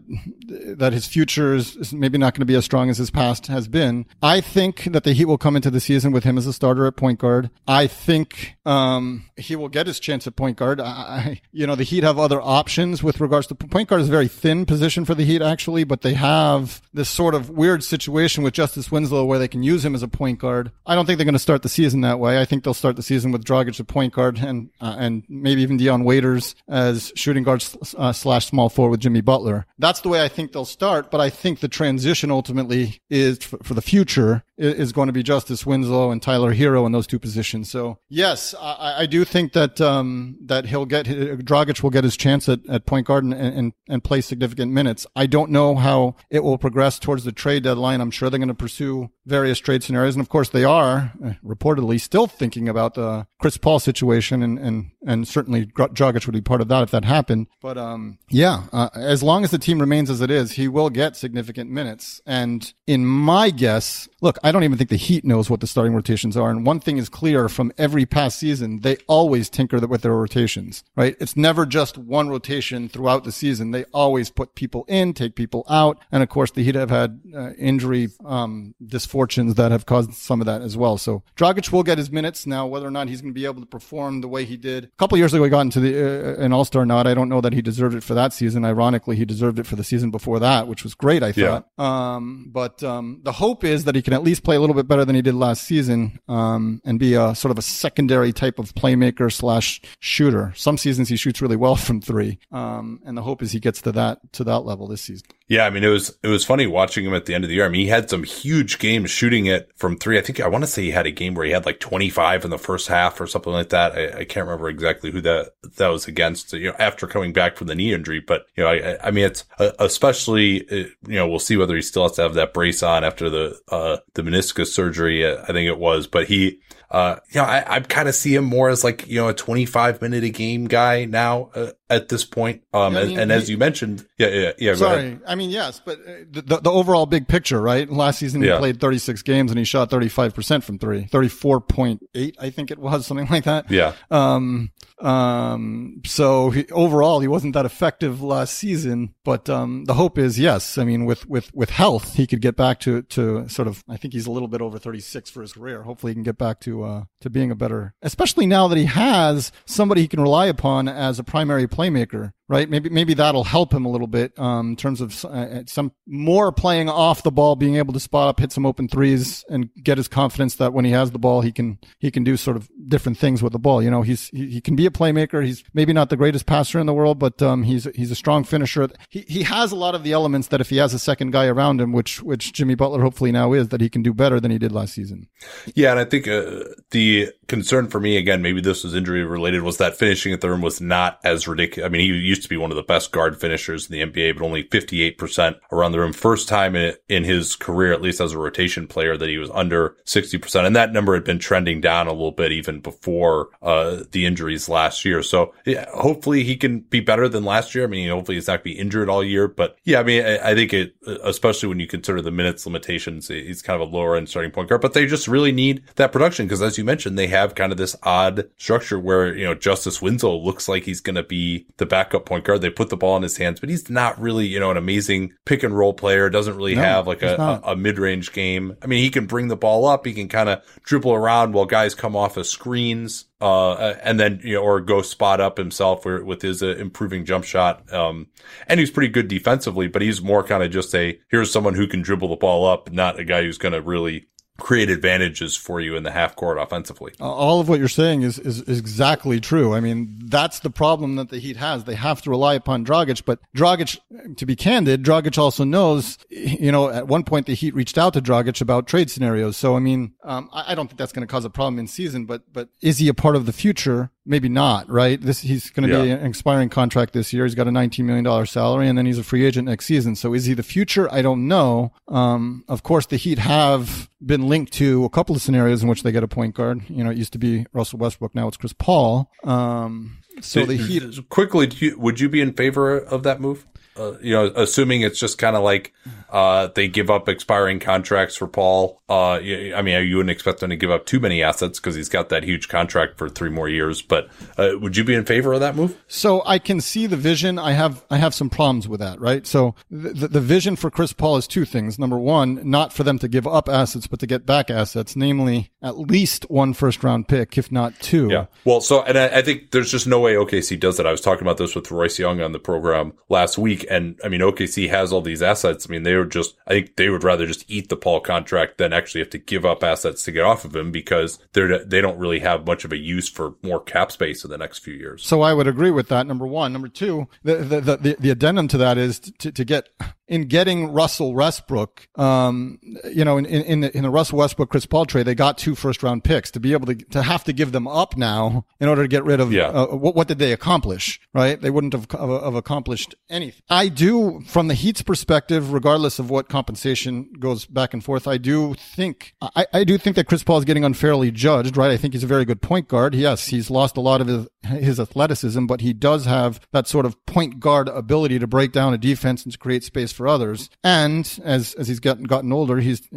that his future is, maybe not going to be as strong as his past has been. I think that the Heat will come into the season with him as a starter at point guard. I think um, he will get his chance at point guard. I, you know, the Heat have other options with regards to point guard is a very thin position for the Heat actually, but they have have this sort of weird situation with Justice Winslow where they can use him as a point guard. I don't think they're going to start the season that way. I think they'll start the season with Dragic at point guard and uh, and maybe even Dion Waiters as shooting guard uh, slash small forward with Jimmy Butler. That's the way I think they'll start. But I think the transition ultimately is for, for the future is going to be Justice Winslow and Tyler Herro in those two positions. So yes, I, I do think that um, that he'll get Dragic will get his chance at, at point guard and, and and play significant minutes. I don't know how it will progress towards the trade deadline. I'm sure they're going to pursue various trade scenarios, and of course they are uh, reportedly still thinking about the Chris Paul situation, and and and certainly Dragic would be part of that if that happened. But um, yeah, uh, as long as the team remains as it is, he will get significant minutes. And in my guess, look, I don't even think the Heat knows what the starting rotations are. And one thing is clear from every past season, they always tinker with their rotations, right? It's never just one rotation throughout the season. They always put people in, take people out. And of course, the Heat have had uh, injury um, that have caused some of that as well. So Dragic will get his minutes now. Whether or not he's going to be able to perform the way he did a couple years ago, he got into the uh, an All Star nod. I don't know that he deserved it for that season. Ironically, he deserved it for the season before that, which was great. I thought. Yeah. Um, but um, the hope is that he can at least play a little bit better than he did last season um, and be a sort of a secondary type of playmaker slash shooter. Some seasons he shoots really well from three, um, and the hope is he gets to that to that level this season. Yeah, I mean it was it was funny watching him at the end of the year. I mean he had some huge games shooting it from three. I think I want to say he had a game where he had like 25 in the first half or something like that. I, I can't remember exactly who that that was against. You know, after coming back from the knee injury, but you know, I, I mean it's uh, especially uh, you know we'll see whether he still has to have that brace on after the uh the meniscus surgery. Uh, I think it was, but he uh, you know, I, I kind of see him more as like, you know, a 25 minute a game guy now uh, at this point. Um, yeah, I mean, and, and as you mentioned, yeah, yeah, yeah. Sorry. I mean, yes, but uh, the, the overall big picture, right? Last season he yeah. played 36 games and he shot 35% from three, 34.8, I think it was something like that. Yeah. Um, um, so he, overall he wasn't that effective last season, but, um, the hope is, yes, I mean, with, with, with health, he could get back to, to sort of, I think he's a little bit over 36 for his career. Hopefully he can get back to, uh, to being a better, especially now that he has somebody he can rely upon as a primary playmaker right? Maybe maybe that'll help him a little bit um, in terms of uh, some more playing off the ball, being able to spot up, hit some open threes, and get his confidence that when he has the ball, he can he can do sort of different things with the ball. You know, he's he, he can be a playmaker. He's maybe not the greatest passer in the world, but um, he's he's a strong finisher. He he has a lot of the elements that if he has a second guy around him, which which Jimmy Butler hopefully now is, that he can do better than he did last season. Yeah, and I think uh, the concern for me again, maybe this was injury related, was that finishing at the rim was not as ridiculous. I mean, he used to be one of the best guard finishers in the NBA, but only 58% around the rim. First time in, in his career, at least as a rotation player, that he was under 60%. And that number had been trending down a little bit even before, uh, the injuries last year. So yeah, hopefully he can be better than last year. I mean, hopefully he's not going to be injured all year, but yeah, I mean, I, I think it, especially when you consider the minutes limitations, he's kind of a lower end starting point guard, but they just really need that production because as you mentioned, they have kind of this odd structure where, you know, Justice Winslow looks like he's going to be the backup point guard. They put the ball in his hands, but he's not really, you know, an amazing pick and roll player. Doesn't really no, have like a, a, a mid range game. I mean, he can bring the ball up. He can kind of dribble around while guys come off of screens. Uh, and then, you know, or go spot up himself with his uh, improving jump shot. Um, and he's pretty good defensively, but he's more kind of just a, here's someone who can dribble the ball up, not a guy who's going to really create advantages for you in the half court offensively. All of what you're saying is, is, exactly true. I mean, that's the problem that the Heat has. They have to rely upon Dragic, but Dragic, to be candid, Dragic also knows, you know, at one point the Heat reached out to Dragic about trade scenarios. So, I mean, um, I, I don't think that's going to cause a problem in season, but, but is he a part of the future? Maybe not, right? This he's going to yeah. be an expiring contract this year. He's got a $19 million salary and then he's a free agent next season. So is he the future? I don't know. Um, of course, the Heat have been linked to a couple of scenarios in which they get a point guard. You know, it used to be Russell Westbrook. Now it's Chris Paul. Um, so the Heat quickly, you, would you be in favor of that move? Uh, you know, assuming it's just kind of like uh, they give up expiring contracts for Paul. Uh, I mean, you wouldn't expect them to give up too many assets because he's got that huge contract for three more years. But uh, would you be in favor of that move? So I can see the vision. I have I have some problems with that, right? So the, the vision for Chris Paul is two things. Number one, not for them to give up assets, but to get back assets, namely at least one first round pick, if not two. Yeah. Well, so and I, I think there's just no way OKC does that. I was talking about this with Royce Young on the program last week, and I mean, OKC has all these assets. I mean, they would just, I think they would rather just eat the Paul contract than actually have to give up assets to get off of him because they're, they don't really have much of a use for more cap space in the next few years. So I would agree with that. Number one. Number two, the, the, the, the addendum to that is to, to get in getting Russell Westbrook, um, you know, in, in, the, in the Russell Westbrook Chris Paul trade, they got two first round picks to be able to, to have to give them up now in order to get rid of, yeah. uh, what, what did they accomplish? Right. They wouldn't have, have accomplished anything. I do, from the Heat's perspective, regardless of what compensation goes back and forth, I do think, I, I do think that Chris Paul is getting unfairly judged, right? I think he's a very good point guard. Yes, he's lost a lot of his, his athleticism, but he does have that sort of point guard ability to break down a defense and to create space for others. And as, as he's gotten, gotten older, he's,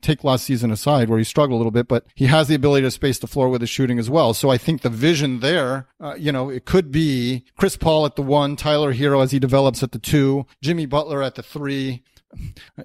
take last season aside where he struggled a little bit, but he has the ability to space the floor with his shooting as well. So I think the vision there, uh, you know, it could be Chris Paul at the one, Tyler Herro as he develops at the two, Jimmy Butler at the three.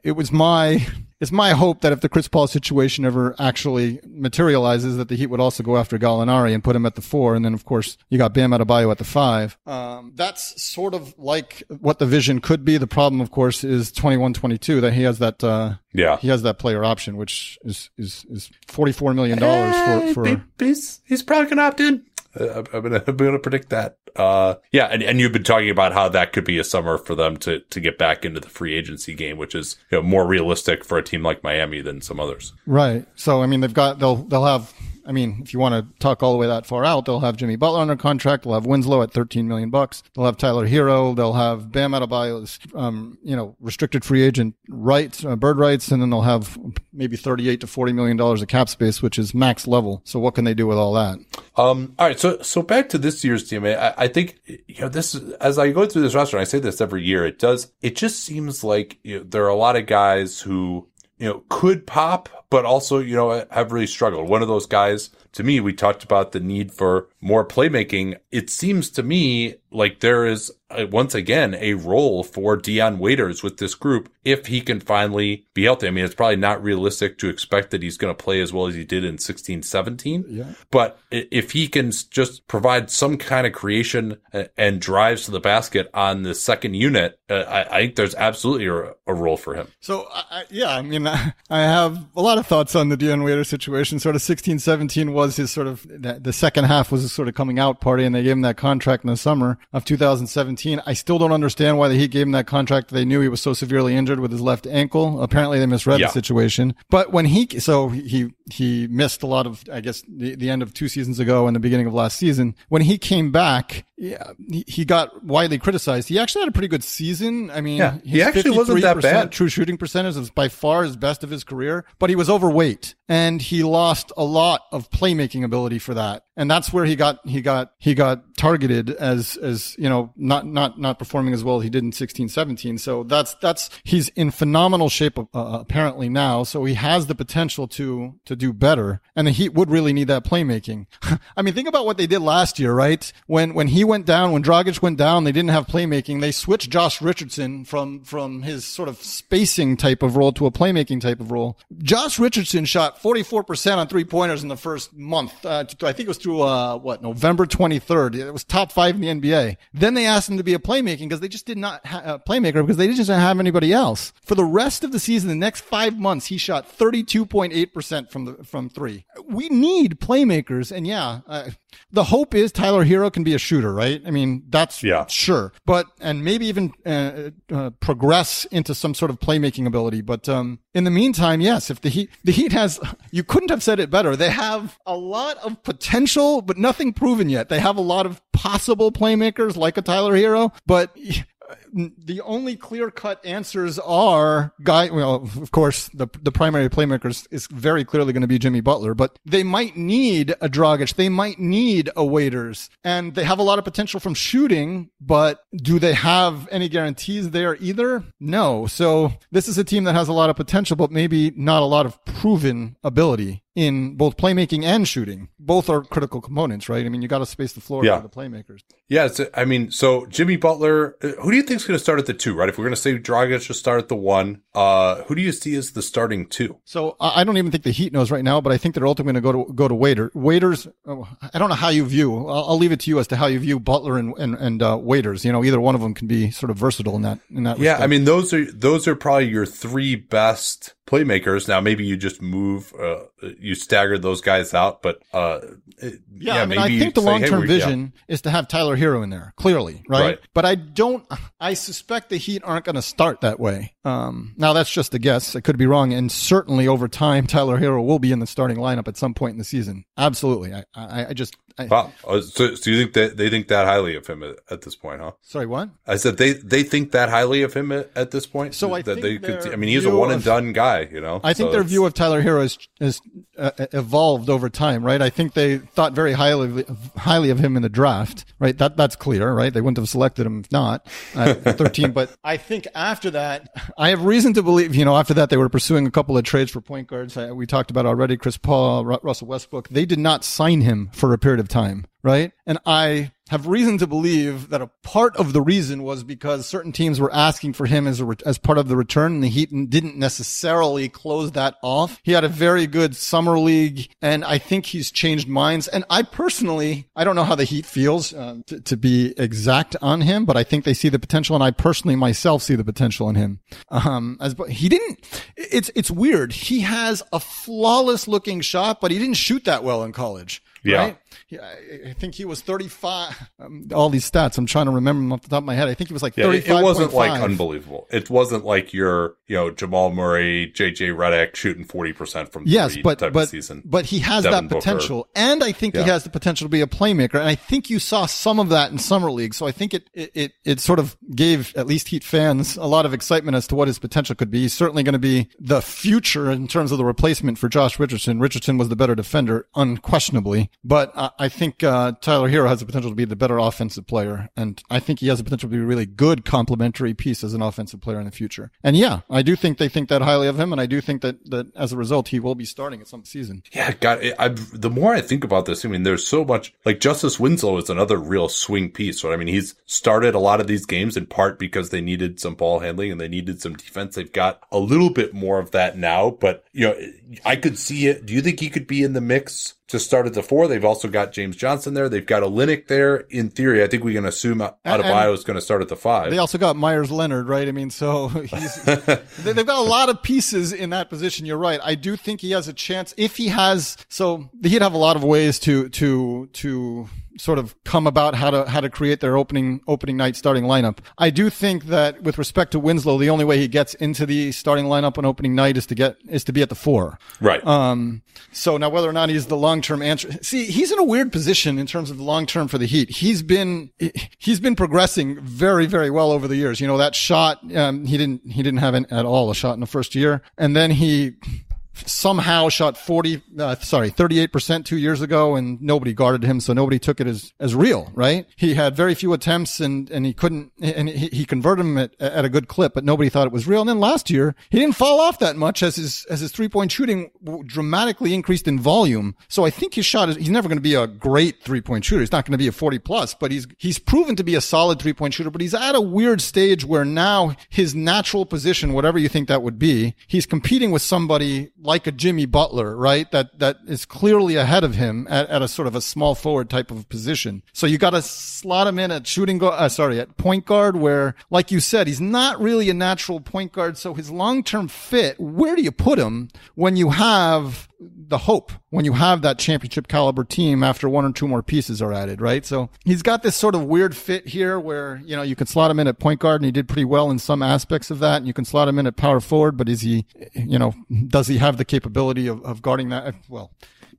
It was my, it's my hope that if the Chris Paul situation ever actually materializes, that the Heat would also go after Gallinari and put him at the four. And then, of course, you got Bam Adebayo at the five. Um, that's sort of like what the vision could be. The problem, of course, is 21, 22 that he has that, uh, yeah, he has that player option, which is, is, is $44 million for, for, he's, he's probably going to opt in. I'm gonna, I'm gonna predict that. Uh, yeah, and, and you've been talking about how that could be a summer for them to to get back into the free agency game, which is you know, more realistic for a team like Miami than some others. Right. So I mean, they've got they'll they'll have I mean, if you want to talk all the way that far out, they'll have Jimmy Butler under contract. They'll have Winslow at 13 million bucks. They'll have Tyler Herro. They'll have Bam Adebayo's, um, you know, restricted free agent rights, uh, bird rights, and then they'll have maybe 38 to 40 million dollars of cap space, which is max level. So what can they do with all that? Um, all right. So, so back to this year's team. I, I think, you know, this, as I go through this roster, and I say this every year, it does, it just seems like you know, there are a lot of guys who, you know, could pop, but also, you know, have really struggled. One of those guys, to me, we talked about the need for more playmaking. It seems to me like there is uh, once again a role for Dion Waiters with this group if he can finally be healthy. I mean, it's probably not realistic to expect that he's going to play as well as he did in 16, 17. Yeah. But if he can just provide some kind of creation and drives to the basket on the second unit, uh, I, I, think there's absolutely a, a role for him. So, I, yeah, I mean, I, I have a lot of thoughts on the Dion Waiters situation. Sort of 16, 17 was his sort of, the second half was his sort of coming out party and they gave him that contract in the summer of 2017. I still don't understand why the Heat gave him that contract. They knew he was so severely injured with his left ankle. Apparently they misread Yeah. the situation. But when he, so he, he missed a lot of, I guess, the, the end of two seasons ago and the beginning of last season. When he came back, yeah, he, he got widely criticized. He actually had a pretty good season. I mean, Yeah, he actually wasn't that bad. True shooting percentage is by far his best of his career, but he was overweight and he lost a lot of playmaking ability for that. And that's where he got, he got, he got targeted as, as, you know, not, not, not performing as well as he did in 16, 17. So that's, that's, he's in phenomenal shape, uh, apparently now. So he has the potential to, to do better. And the Heat would really need that playmaking. I mean, think about what they did last year, right? When, when he went down, when Dragic went down, they didn't have playmaking. They switched Josh Richardson from, from his sort of spacing type of role to a playmaking type of role. Josh Richardson shot 44% on three pointers in the first month. Uh, I think it was through, uh, what, November 23rd. It was top five in the NBA. Then they asked him to be a playmaking because they just did not have a playmaker because they just didn't have anybody else. For the rest of the season, the next five months, he shot 32.8% from the, from three. We need playmakers. And yeah, uh, the hope is Tyler Herro can be a shooter, right? I mean, that's Yeah. sure, but and maybe even uh, uh, progress into some sort of playmaking ability. But um, in the meantime, yes, if the Heat the Heat has, you couldn't have said it better. They have a lot of potential, but nothing proven yet. They have a lot of possible playmakers like a Tyler Herro, but. The only clear cut answers are guy. Well, of course, the the primary playmaker is, is very clearly going to be Jimmy Butler, but they might need a Dragic. They might need a Waiters, and they have a lot of potential from shooting. But do they have any guarantees there either? No. So this is a team that has a lot of potential, but maybe not a lot of proven ability in both playmaking and shooting. Both are critical components, right? I mean, you got to space the floor Yeah. for the playmakers. Yeah, it's, I mean, so Jimmy Butler, uh, who do you think's Dragic's going to start at the two, right? If we're going to say Dragic should start at the one, uh, who do you see as the starting two? So I don't even think the Heat knows right now, but I think they're ultimately going to go to go to Waiter. Waiters, oh, I don't know how you view. I'll, I'll leave it to you as to how you view Butler and and, and uh, Waiters. You know, either one of them can be sort of versatile in that in that. Yeah, respect. I mean those are those are probably your three best playmakers. Now maybe you just move, uh, you stagger those guys out, but uh, it- Yeah, yeah, I mean, maybe I think the long term yeah. vision is to have Tyler Herro in there, clearly, right? Right. But I don't, I suspect the Heat aren't going to start that way. Um, now that's just a guess. I could be wrong. And certainly over time, Tyler Herro will be in the starting lineup at some point in the season. Absolutely. I, I, I just, I, Wow. Uh, So, so you think that they think that highly of him at, at this point, huh? sorry, what? I said they they think that highly of him at, at this point. So I that think they could. I mean, he's a view one and of- done guy. You know. I think So their view of Tyler Herro has, has uh, evolved over time, right? I think they thought very highly highly of him in the draft, right? That that's clear, right? They wouldn't have selected him if not at 13. but I think after that, I have reason to believe, you know, after that they were pursuing a couple of trades for point guards. I, we talked about already, Chris Paul, Ru- Russell Westbrook. They did not sign him for a period of time, right? And I have reason to believe that a part of the reason was because certain teams were asking for him as a as part of the return, and the Heat didn't necessarily close that off. He had a very good summer league, and I think he's changed minds. And I personally, I don't know how the Heat feels uh, to, to be exact on him, but I think they see the potential, and I personally myself see the potential in him. Um, as but he didn't. It's it's weird. He has a flawless looking shot, but he didn't shoot that well in college. Yeah. Right? He- I I think he was 35. Um, all these stats, I'm trying to remember them off the top of my head. I think he was like Yeah, 35. it wasn't like unbelievable. It wasn't like your, you know, Jamal Murray, JJ Redick shooting forty percent from Yes, three but type but of season. but he has Devin that Booker. potential, and I think he has the potential to be a playmaker. And I think you saw some of that in summer league. So I think it it it, it sort of gave at least Heat fans a lot of excitement as to what his potential could be. He's certainly going to be the future in terms of the replacement for Josh Richardson. Richardson was the better defender, unquestionably, but I think uh, Tyler Herro has the potential to be the better offensive player, and I think he has the potential to be a really good complementary piece as an offensive player in the future. And yeah, I do think they think that highly of him, and I do think that that as a result he will be starting at some season. Yeah, God, I, the more I think about this, I mean, there's so much. Like Justice Winslow is another real swing piece, right? I mean, he's started a lot of these games in part because they needed some ball handling and they needed some defense. They've got a little bit more of that now, but you know, I could see it. Do you think he could be in the mix to start at the four? They've also got James Johnson there. They've got Olynyk there. In theory, I think we can assume Adebayo is going to start at the five. They also got Meyers Leonard, right? I mean, so they've got a lot of pieces in that position. You're right. I do think he has a chance if he has. So he'd have a lot of ways to to to sort of come about how to how to create their opening opening night starting lineup. I do think that with respect to Winslow, the only way he gets into the starting lineup on opening night is to get is to be at the four. right. Um, so now whether or not he's the long-term answer, see, he's in a weird position in terms of the long-term for the Heat. He's been, he's been progressing very, very well over the years. You know, that shot, um, he didn't, he didn't have an, at all a shot in the first year. And then he, somehow shot 40, uh, sorry, 38% two years ago and nobody guarded him. So nobody took it as, as real, right? He had very few attempts and, and he couldn't, and he, he converted them at, at a good clip, but nobody thought it was real. And then last year, he didn't fall off that much as his, as his three point shooting dramatically increased in volume. So I think his shot is, he's never going to be a great three point shooter. He's not going to be a 40 plus, but he's, he's proven to be a solid three point shooter, but he's at a weird stage where now his natural position, whatever you think that would be, he's competing with somebody like a Jimmy Butler, right? That, that is clearly ahead of him at, at a sort of a small forward type of position. So you got to slot him in at shooting guard, uh, sorry, at point guard where, like you said, he's not really a natural point guard. So his long-term fit, where do you put him when you have the hope when you have that championship caliber team after one or two more pieces are added, right? So he's got this sort of weird fit here where, you know, you can slot him in at point guard and he did pretty well in some aspects of that. And you can slot him in at power forward, but is he, you know, does he have the capability of, of guarding that? Well,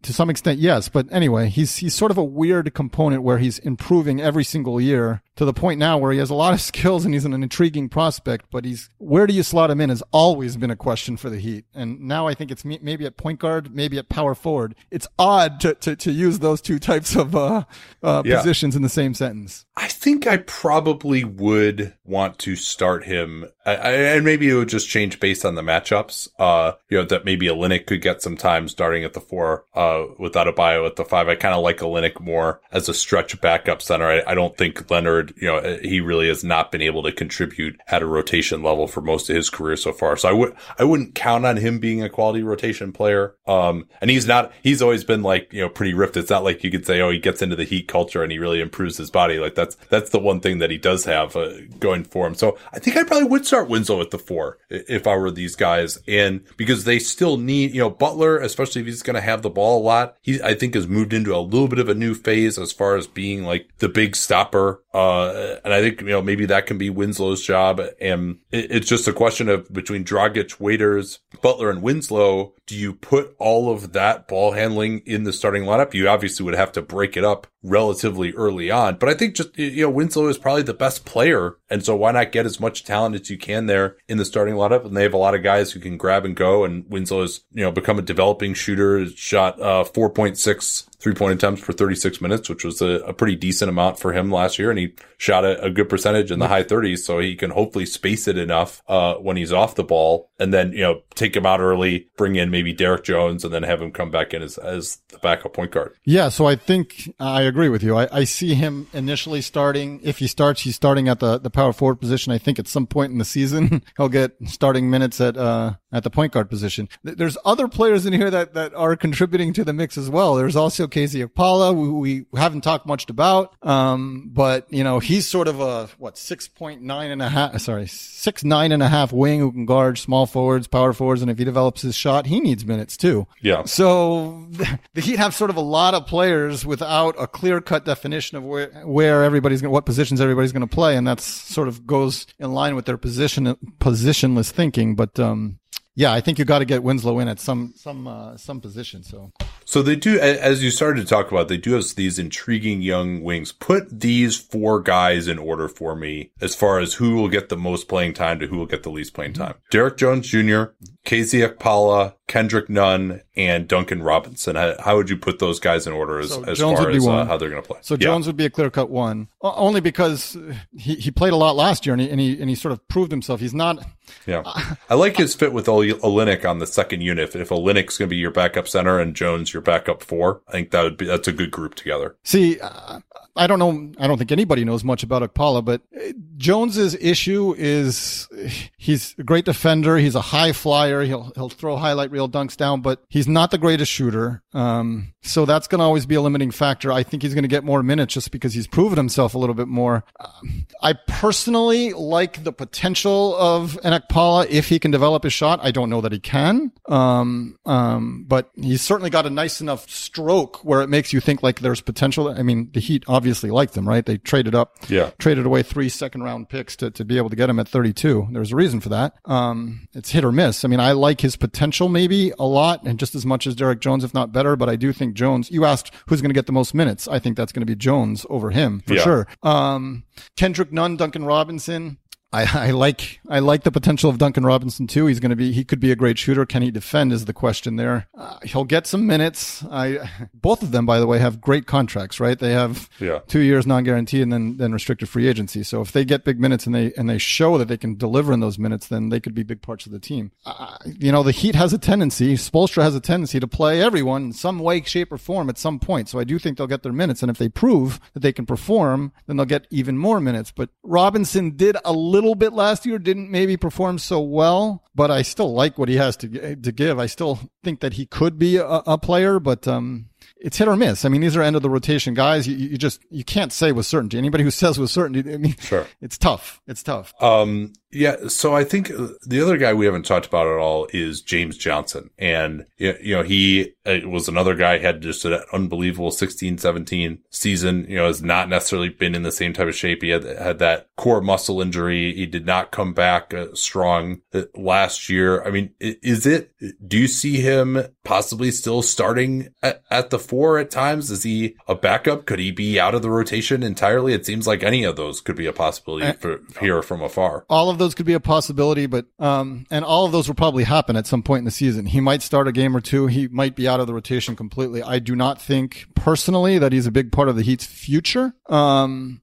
to some extent, yes. But anyway, he's he's sort of a weird component where he's improving every single year to the point now where he has a lot of skills and he's an intriguing prospect. But he's where do you slot him in has always been a question for the Heat, and now I think it's me- maybe at point guard, maybe at power forward. It's odd to to, to use those two types of uh, uh, Yeah. positions in the same sentence. I think I probably would want to start him. I, I, and maybe it would just change based on the matchups. Uh, you know, that maybe Olynyk could get some time starting at the four, uh, without a bio at the five. I kind of like Olynyk more as a stretch backup center. I, I don't think Leonard, you know, he really has not been able to contribute at a rotation level for most of his career so far. So I would, I wouldn't count on him being a quality rotation player. Um, and he's not, he's always been like, you know, pretty ripped. It's not like you could say, oh, he gets into the heat culture and he really improves his body. Like that's, that's the one thing that he does have uh, going for him. So I think I probably would start Winslow at the four if I were these guys. And because they still need, you know, Butler, especially if he's going to have the ball lot, he, I think has moved into a little bit of a new phase as far as being like the big stopper. Uh, and I think, you know, maybe that can be Winslow's job. And it, it's just a question of between Dragic, Waiters, Butler and Winslow. Do you put all of that ball handling in the starting lineup? You obviously would have to break it up relatively early on, but I think just, you know, Winslow is probably the best player. And so why not get as much talent as you can there in the starting lineup? And they have a lot of guys who can grab and go. And Winslow has, you know, become a developing shooter, shot, uh, 4.6 three point attempts for 36 minutes, which was a, a, pretty decent amount for him last year. And he shot a, a good percentage in the high 30s. So he can hopefully space it enough, uh, when he's off the ball and then, you know, take him out early, bring in maybe Derrick Jones and then have him come back in as, as the backup point guard. Yeah. So I think I agree with you. I, I see him initially starting. If he starts, he's starting at the, the power forward position. I think at some point in the season, he'll get starting minutes at, uh, at the point guard position. There's other players in here that, that are contributing to the mix as well. There's also KZ Okpala, who we haven't talked much about. Um, but you know, he's sort of a, what, 6.9 and a half, sorry, six, nine and a half wing who can guard small forwards, power forwards. And if he develops his shot, he needs minutes too. Yeah. So the Heat have sort of a lot of players without a clear cut definition of where, where everybody's going, what positions everybody's going to play. And that's sort of goes in line with their position, positionless thinking. But, um, yeah, I think you got to get Winslow in at some some uh, some position. So, so they do, as you started to talk about, they do have these intriguing young wings. Put these four guys in order for me as far as who will get the most playing time to who will get the least playing time. Mm-hmm. Jones Jr., KZ Okpala, Kendrick Nunn, and Duncan Robinson. How, how, would you put those guys in order as, so as far as uh, how they're going to play? So yeah. Jones would be a clear cut one, only because he, he played a lot last year and he, and he and he sort of proved himself. He's not. Yeah, I like his fit with Olynyk on the second unit. If Olynyk's going to be your backup center and Jones your backup four, I think that would be that's a good group together. See, uh, I don't know. I don't think anybody knows much about Okpala, but uh, Jones's issue is he's a great defender. He's a high flyer. He'll he'll throw highlight reel dunks down, but he's not the greatest shooter. Um, so that's going to always be a limiting factor. I think he's going to get more minutes just because he's proven himself a little bit more. Um, I personally like the potential of an Okpala if he can develop his shot. I don't know that he can, um, um, but he's certainly got a nice enough stroke where it makes you think like there's potential. I mean, the Heat obviously like them, right? They traded up, yeah, traded away three second round picks to, to be able to get him at 32. There's a reason for that. Um, it's hit or miss. I mean, I like his potential maybe a lot and just as much as Derrick Jones, if not better, but I do think Jones, you asked who's going to get the most minutes. I think that's going to be Jones over him for yeah. sure. Um, Kendrick Nunn, Duncan Robinson. I, I, like I like the potential of Duncan Robinson too. He's going to be he could be a great shooter. Can he defend? Is the question there. Uh, he'll get some minutes. I both of them, by the way, have great contracts. Right? They have yeah. two years non guaranteed and then then restricted free agency. So if they get big minutes and they and they show that they can deliver in those minutes, then they could be big parts of the team. Uh, you know, the Heat has a tendency. Spoelstra has a tendency to play everyone in some way, shape, or form at some point. So I do think they'll get their minutes, and if they prove that they can perform, then they'll get even more minutes. But Robinson did a little bit last year didn't maybe perform so well, but I still like what he has to to give. I still think that he could be a, a player, but um, it's hit or miss. I mean, these are end of the rotation guys. You, you just you can't say with certainty. Anybody who says with certainty, I mean, sure, it's tough. It's tough. Um, yeah. So I think the other guy we haven't talked about at all is James Johnson. And, you know, he uh, was another guy had just an unbelievable 16, 17 season, you know, has not necessarily been in the same type of shape. He had, had that core muscle injury. He did not come back uh, strong uh, last year. I mean, is it, do you see him possibly still starting at, at the four at times? Is he a backup? Could he be out of the rotation entirely? It seems like any of those could be a possibility for here from afar. All of those could be a possibility, but um, and all of those will probably happen at some point in the season. He might start a game or two. He might be out of the rotation completely. I do not think personally that he's a big part of the Heat's future. Um,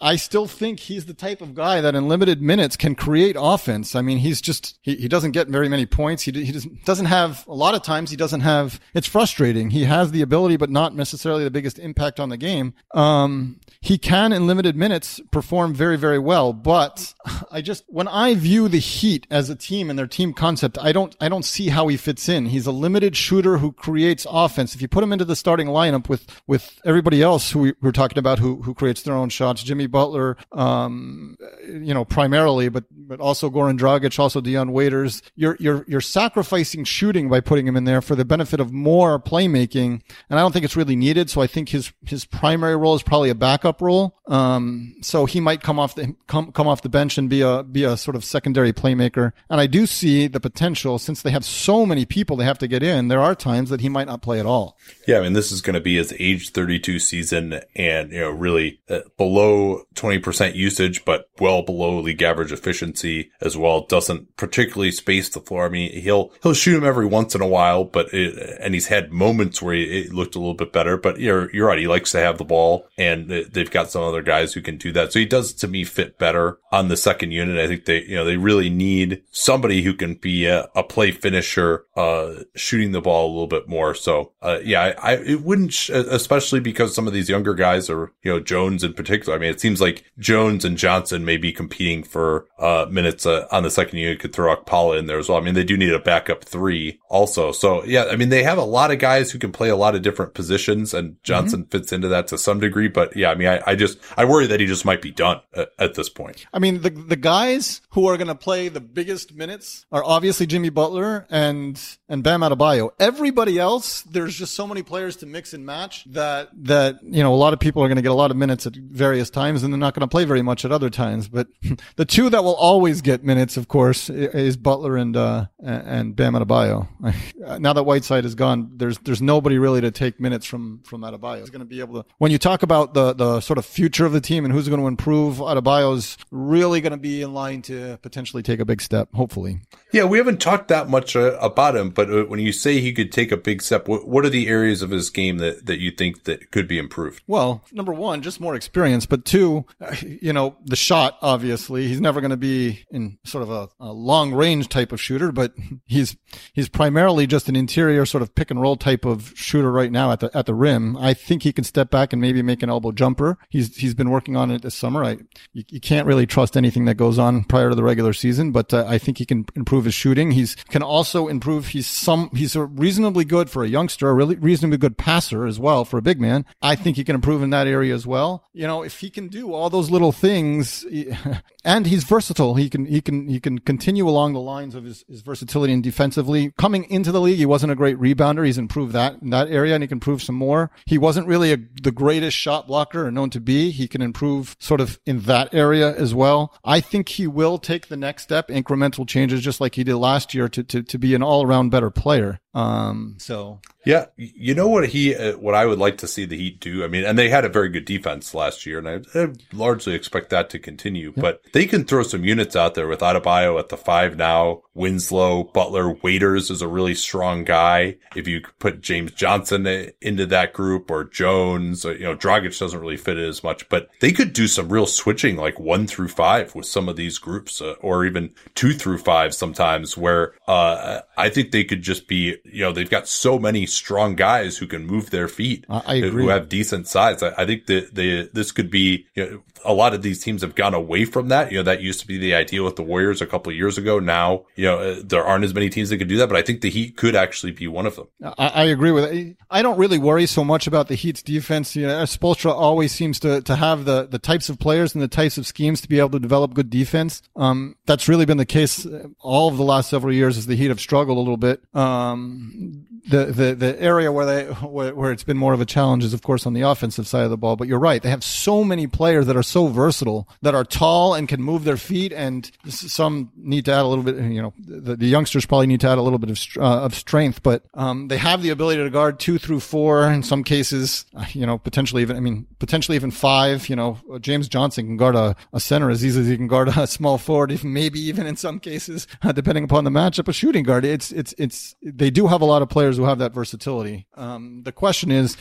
I still think he's the type of guy that in limited minutes can create offense. I mean, he's just, he, he doesn't get very many points. He, he doesn't, doesn't have, a lot of times he doesn't have, it's frustrating. He has the ability, but not necessarily the biggest impact on the game. Um, he can in limited minutes perform very, very well, but I just, when I view the Heat as a team and their team concept, I don't, I don't see how he fits in. He's a limited shooter who creates offense. If you put him into the starting lineup with, with everybody else who we, we're talking about who, who creates their own shots, Jimmy Butler, um, you know, primarily, but, but also Goran Dragic, also Dion Waiters. You're, you're, you're sacrificing shooting by putting him in there for the benefit of more playmaking. And I don't think it's really needed. So I think his, his primary role is probably a backup role. Um, so he might come off the, come, come off the bench and be a, be a sort of secondary playmaker. And I do see the potential since they have so many people they have to get in. There are times that he might not play at all. Yeah. I mean, this is going to be his age 32 season and, you know, really uh, below 20% usage, but well below league average efficiency as well. Doesn't particularly space the floor. I mean, he'll, he'll shoot him every once in a while, but it, and he's had moments where it looked a little bit better, but you're, you're right. He likes to have the ball and they've got some other guys who can do that. So he does to me fit better on the second unit. I think they, you know, they really need somebody who can be a, a play finisher, uh, shooting the ball a little bit more. So, uh, yeah, I, I, it wouldn't, sh- especially because some of these younger guys are, you know, Jones in particular. I mean, it seems like Jones and Johnson may be competing for, uh, minutes, uh, on the second unit. Could throw Okpala in there as well. I mean, they do need a backup three also. So yeah, I mean, they have a lot of guys who can play a lot of different positions and Johnson mm-hmm. fits into that to some degree. But yeah, I mean, I, I just, I worry that he just might be done at, at this point. I mean, the, the guys who are going to play the biggest minutes are obviously Jimmy Butler and, and Bam Adebayo. Everybody else, there's just so many players to mix and match that, that, you know, a lot of people are going to get a lot of minutes at various times and they're not going to play very much at other times. But the two that will always get minutes, of course, is Butler and, uh, and Bam Adebayo. now that Whiteside is gone, there's, there's nobody really to take minutes from, from Adebayo. He's going to be able to, when you talk about the, the sort of future of the team and who's going to improve, Adebayo's really going to be in line to potentially take a big step, hopefully. Yeah, we haven't talked that much uh, about him, but uh, when you say he could take a big step, what, what are the areas of his game that, that you think that could be improved? Well, number one, just more experience, but two, you know, the shot, obviously, he's never going to be in sort of a, a long range type of shooter, but he's, he's primarily just an interior sort of pick and roll type of shooter right now at the, at the rim. I think he can step back and maybe make an elbow jumper. He's, he's been working on it this summer. I, you, you can't really trust anything that goes on prior to the regular season, but uh, I think he can improve his shooting. He's can also improve. He's some, he's reasonably good for a youngster, a really reasonably good passer as well for a big man. I think he can improve in that area as well. You know, if he can do all those little things and he's versatile, he can, he can, he can continue along the lines of his, his versatility and defensively. Coming into the league, he wasn't a great rebounder. He's improved that in that area and he can improve some more. He wasn't really a, the greatest shot blocker or known to be. He can improve sort of in that area as well. I think he will take the next step, incremental changes, just like he did last year to, to, to be an all around better player. Um, so yeah, you know what he, uh, what I would like to see the Heat do. I mean, and they had a very good defense last year, and I, I largely expect that to continue. Yep. But they can throw some units out there with Adebayo at the five now. Winslow, Butler, Waiters is a really strong guy. If you put James Johnson into that group or Jones, or, you know, Dragic doesn't really fit it as much, but they could do some real switching, like one through five with some of these groups, uh, or even two through five sometimes, where uh, I think they could just be, you know, they've got so many strong guys who can move their feet, I agree. who have decent size. I, I think that the this could be you know, a lot of these teams have gone away from that. You know, that used to be the idea with the Warriors a couple of years ago. Now, you know, uh, there aren't as many teams that could do that, but I think the Heat could actually be one of them. I, I agree with it. I don't really worry so much about the Heat's defense. You know, Spoelstra always seems to, to have the, the types of players and the types of schemes to be able to develop good defense. Um, that's really been the case all of the last several years as the Heat have struggled a little bit. Um, um, the, the, the area where they, where, where it's been more of a challenge is of course on the offensive side of the ball, but you're right. They have so many players that are so versatile that are tall and can move their feet and some need to add a little bit, you know, the, the youngsters probably need to add a little bit of, uh, of strength, but, um, they have the ability to guard two through four in some cases, you know, potentially even, I mean, potentially even five, you know, James Johnson can guard a, a center as easily as he can guard a small forward, even maybe even in some cases, uh, depending upon the matchup, a shooting guard. It's, it's, it's, they do have a lot of players who have that versatility. Um, the question is,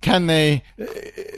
can they?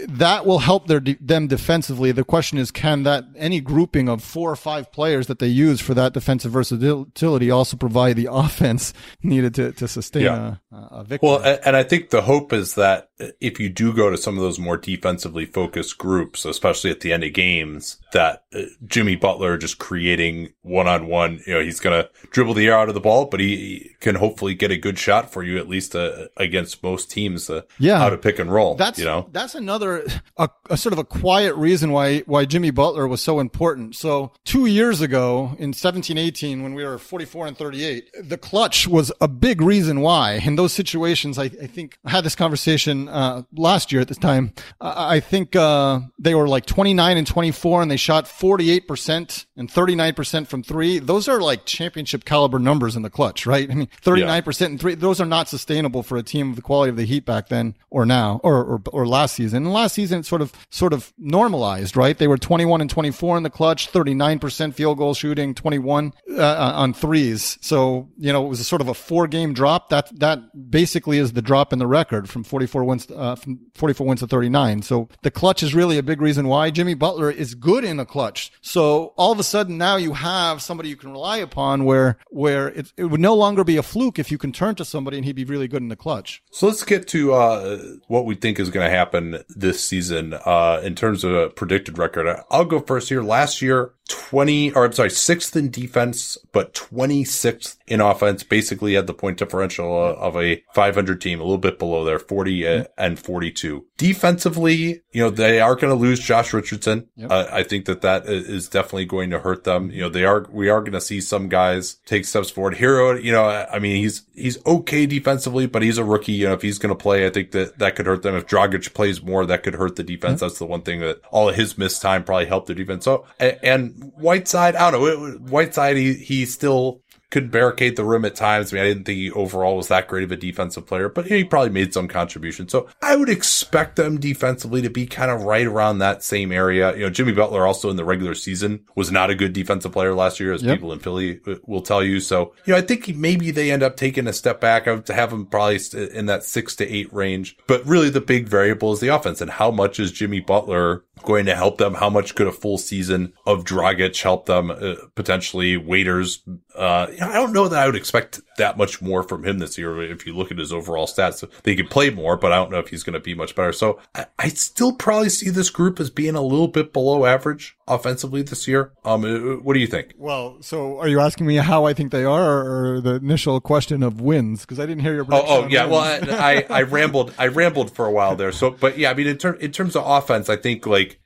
That will help their them defensively. The question is, can that any grouping of four or five players that they use for that defensive versatility also provide the offense needed to to sustain yeah. a, a victory? Well, and I think the hope is that if you do go to some of those more defensively focused groups, especially at the end of games, that uh, Jimmy Butler just creating one on one, you know, he's going to dribble the air out of the ball, but he can hopefully get a good shot for you at least uh, against most teams. Uh, yeah, how to pick and roll. That's you know that's another a, a, sort of a quiet reason why why Jimmy Butler was so important. So two years ago in seventeen eighteen when we were forty four and thirty eight, the clutch was a big reason why. In those situations, I, I think I had this conversation uh, last year at this time. I, I think uh, they were like twenty nine and twenty four, and they shot forty eight percent and thirty nine percent from three. Those are like championship caliber numbers in the clutch, right? I mean, thirty nine percent and three. Those are not sustainable for a team of the quality of the Heat back then or now or, or, or last season. And last season, it sort of, sort of normalized, right? They were 21 and 24 in the clutch, 39% field goal shooting, 21 uh, uh, on threes. So, you know, it was a sort of a four game drop. That, that basically is the drop in the record from 44 wins, uh, from 44 wins to 39. So the clutch is really a big reason why Jimmy Butler is good in the clutch. So all of a sudden now you have somebody you can rely upon where, where it, it would no longer be a fluke if you can turn to somebody and he'd be really good in the clutch. So let's get to, uh, what we think is going to happen this season uh, in terms of a predicted record. I'll go first here. Last year, 20, or I'm sorry, sixth in defense, but 26th in offense. Basically had the point differential uh, of a 500 team, a little bit below there, 40 mm-hmm. and 42. Defensively, you know, they are going to lose Josh Richardson. Yep. Uh, I think that that is definitely going to hurt them. You know, they are, we are going to see some guys take steps forward. Herro, you know, I mean, he's, he's okay defensively, but he's a rookie. You know, if he's going to play, I think that that could hurt them. If Dragic plays more, that could hurt the defense. Mm-hmm. That's the one thing that all of his missed time probably helped the defense. So, and, and Whiteside, I don't know, Whiteside, he, he still could barricade the rim at times. I mean, I didn't think he overall was that great of a defensive player, but he probably made some contribution. So I would expect them defensively to be kind of right around that same area. You know, Jimmy Butler also in the regular season was not a good defensive player last year, as yep. people in Philly will tell you. So, you know, I think maybe they end up taking a step back. I would have them probably in that six to eight range, but really the big variable is the offense and how much is Jimmy Butler going to help them? How much could a full season of Dragic help them? Uh, potentially Waiters, uh, I don't know that I would expect that much more from him this year. If you look at his overall stats, they could play more, but I don't know if he's going to be much better. So I, I, still probably see this group as being a little bit below average offensively this year. Um, uh, what do you think? Well, so are you asking me how I think they are, or, the initial question of wins? Because I didn't hear your. Oh, oh yeah. Well, I, I, I rambled. I rambled for a while there. So, but yeah, I mean, in terms in terms of offense, I think like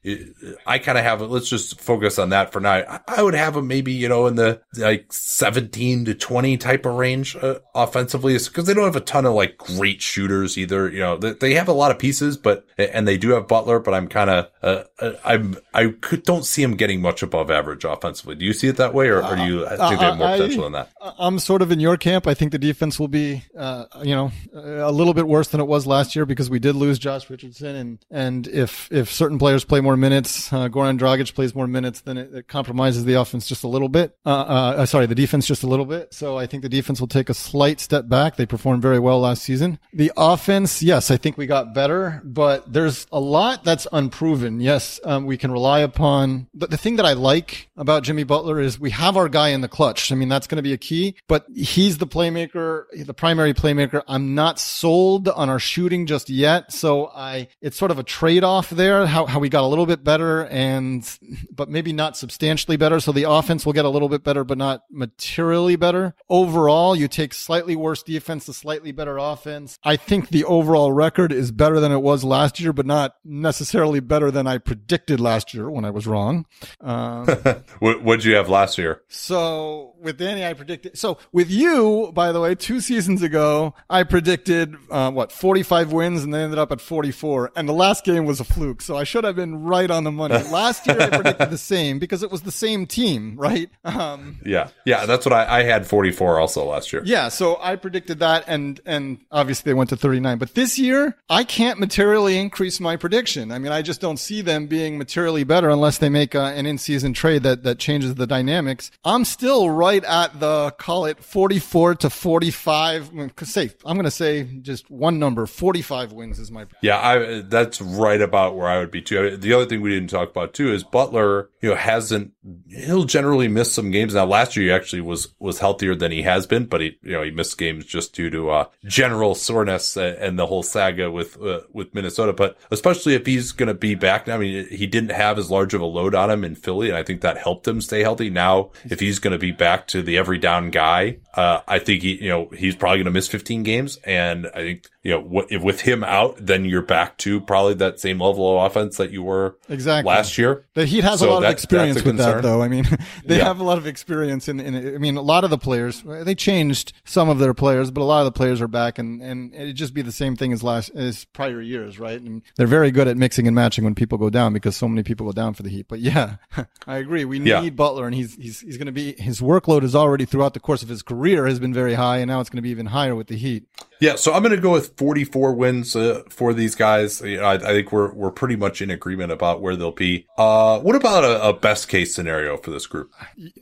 I kind of have. Let's just focus on that for now. I, I would have them maybe you know in the like seventeen to 20 type of range uh, offensively because they don't have a ton of like great shooters either. You know, they, they have a lot of pieces, but, and they do have Butler, but I'm kind of, uh, uh, I'm, I could, don't see him getting much above average offensively. Do you see it that way or, or do you uh, think they have more potential than that? I'm sort of in your camp. I think the defense will be, uh, you know, a little bit worse than it was last year because we did lose Josh Richardson. And, and if, if certain players play more minutes, uh, Goran Dragic plays more minutes, then it, it compromises the offense just a little bit. Uh, sorry, the defense just a little bit. So I think the defense will take a slight step back. They performed very well last season. The offense, yes, I think we got better, but there's a lot that's unproven. Yes, um, we can rely upon the, the thing that I like about Jimmy Butler is we have our guy in the clutch. I mean, that's going to be a key, but he's the playmaker, the primary playmaker. I'm not sold on our shooting just yet. So I, it's sort of a trade off there, how, how we got a little bit better and, but maybe not substantially better. So the offense will get a little bit better, but not materially better overall, you take slightly worse defense to slightly better offense. I think the overall record is better than it was last year, but not necessarily better than I predicted last year when I was wrong. Um, what did you have last year? So with Danny, I predicted. So with you, by the way, two seasons ago, I predicted uh, what 45 wins, and they ended up at 44. And the last game was a fluke, so I should have been right on the money. last year, I predicted the same because it was the same team, right? Um, yeah, yeah, that's what I, I had 44 also last year. Yeah, so I predicted that, and and obviously they went to 39. But this year, I can't materially increase my prediction. I mean, I just don't see them being materially better unless they make uh, an in-season trade that that changes the dynamics. I'm still right at the call it 44 to 45. Say I'm going to say just one number. 45 wins is my. Yeah, I that's right about where I would be too. The other thing we didn't talk about too is Butler. You know, hasn't he'll generally miss some games. Now, last year he actually was was healthier than he has been, but he you know he missed games just due to uh, general soreness and the whole saga with uh, with Minnesota. But especially if he's going to be back now, I mean, he didn't have as large of a load on him in Philly, and I think that helped him stay healthy. Now, if he's going to be back to the every down guy, uh, I think he you know he's probably going to miss 15 games, and I think you know if with him out, then you're back to probably that same level of offense that you were exactly last year. The Heat has So a lot that- of experience with that, though. I mean, they Yeah. have a lot of experience in, in. I mean, a lot of the players they changed some of their players, but a lot of the players are back, and and it'd just be the same thing as last as prior years, right? And they're very good at mixing and matching when people go down because so many people go down for the Heat. But yeah, I agree. We need Yeah. Butler, and he's he's he's going to be his workload is already throughout the course of his career has been very high, and now it's going to be even higher with the Heat. Yeah, so I'm going to go with 44 wins uh, for these guys. I, I think we're we're pretty much in agreement about where they'll be. Uh, what about a, a best case scenario for this group?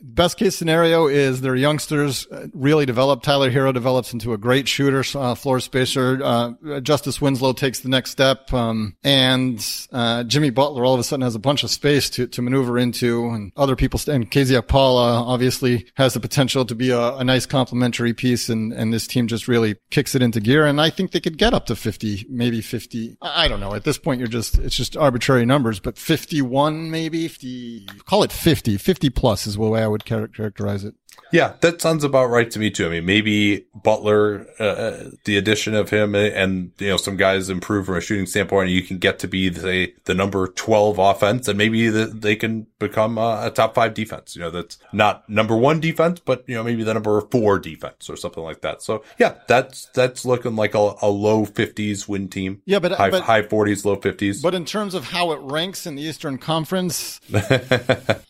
best case scenario is their youngsters uh, really develop. Tyler Herro develops into a great shooter, uh, floor spacer. Uh, Justice Winslow takes the next step, um, and uh, Jimmy Butler all of a sudden has a bunch of space to, to maneuver into, and other people. St- and KZ Okpala obviously has the potential to be a, a nice complementary piece, and and this team just really kicks it into gear. And I think they could get up to fifty, maybe fifty. I I don't know. At this point, you're just it's just arbitrary numbers, but fifty-one, maybe fifty. Call it 50. 50 plus is the way I would characterize it. Yeah, that sounds about right to me too. I mean, maybe Butler, uh, uh, the addition of him and, you know, some guys improve from a shooting standpoint you can get to be the, the number 12 offense and maybe the, they can become a, a top five defense. You know, that's not number one defense, but you know, maybe the number four defense or something like that. So yeah, that's, that's looking like a, a low fifties win team. Yeah, but- high, but- high forties, low fifties. But in terms of how it ranks in the Eastern Conference,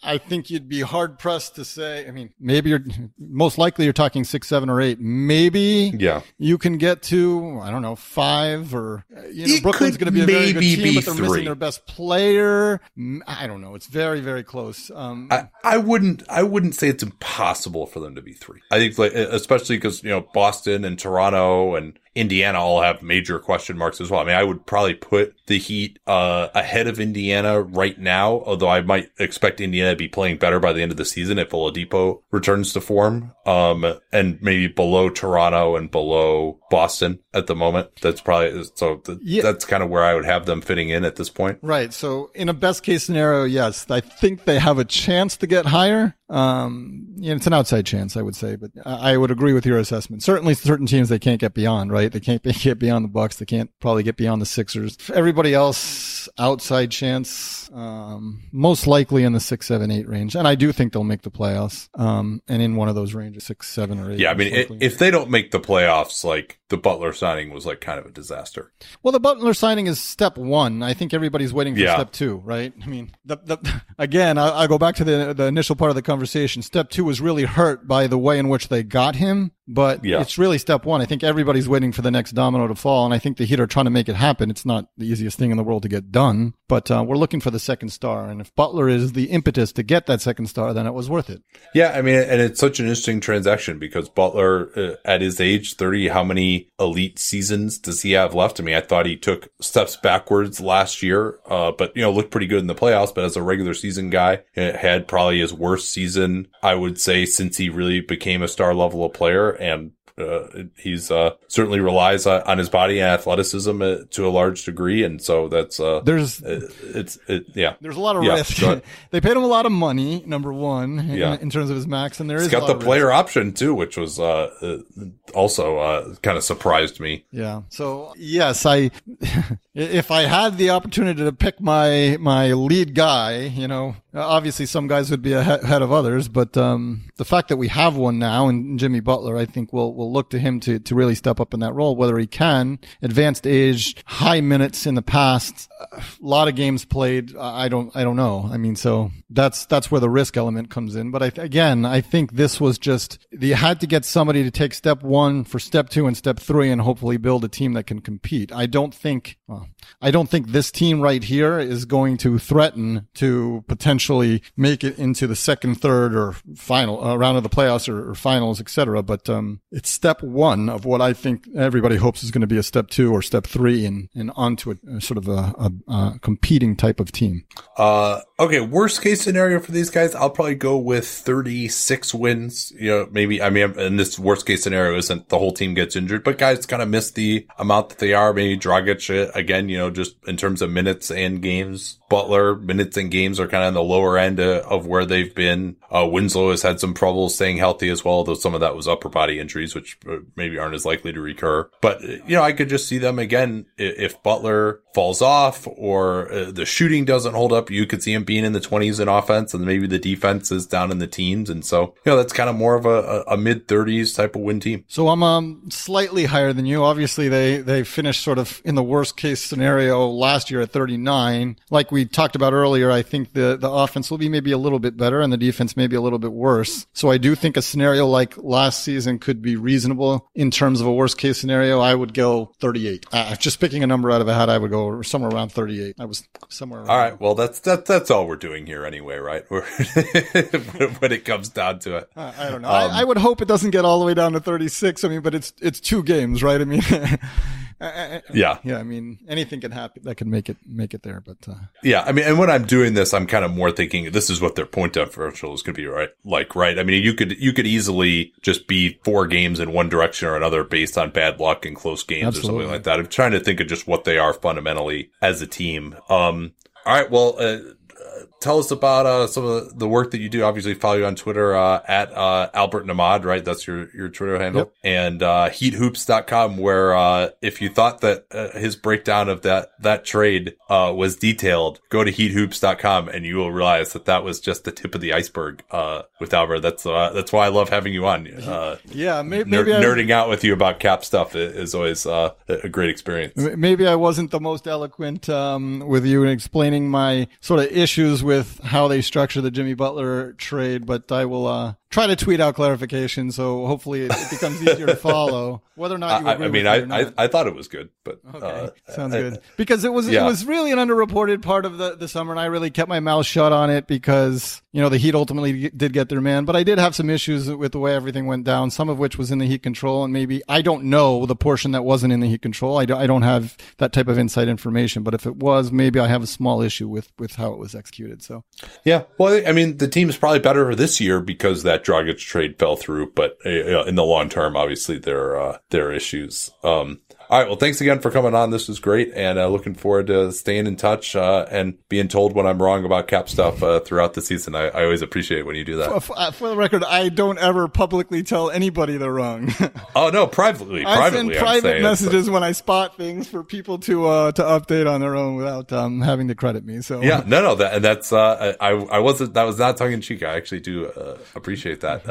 I think you'd be hard pressed to say. I mean, maybe you're most likely you're talking six, seven, or eight. Maybe Yeah. you can get to I don't know five or you know It Brooklyn's going to be a very good team, but they're three. missing their best player. Mm, I don't know. It's very, very close. Um, I, I wouldn't I wouldn't say it's impossible for them to be three. I think like especially because you know Boston and Toronto and Indiana all have major question marks as well. I mean, I would probably put the Heat uh, ahead of Indiana right now, although I might expect Indiana to be playing better by the end of the season if Oladipo returns to form. Um, and maybe below Toronto and below Boston at the moment. That's probably so. Th- Yeah. That's kind of where I would have them fitting in at this point. Right. So in a best case scenario, yes, I think they have a chance to get higher. Um, you know, it's an outside chance, I would say, but I I would agree with your assessment. Certainly certain teams they can't get beyond, right? They can't get beyond the Bucks. They can't probably get beyond the Sixers. Everybody else, outside chance, um, most likely in the six, seven, eight range. And I do think they'll make the playoffs. Um, and in one of those ranges, six, seven, or eight. Yeah, I mean, i likely. if they don't make the playoffs, like the Butler signing was like kind of a disaster. Well, the Butler signing is step one. I think everybody's waiting for Yeah. step two, right? I mean, the, the, again, I, I go back to the the initial part of the conversation. Step two was really hurt by the way in which they got him, but Yeah. it's really step one. I think everybody's waiting for the next domino to fall, and I think the Heat are trying to make it happen. It's not the easiest thing in the world to get done, but uh, we're looking for the second star, and if Butler is the impetus to get that second star, then it was worth it. Yeah, I mean, and it's such an interesting transaction because Butler, uh, at his age, 30, how many elite seasons does he have left? I mean, I thought he took steps backwards last year, uh, but, you know, looked pretty good in the playoffs. But as a regular season guy, had probably his worst season, I would say, since he really became a star level of player. And uh, he's uh, certainly relies on, on his body and athleticism uh, to a large degree, and so that's uh, There's uh, it's it, yeah. there's a lot of Yeah, risk. they paid him a lot of money, number one, in, Yeah. in terms of his max, and there He's is got the of risk. player option too, which was also uh kind of surprised me. Yeah. So yes, I if I had the opportunity to pick my my lead guy, you know, obviously some guys would be ahead of others, but um, the fact that we have one now and Jimmy Butler, I think we'll we'll look to him to to really step up in that role. Whether he can, advanced age, high minutes in the past, a lot of games played. I don't I don't know. I mean, so that's that's where the risk element comes in. But I, again, I think this was just you had to get somebody to take step one for step two and step three, and hopefully build a team that can compete. I don't think well, I don't think this team right here is going to threaten to potentially make it into the second, third, or final uh, round of the playoffs or, or finals, etc. But um, it's step one of what I think everybody hopes is going to be a step two or step three, and and onto a, a sort of a, a, a, competing type of team. Uh, okay, worst case scenario for these guys, I'll probably go with thirty six wins. You know, maybe I mean, and this worst case scenario isn't the whole team gets injured, but guys kind of miss the amount that they are. Maybe Dragic uh, again, you know, just in terms of minutes and games. Butler minutes and games are kind of on the lower end uh, of where they've been. Uh, Winslow has had some trouble staying healthy as well, though some of that was upper body injuries, which uh, maybe aren't as likely to recur. But, you know, I could just see them again. If Butler falls off or uh, the shooting doesn't hold up, you could see him being in the 20s in offense and maybe the defense is down in the teens. And so, you know, that's kind of more of a, a mid 30s type of win team. So I'm um, slightly higher than you. Obviously, they, they finished sort of in the worst case scenario last year at 39. Like we talked about earlier, I think the, the offense will be maybe a little bit better and the defense maybe a little bit worse. So I do think a scenario like last season could be reasonable in terms of a worst case scenario. I would go 38. Uh, just picking a number out of a hat, I would go somewhere around 38. I was somewhere. Around. All right. Well, that's that, that's all we're doing here anyway, right? when it comes down to it. Uh, I don't know. Um, I, I would hope it doesn't get all the way down to 36. I mean, but it's it's two games, right? I mean. yeah, yeah. I mean, anything can happen that can make it make it there. But uh, yeah, I mean, and when I'm doing this, I'm kind of more thinking this is what their point differential is going to be, right? Like, right? I mean, you could you could easily just be four games in one direction or another based on bad luck and close games Absolutely. or something like that. I'm trying to think of just what they are fundamentally as a team. Um, all right, well. Uh, tell us about uh, some of the work that you do. Obviously, follow you on Twitter uh, at uh, Albert Nahmad, right? That's your, your Twitter handle. Yep. And uh, heathoops.com, where uh, if you thought that uh, his breakdown of that, that trade uh, was detailed, go to heathoops.com and you will realize that that was just the tip of the iceberg uh, with Albert. That's uh, that's why I love having you on. Uh, yeah, maybe, maybe ner- nerding out with you about cap stuff is always uh, a great experience. Maybe I wasn't the most eloquent um, with you in explaining my sort of issues with with how they structure the Jimmy Butler trade, but I will uh, try to tweet out clarification. So hopefully it, it becomes easier to follow. Whether or not you agree I, I mean, I, I, I thought it was good, but okay. uh, sounds good because it was yeah. it was really an underreported part of the the summer, and I really kept my mouth shut on it because you know the Heat ultimately did get their man, but I did have some issues with the way everything went down. Some of which was in the Heat control, and maybe I don't know the portion that wasn't in the Heat control. I, don't, I don't have that type of inside information, but if it was, maybe I have a small issue with with how it was executed. So yeah, well, I mean, the team's probably better this year because that Dragic trade fell through, but uh, in the long term, obviously there uh, there are issues. Um, all right. Well, thanks again for coming on. This was great, and uh, looking forward to staying in touch uh, and being told when I'm wrong about cap stuff uh, throughout the season. I, I, always appreciate when you do that. For, uh, for, the record, I don't ever publicly tell anybody they're wrong. oh no, privately. I privately, send private messages when I spot things for people to uh, to update on their own without um, having to credit me. So yeah, no, no, that, and that's uh, I I wasn't that was not tongue in cheek. I actually do appreciate that.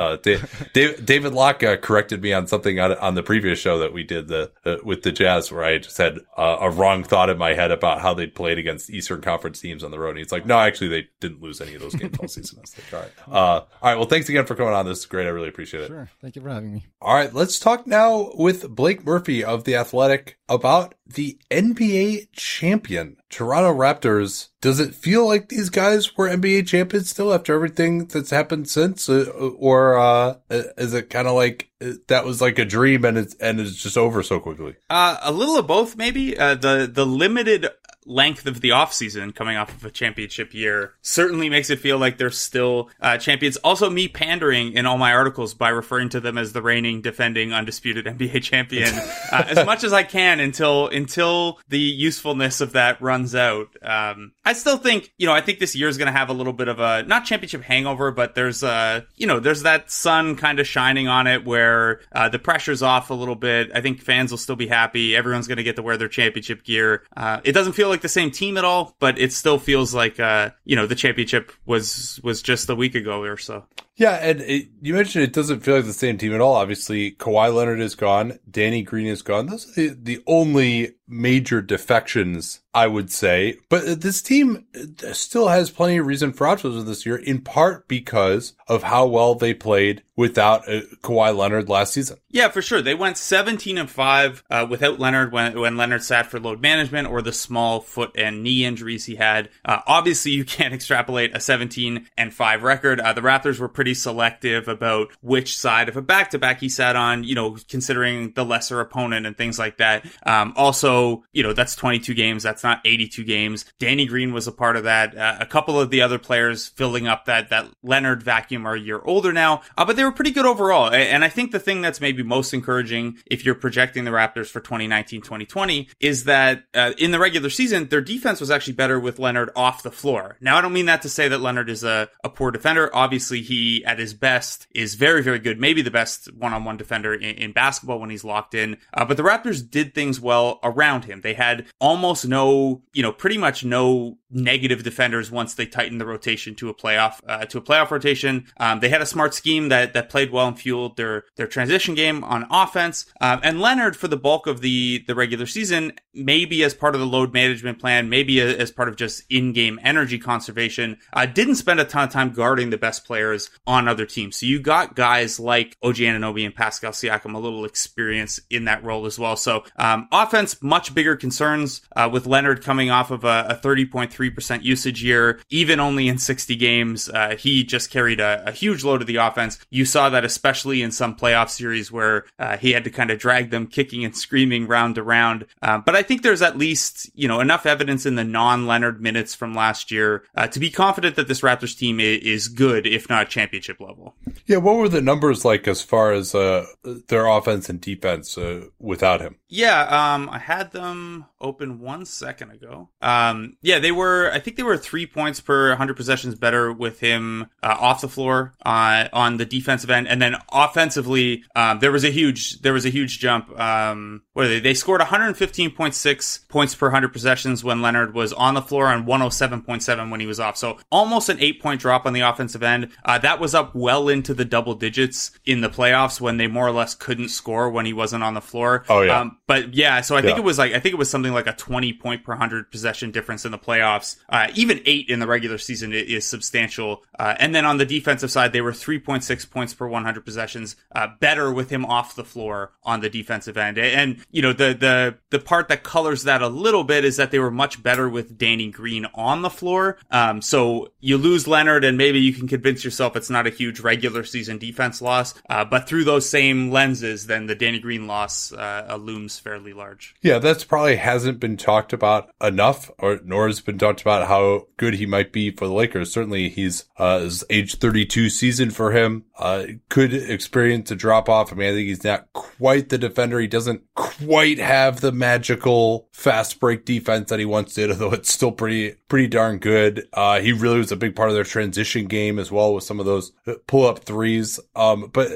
David, David Locke corrected me on something on, on the previous show that we did the with the Jazz where I just had uh, a wrong thought in my head about how they'd played against Eastern Conference teams on the road. And he's like, no, actually, they didn't lose any of those games all season. I was like, all right. Uh, all right. Well, thanks again for coming on. This is great. I really appreciate it. Sure. Thank you for having me. All right. Let's talk now with Blake Murphy of The Athletic about the NBA champion, Toronto Raptors. Does it feel like these guys were NBA champions still after everything that's happened since? Uh, or, uh, is it kind of like uh, that was like a dream and it's, and it's just over so quickly? Uh, a little of both, maybe. Uh, the, the limited length of the offseason coming off of a championship year certainly makes it feel like they're still uh, champions. Also, me pandering in all my articles by referring to them as the reigning, defending, undisputed NBA champion uh, as much as I can until until the usefulness of that runs out. Um, I still think, you know, I think this year is going to have a little bit of a, not championship hangover, but there's a, you know, there's that sun kind of shining on it where uh, the pressure's off a little bit. I think fans will still be happy. Everyone's going to get to wear their championship gear. Uh, it doesn't feel like the same team at all, but it still feels like, uh, you know, the championship was, was just a week ago or so. Yeah, and it, you mentioned it doesn't feel like the same team at all. Obviously, Kawhi Leonard is gone. Danny Green is gone. Those are the, the only major defections, I would say. But this team uh, still has plenty of reason for optimism this year, in part because of how well they played without uh, Kawhi Leonard last season. Yeah, for sure. They went 17 and 5 uh, without Leonard when, when Leonard sat for load management or the small foot and knee injuries he had. Uh, obviously, you can't extrapolate a 17 and 5 record. Uh, the Raptors were pretty selective about which side of a back to back he sat on, you know, considering the lesser opponent and things like that. Um, also, you know, that's 22 games. That's not 82 games. Danny Green was a part of that. Uh, a couple of the other players filling up that, that Leonard vacuum are a year older now, uh, but they were pretty good overall. And I think the thing that's maybe most encouraging if you're projecting the Raptors for 2019 2020 is that uh, in the regular season, their defense was actually better with Leonard off the floor. Now, I don't mean that to say that Leonard is a, a poor defender. Obviously, he at his best is very, very good, maybe the best one on one defender in, in, basketball when he's locked in. Uh, but the Raptors did things well around him. They had almost no, you know, pretty much no negative defenders once they tightened the rotation to a playoff uh, to a playoff rotation. Um, they had a smart scheme that that played well and fueled their their transition game on offense. Um, and Leonard for the bulk of the the regular season, maybe as part of the load management plan, maybe as part of just in game energy conservation, uh, didn't spend a ton of time guarding the best players on other teams. So you got guys like OG Anunoby and Pascal Siakam a little experience in that role as well. So um, offense, much bigger concerns uh, with Leonard coming off of a, a 30.3 3% usage year, even only in 60 games. Uh, he just carried a, a, huge load of the offense. You saw that especially in some playoff series where uh, he had to kind of drag them kicking and screaming round to round. Uh, but I think there's at least, you know, enough evidence in the non-Leonard minutes from last year uh, to be confident that this Raptors team is good, if not championship level. Yeah. What were the numbers like as far as uh, their offense and defense uh, without him? Yeah. Um, I had them open one second ago. Um, yeah, they were. I think they were three points per 100 possessions better with him uh, off the floor uh, on the defensive end, and then offensively, um, there was a huge there was a huge jump. Um, what are they? They scored 115.6 points per 100 possessions when Leonard was on the floor, and 107.7 when he was off. So almost an eight point drop on the offensive end. Uh, that was up well into the double digits in the playoffs when they more or less couldn't score when he wasn't on the floor. Oh yeah. Um, but yeah, so I think yeah. it was like I think it was something like a 20 point per 100 possession difference in the playoffs. Uh, even eight in the regular season is substantial. Uh, and then on the defensive side, they were 3.6 points per 100 possessions, uh, better with him off the floor on the defensive end. And, you know, the, the, the part that colors that a little bit is that they were much better with Danny Green on the floor. Um, so you lose Leonard and maybe you can convince yourself it's not a huge regular season defense loss. Uh, but through those same lenses, then the Danny Green loss uh, looms fairly large. Yeah, that's probably hasn't been talked about enough, or nor has been talked about how good he might be for the Lakers. Certainly, he's uh, his age 32 season for him. Uh, could experience a drop off. I mean, I think he's not quite the defender. He doesn't quite have the magical fast break defense that he once did, although it's still pretty pretty darn good. Uh, he really was a big part of their transition game as well with some of those pull up threes. Um, but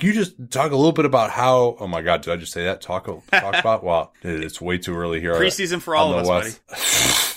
you just talk a little bit about how? Oh my God, did I just say that? Talk talk about? Wow, it's way too early here. Preseason for all of us, West. buddy.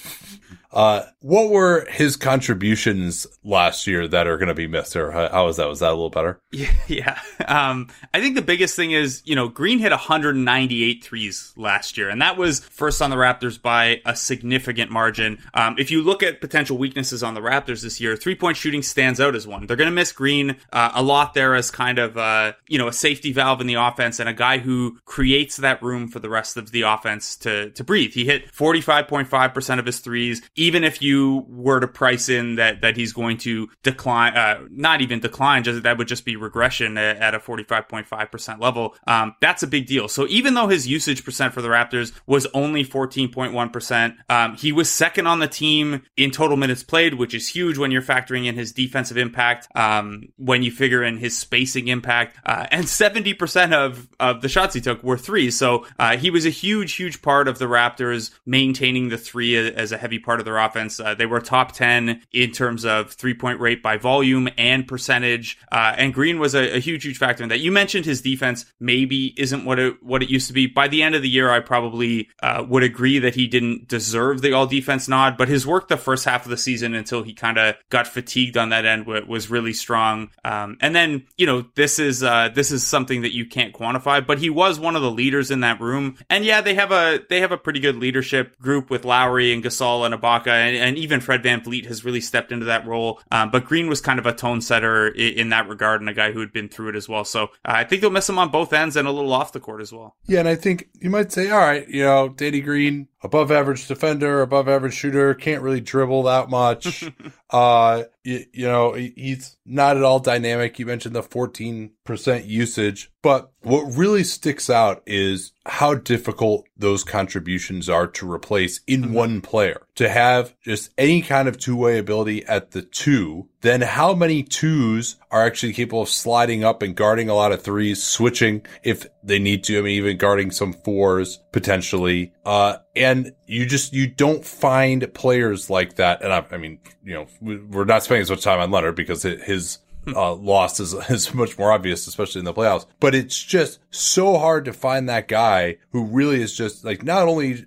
Uh, what were his contributions last year that are going to be missed, or how was that? Was that a little better? Yeah, yeah. Um, I think the biggest thing is, you know, Green hit 198 threes last year, and that was first on the Raptors by a significant margin. Um, if you look at potential weaknesses on the Raptors this year, three point shooting stands out as one. They're going to miss Green uh, a lot there as kind of, uh, you know, a safety valve in the offense and a guy who creates that room for the rest of the offense to to breathe. He hit 45.5 percent of his threes even if you were to price in that that he's going to decline, uh, not even decline, just that would just be regression at, at a 45.5% level. Um, that's a big deal. So even though his usage percent for the Raptors was only 14.1%, um, he was second on the team in total minutes played, which is huge when you're factoring in his defensive impact, um, when you figure in his spacing impact, uh, and 70% of, of the shots he took were threes. So, uh, he was a huge, huge part of the Raptors maintaining the three as a heavy part of the their offense. Uh, they were top 10 in terms of three point rate by volume and percentage. Uh, and Green was a, a, huge, huge factor in that. You mentioned his defense maybe isn't what it, what it used to be. By the end of the year, I probably uh, would agree that he didn't deserve the all defense nod, but his work the first half of the season until he kind of got fatigued on that end was really strong. Um, and then, you know, this is, uh, this is something that you can't quantify, but he was one of the leaders in that room. And yeah, they have a, they have a pretty good leadership group with Lowry and Gasol and Ibaka, and, and even Fred Van VanVleet has really stepped into that role. Um, but Green was kind of a tone setter in, in, that regard and a guy who had been through it as well. So uh, I think they'll miss him on both ends and a little off the court as well. Yeah, and I think you might say, all right, you know, Danny Green, above average defender, above average shooter, can't really dribble that much. uh, you, you, know, he's not at all dynamic. You mentioned the 14% usage, but what really sticks out is how difficult those contributions are to replace in mm-hmm. one player. To have just any kind of two way ability at the two, then how many twos are actually capable of sliding up and guarding a lot of threes, switching if they need to. I mean, even guarding some fours potentially. Uh, and you just, you don't find players like that. And I, I mean, you know, we're not spending as much time on Leonard because his uh, loss is, is much more obvious, especially in the playoffs. But it's just so hard to find that guy who really is just like not only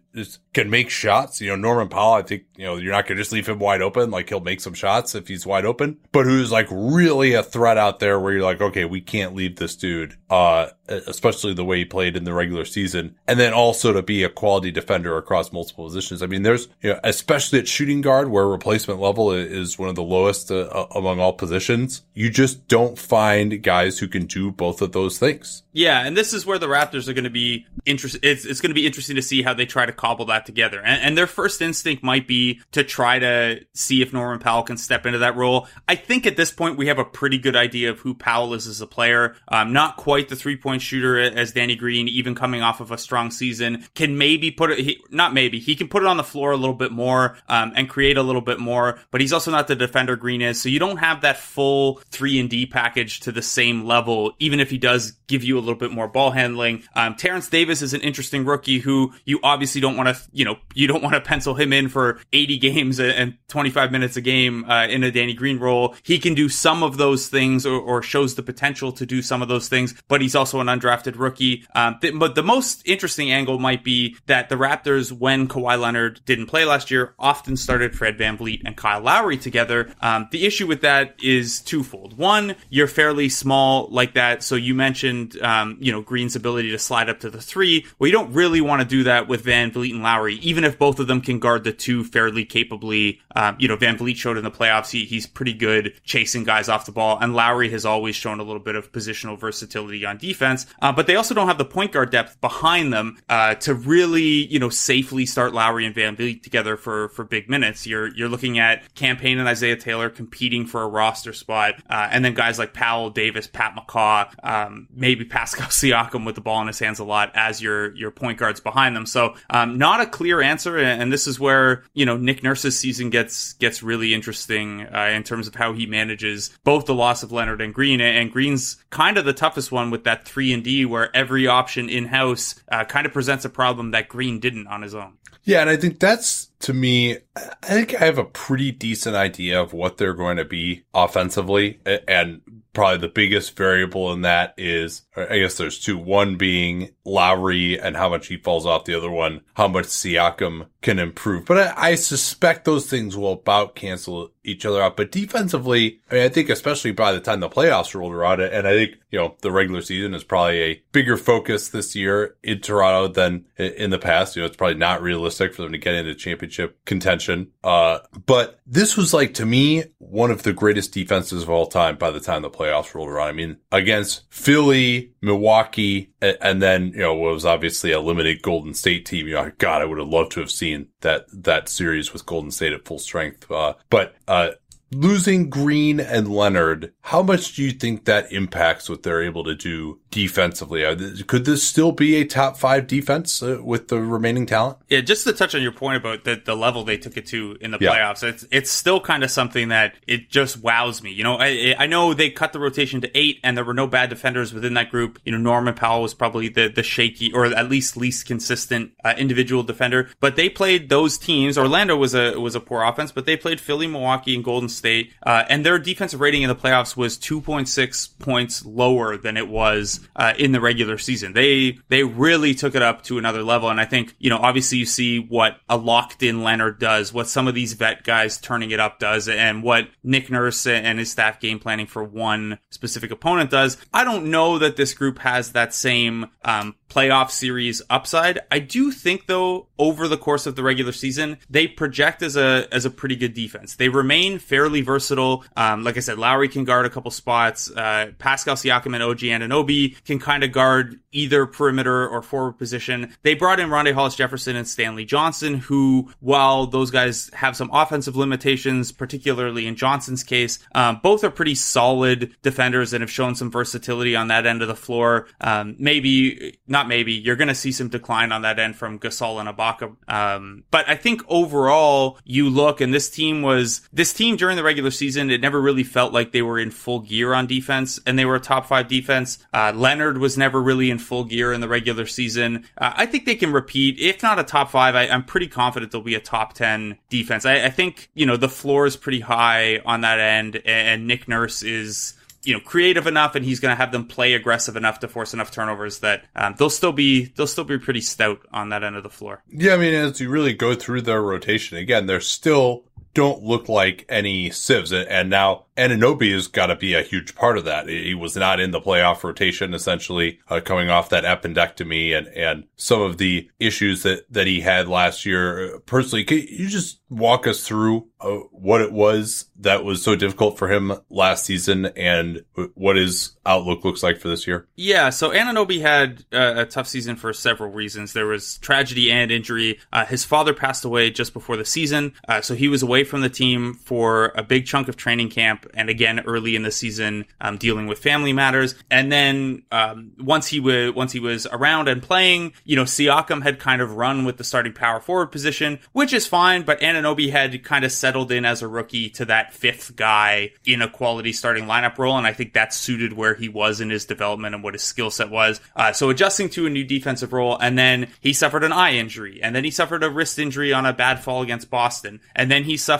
can make shots. You know, Norman Powell, I think, you know, you're not going to just leave him wide open. Like he'll make some shots if he's wide open, but who's like really a threat out there where you're like, okay, we can't leave this dude, uh, especially the way he played in the regular season. And then also to be a quality defender across multiple positions. I mean, there's, you know, especially at shooting guard where replacement level is one of the lowest uh, among all positions. You just don't find guys who can do both of those things. Yeah. And this is where the Raptors are going to be interested. It's, it's going to be interesting to see how they try to cobble that together. And, and, their first instinct might be to try to see if Norman Powell can step into that role. I think at this point we have a pretty good idea of who Powell is as a player. Um, not quite the three point shooter as Danny Green, even coming off of a strong season, can maybe put it, he, not maybe, he can put it on the floor a little bit more, um, and create a little bit more, but he's also not the defender Green is. So you don't have that full three and D package to the same level, even if he does give you a little bit more ball handling. Um, Terence Davis is an interesting rookie who you obviously don't want to, you know, you don't want to pencil him in for 80 games and 25 minutes a game uh, in a Danny Green role. He can do some of those things or, or, shows the potential to do some of those things, but he's also an undrafted rookie. Um, th- but the most interesting angle might be that the Raptors, when Kawhi Leonard didn't play last year, often started Fred VanVleet and Kyle Lowry together. Um, the issue with that is twofold. One, you're fairly small like that. So you mentioned, um, you know, Green's ability to slide up to the three. Well, you don't really want to do that with VanVleet and Lowry, even if both of them can guard the two fairly capably. Um, you know, VanVleet showed in the playoffs he, he's pretty good chasing guys off the ball, and Lowry has always shown a little bit of positional versatility on defense. Uh, but they also don't have the point guard depth behind them uh, to really, you know, safely start Lowry and VanVleet together for for big minutes. You're you're looking at Cam Payne and Isaiah Taylor competing for a roster spot, uh, and then guys like Powell, Davis, Pat McCaw, um, maybe Pascal Siakam with the ball in his hands a lot as your your point guards behind them. So um, not a clear answer, and this is where you know Nick Nurse's season gets gets really interesting uh, in terms of how he manages both the loss of Leonard and Green, and Green's kind of the toughest one with that three and D, where every option in house uh, kind of presents a problem that Green didn't on his own. Yeah, and I think that's to me, I think I have a pretty decent idea of what they're going to be offensively. And probably the biggest variable in that is, uh, I guess there's two. One being Lowry and how much he falls off. The other one, how much Siakam can improve. But I, I suspect those things will about cancel each other out. But defensively, I mean, I think especially by the time the playoffs rolled around, and I think, you know, the regular season is probably a bigger focus this year in Toronto than in the past. You know, it's probably not realistic for them to get into championship contention. Uh, but this was like, to me, one of the greatest defenses of all time by the time the playoffs rolled around. I mean, against Philly, Milwaukee, and then, you know, was obviously a limited Golden State team. You know, God, I would have loved to have seen that, that series with Golden State at full strength. Uh, but, uh, losing Green and Leonard, how much do you think that impacts what they're able to do defensively? Could this still be a top five defense uh, with the remaining talent? Yeah, just to touch on your point about the, the level they took it to in the Yeah. playoffs, it's it's still kind of something that it just wows me. You know, I I know they cut the rotation to eight, and there were no bad defenders within that group. You know, Norman Powell was probably the the shaky or at least least consistent uh, individual defender, but they played those teams. Orlando was a was a poor offense, but they played Philly, Milwaukee, and Golden State, uh, and their defensive rating in the playoffs was two point six points lower than it was uh, in the regular season. They they really took it up to another level, and I think you know obviously you see what a locked in Leonard does, what some of these vet guys turning it up does, and what Nick Nurse and his staff game planning for one specific opponent does. I don't know that this group has that same um, playoff series upside. I do think though over the course of the regular season they project as a as a pretty good defense. They remain fairly versatile. Um, like I said, Lowry can guard a couple spots. Uh, Pascal Siakam and OG Anunoby can kind of guard either perimeter or forward position. They brought in Rondae Hollis Jefferson and Stanley Johnson, who while those guys have some offensive limitations, particularly in Johnson's case, um, both are pretty solid defenders and have shown some versatility on that end of the floor. Um, maybe not maybe you're going to see some decline on that end from Gasol and Ibaka. Um, but I think overall you look and this team was this team during the regular season. It never really felt like they were in full gear on defense and they were a top five defense. Uh, Leonard was never really in full gear in the regular season. Uh, I think they can repeat, if not a top five. I, I'm pretty confident they'll be a top 10 defense. I, I think, you know, the floor is pretty high on that end and Nick Nurse is, you know creative enough and he's going to have them play aggressive enough to force enough turnovers that um, they'll still be they'll still be pretty stout on that end of the floor Yeah, I mean, as you really go through their rotation again, they're still don't look like any sieves. And now Anunoby has got to be a huge part of that. He was not in the playoff rotation, essentially, uh, coming off that appendectomy and, and some of the issues that, that he had last year. Personally, can you just walk us through uh, what it was that was so difficult for him last season and what his outlook looks like for this year? Yeah, so Anunoby had uh, a tough season for several reasons. There was tragedy and injury. Uh, his father passed away just before the season, uh, so he was away from the team for a big chunk of training camp, and again early in the season, um, dealing with family matters. And then um, once he was once he was around and playing, you know, Siakam had kind of run with the starting power forward position, which is fine. But Anunoby had kind of settled in as a rookie to that fifth guy in a quality starting lineup role, and I think that suited where he was in his development and what his skill set was. Uh, so adjusting to a new defensive role, and then he suffered an eye injury, and then he suffered a wrist injury on a bad fall against Boston, and then he suffered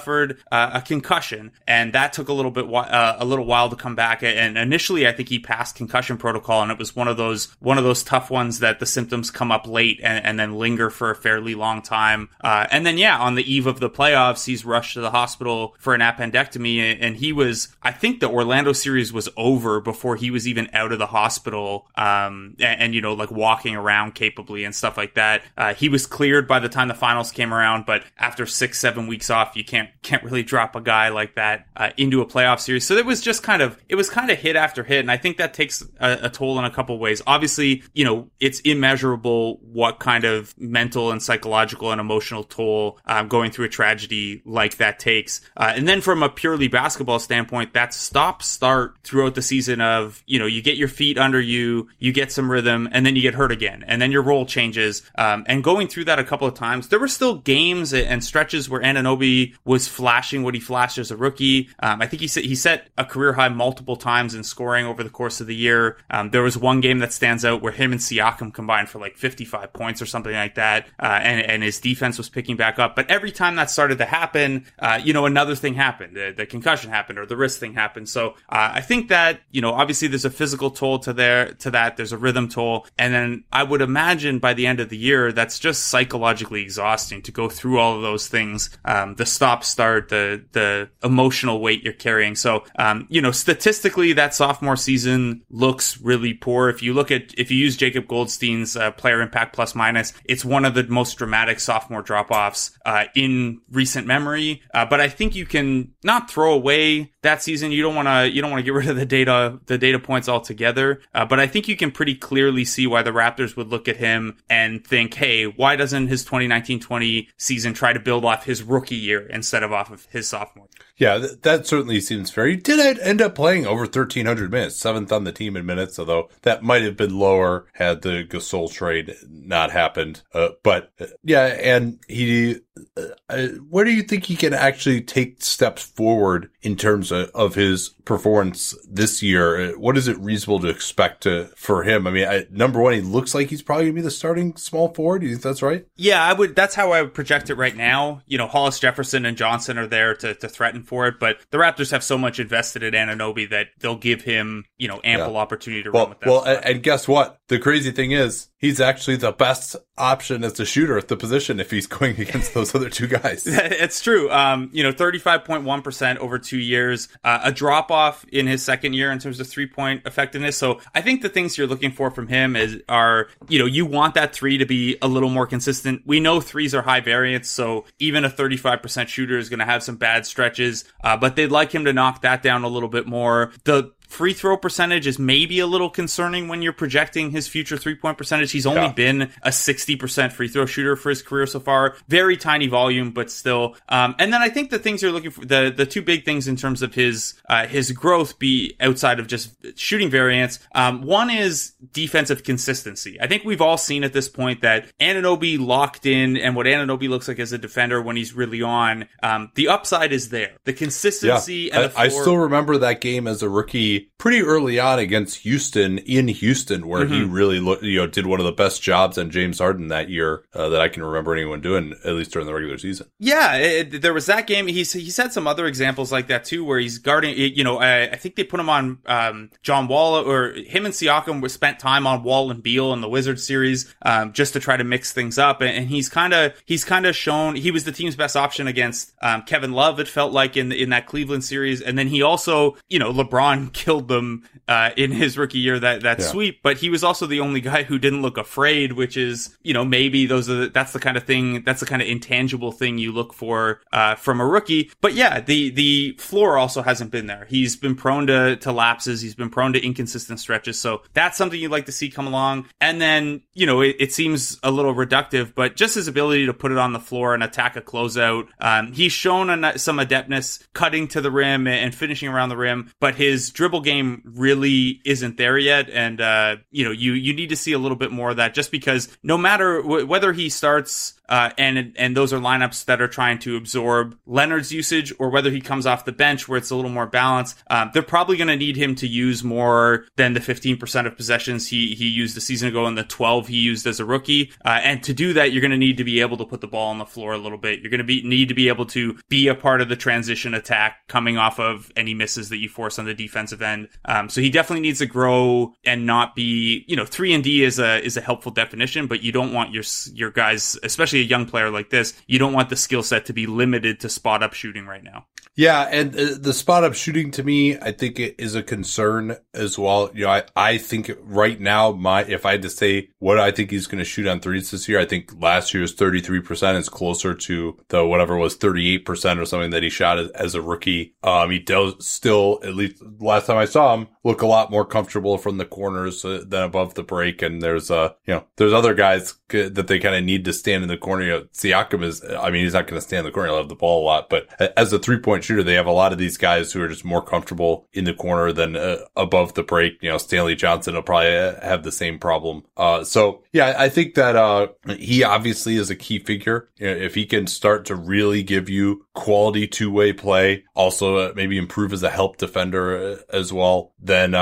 uh, a concussion, and that took a little bit uh, a little while to come back. And initially, I think he passed concussion protocol, and it was one of those one of those tough ones that the symptoms come up late and, and then linger for a fairly long time. Uh, and then yeah, on the eve of the playoffs, he's rushed to the hospital for an appendectomy, and he was I think the Orlando series was over before he was even out of the hospital, um, and, and you know like walking around capably and stuff like that. Uh, he was cleared by the time the finals came around, but after six seven weeks off, you can't can't really drop a guy like that uh, into a playoff series. So it was just kind of it was kind of hit after hit, and I think that takes a, a toll in a couple ways. Obviously, you know it's immeasurable what kind of mental and psychological and emotional toll um, going through a tragedy like that takes. Uh, and then from a purely basketball standpoint, that stop start throughout the season of you know you get your feet under you, you get some rhythm, and then you get hurt again, and then your role changes. Um, and going through that a couple of times, there were still games and stretches where Anunoby was flashing what he flashed as a rookie. Um, I think he set, he set a career high multiple times in scoring over the course of the year. Um, there was one game that stands out where him and Siakam combined for like 55 points or something like that, uh, and and his defense was picking back up. But every time that started to happen, uh, you know, another thing happened. The, the concussion happened or the wrist thing happened. So uh, I think that you know, obviously there's a physical toll to there to that. There's a rhythm toll, and then I would imagine by the end of the year, that's just psychologically exhausting to go through all of those things. Um, the stop start, the the emotional weight you're carrying. So um, you know, statistically, that sophomore season looks really poor. If you look at if you use Jacob Goldstein's uh, player impact plus minus, it's one of the most dramatic sophomore drop offs uh, in recent memory. Uh, but I think you can not throw away that season. You don't want to you don't want to get rid of the data the data points altogether. Uh, but I think you can pretty clearly see why the Raptors would look at him and think, hey, why doesn't his 2019-20 season try to build off his rookie year instead of off of his sophomore? Yeah, th- that certainly seems fair. He did end up playing over 1,300 minutes, seventh on the team in minutes, although that might have been lower had the Gasol trade not happened. Uh, but uh, yeah, and he, uh, uh, where do you think he can actually take steps forward in terms of, of his performance this year? Uh, What is it reasonable to expect to, for him? I mean, I, number one, he looks like he's probably going to be the starting small forward. Do you think that's right? Yeah, I would. That's how I would project it right now. You know, Hollis Jefferson and Johnson are there to, to threaten for it, but the Raptors have so much invested in Anunoby that they'll give him, you know, ample Yeah. opportunity to run with that. well, and, and guess what? The crazy thing is, he's actually the best option as a shooter at the position if he's going against those other two guys. it's true. Um, you know, thirty-five point one percent over two years, uh, a drop off in his second year in terms of three-point effectiveness. So I think the things you're looking for from him is are you know you want that three to be a little more consistent. We know threes are high variance, so even a thirty-five percent shooter is going to have some bad stretches, uh, but they'd like him to knock that down a little bit more. The free throw percentage is maybe a little concerning when you're projecting his future three point percentage. He's only Yeah. been a 60% free throw shooter for his career so far. Very tiny volume, but still. Um, and then I think the things you're looking for, the, the two big things in terms of his, uh, his growth be outside of just shooting variance. Um, one is defensive consistency. I think we've all seen at this point that Anunoby locked in and what Anunoby looks like as a defender when he's really on, um, the upside is there. The consistency and the I, I still remember that game as a rookie pretty early on against Houston in Houston, where he Mm-hmm. really looked, you know, did one of the best jobs on James Harden that year uh, that I can remember anyone doing, at least during the regular season. Yeah, it, there was that game. He's he's had some other examples like that too, where he's guarding. You know, I, I think they put him on um, John Wall or him and Siakam were spent time on Wall and Beal in the Wizards series um, just to try to mix things up. And, and he's kind of he's kind of shown he was the team's best option against um, Kevin Love. It felt like in in that Cleveland series, and then he also you know LeBron killed them uh, in his rookie year that that Yeah. sweep, but he was also the only guy who didn't look afraid, which is you know maybe those are the, that's the kind of thing that's the kind of intangible thing you look for uh, from a rookie. But yeah, the the floor also hasn't been there. He's been prone to to lapses. He's been prone to inconsistent stretches. So that's something you'd like to see come along. And then you know it, it seems a little reductive, but just his ability to put it on the floor and attack a closeout. Um, he's shown a, some adeptness cutting to the rim and finishing around the rim, but his dribble game really isn't there yet. And uh, you know you you need to see a little bit more of that just because no matter w- whether he starts uh, and and those are lineups that are trying to absorb Leonard's usage, or whether he comes off the bench where it's a little more balanced. Um, they're probably going to need him to use more than the 15% of possessions he he used a season ago and the 12 he used as a rookie. Uh, and to do that, you're going to need to be able to put the ball on the floor a little bit. You're going to be need to be able to be a part of the transition attack coming off of any misses that you force on the defensive end. Um, so he definitely needs to grow and not be, you know, three and D is a is a helpful definition, but you don't want your your guys, especially a young player like this, you don't want the skill set to be limited to spot up shooting right now. Yeah, and uh, the spot up shooting to me, I think it is a concern as well. You know, I, I think right now, my if I had to say what I think he's going to shoot on threes this year, I think last year's thirty three percent is closer to the whatever was thirty eight percent or something that he shot as, as a rookie. Um, he does still, at least last time I saw him, look a lot more comfortable from the corners uh, than above the break. And there's uh, you know, there's other guys c- that they kind of need to stand in the corner. You know, Siakam is, I mean, he's not going to stand in the corner. He'll have the ball a lot, but as a three point shooter, they have a lot of these guys who are just more comfortable in the corner than uh, above the break. You know, Stanley Johnson will probably uh, have the same problem. Uh, so yeah, I think that, uh, he obviously is a key figure. You know, if he can start to really give you quality two way play, also uh, maybe improve as a help defender uh, as well, then,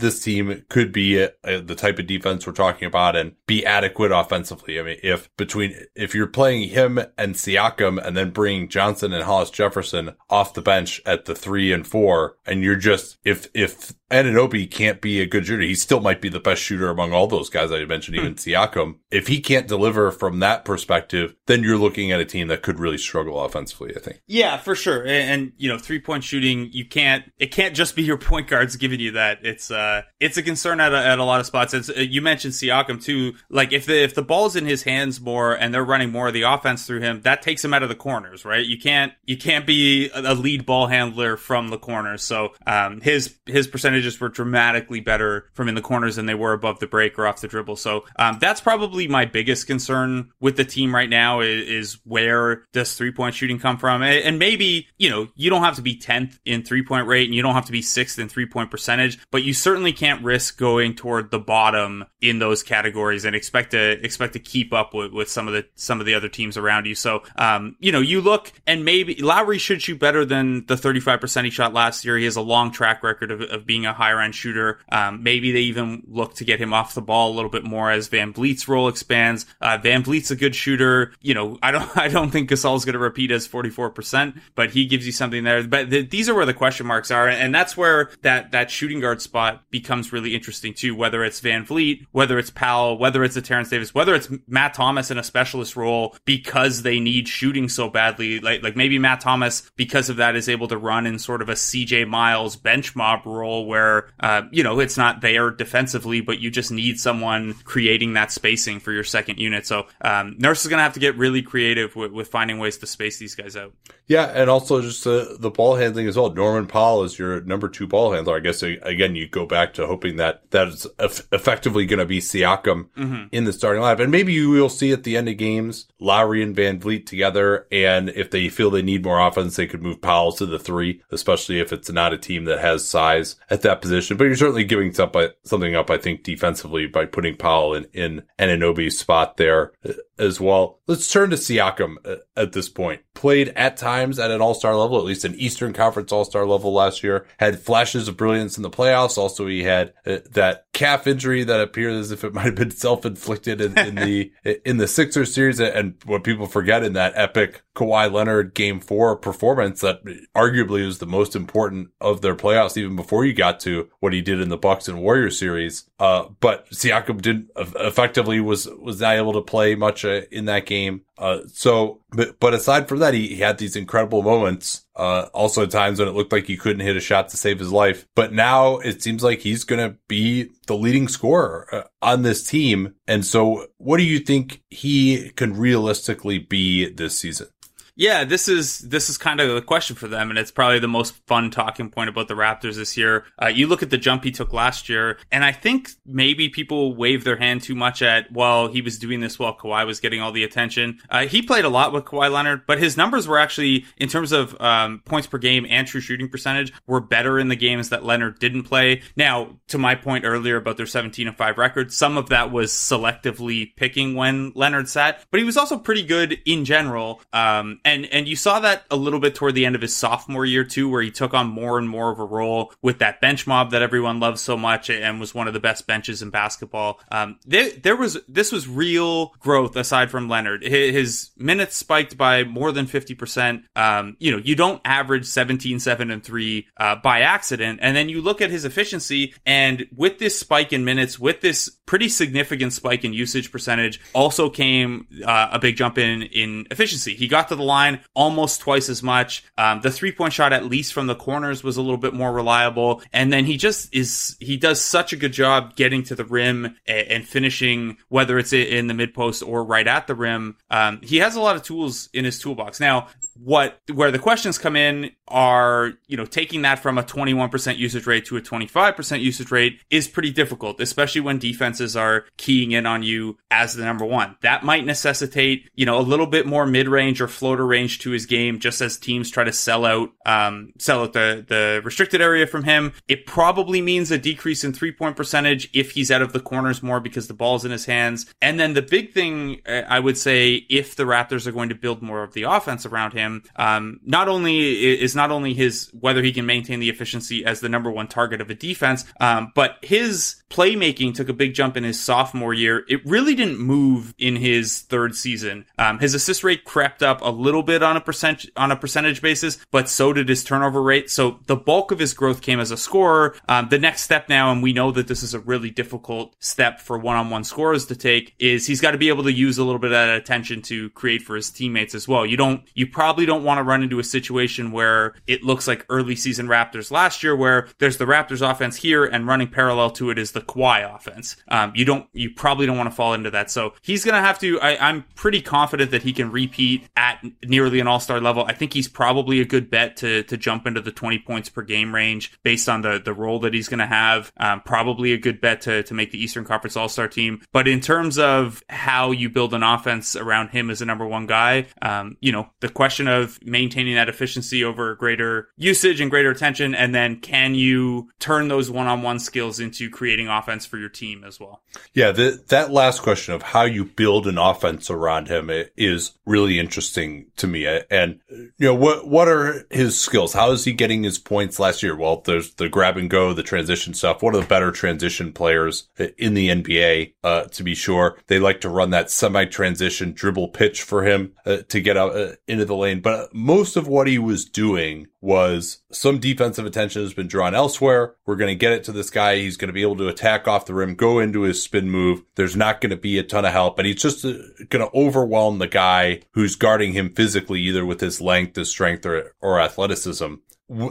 this team could be the type of defense we're talking about and be adequate offensively. I mean, if between, if you're playing him and Siakam and then bringing Johnson and Hollis Jefferson off the bench at the three and four, and you're just, if, if Anunoby can't be a good shooter, he still might be the best shooter among all those guys I mentioned, even Siakam. If he can't deliver from that perspective, then you're looking at a team that could really struggle offensively, I think. Yeah, for sure. And, and you know, three point shooting, you can't. It can't just be your point guards giving you that. It's uh, it's a concern at a, at a lot of spots. It's, uh, you mentioned Siakam too. Like if the if the ball's in his hands more and they're running more of the offense through him, that takes him out of the corners, right? You can't you can't be a a lead ball handler from the corners. So um, his his percentage percentages were dramatically better from in the corners than they were above the break or off the dribble. So um, that's probably my biggest concern with the team right now is, is where does three point shooting come from? And, maybe, you know, you don't have to be 10th in three point rate and you don't have to be sixth in three point percentage, but you certainly can't risk going toward the bottom in those categories and expect to expect to keep up with, with some of the some of the other teams around you. So um, you know, you look and maybe Lowry should shoot better than the 35% he shot last year. He has a long track record of, of being a higher end shooter. Um, maybe they even look to get him off the ball a little bit more as VanVleet's role expands. Uh, VanVleet's a good shooter. You know, I don't I don't think Gasol's going to repeat as 44%, but he gives you something there. But the, these are where the question marks are, and that's where that that shooting guard spot becomes really interesting too. Whether it's VanVleet, whether it's Powell, whether it's a Terence Davis, whether it's Matt Thomas in a specialist role because they need shooting so badly. Like like maybe Matt Thomas because of that is able to run in sort of a CJ Miles bench mob role where uh, you know it's not there defensively, but you just need someone creating that spacing for your second unit. So um, Nurse is going to have to get really creative with, with finding ways to space these guys out. Yeah, and also just uh, the ball handling as well. Norman Powell is your number two ball handler. I guess again you go back to hoping that that is effectively going to be Siakam mm-hmm. in the starting lineup, and maybe you will see at the end of games Lowry and VanVleet together. And if they feel they need more offense, they could move Powell to the three, especially if it's not a team that has size at that position. But you're certainly giving something up, I think, defensively by putting Powell in in Anunoby's spot there as well. Let's turn to Siakam uh, at this point. Played at times at an all-star level, at least an Eastern Conference all-star level last year. Had flashes of brilliance in the playoffs. Also, he had uh, that calf injury that appeared as if it might have been self-inflicted in, in the in the Sixers series. And what people forget in that epic Kawhi Leonard game four performance that arguably was the most important of their playoffs, even before you got to what he did in the Bucks and Warriors series. Uh, but Siakam didn't effectively was was not able to play much uh, in that game. Uh, so, but, but aside from that, he, he had these incredible moments. Uh, also times when it looked like he couldn't hit a shot to save his life. But now it seems like he's going to be the leading scorer uh, on this team. And so what do you think he can realistically be this season? Yeah, this is this is kind of the question for them, and it's probably the most fun talking point about the Raptors this year. Uh, you look at the jump he took last year, and I think maybe people wave their hand too much at well, he was doing this while Kawhi was getting all the attention. Uh, he played a lot with Kawhi Leonard, but his numbers were actually, in terms of um, points per game and true shooting percentage, were better in the games that Leonard didn't play. Now, to my point earlier about their 17 and 5 record, some of that was selectively picking when Leonard sat, but he was also pretty good in general. Um, and and you saw that a little bit toward the end of his sophomore year too, where he took on more and more of a role with that bench mob that everyone loves so much, and was one of the best benches in basketball. Um, there, there was this was real growth aside from Leonard. His, minutes spiked by more than fifty percent. Um, you know, you don't average 17, 7, and three uh, by accident, and then you look at his efficiency, and with this spike in minutes, with this pretty significant spike in usage percentage, also came uh, a big jump in in efficiency. He got to the line almost twice as much. Um, the three point shot, at least from the corners, was a little bit more reliable. And then he just is, he does such a good job getting to the rim and, and finishing, whether it's in the mid post or right at the rim. Um, he has a lot of tools in his toolbox. Now, what where the questions come in are you know taking that from a 21% usage rate to a 25% usage rate is pretty difficult especially when defenses are keying in on you as the number one. That might necessitate you know a little bit more mid-range or floater range to his game just as teams try to sell out um, sell out the the restricted area from him. It probably means a decrease in three point percentage if he's out of the corners more because the ball's in his hands. And then the big thing uh, i would say if the raptors are going to build more of the offense around him him. Um, not only is not only his whether he can maintain the efficiency as the number one target of a defense, um, but his playmaking took a big jump in his sophomore year. It really didn't move in his third season. Um, his assist rate crept up a little bit on a percent on a percentage basis, but so did his turnover rate. So the bulk of his growth came as a scorer. Um, the next step now, and we know that this is a really difficult step for one-on-one scorers to take, is he's got to be able to use a little bit of that attention to create for his teammates as well. You don't, you probably probably don't want to run into a situation where it looks like early season Raptors last year, where there's the Raptors offense here and running parallel to it is the Kawhi offense. Um, you don't, you probably don't want to fall into that. So he's going to have to, I, I'm pretty confident that he can repeat at nearly an all star level. I think he's probably a good bet to, to jump into the 20 points per game range based on the, the role that he's going to have. Um, probably a good bet to, to make the Eastern Conference All Star team. But in terms of how you build an offense around him as a number one guy, um, you know, the question of maintaining that efficiency over greater usage and greater attention, and then can you turn those one on one skills into creating offense for your team as well? Yeah, the, that last question of how you build an offense around him is really interesting to me. And you know, what what are his skills? How is he getting his points last year? Well, there's the grab and go, the transition stuff. One of the better transition players in the NBA, uh, to be sure. They like to run that semi transition dribble pitch for him uh, to get out uh, into the lane. But most of what he was doing was some defensive attention has been drawn elsewhere. We're going to get it to this guy. He's going to be able to attack off the rim, go into his spin move. There's not going to be a ton of help, and he's just uh, going to overwhelm the guy who's guarding him physically, either with his length, his strength, or, or athleticism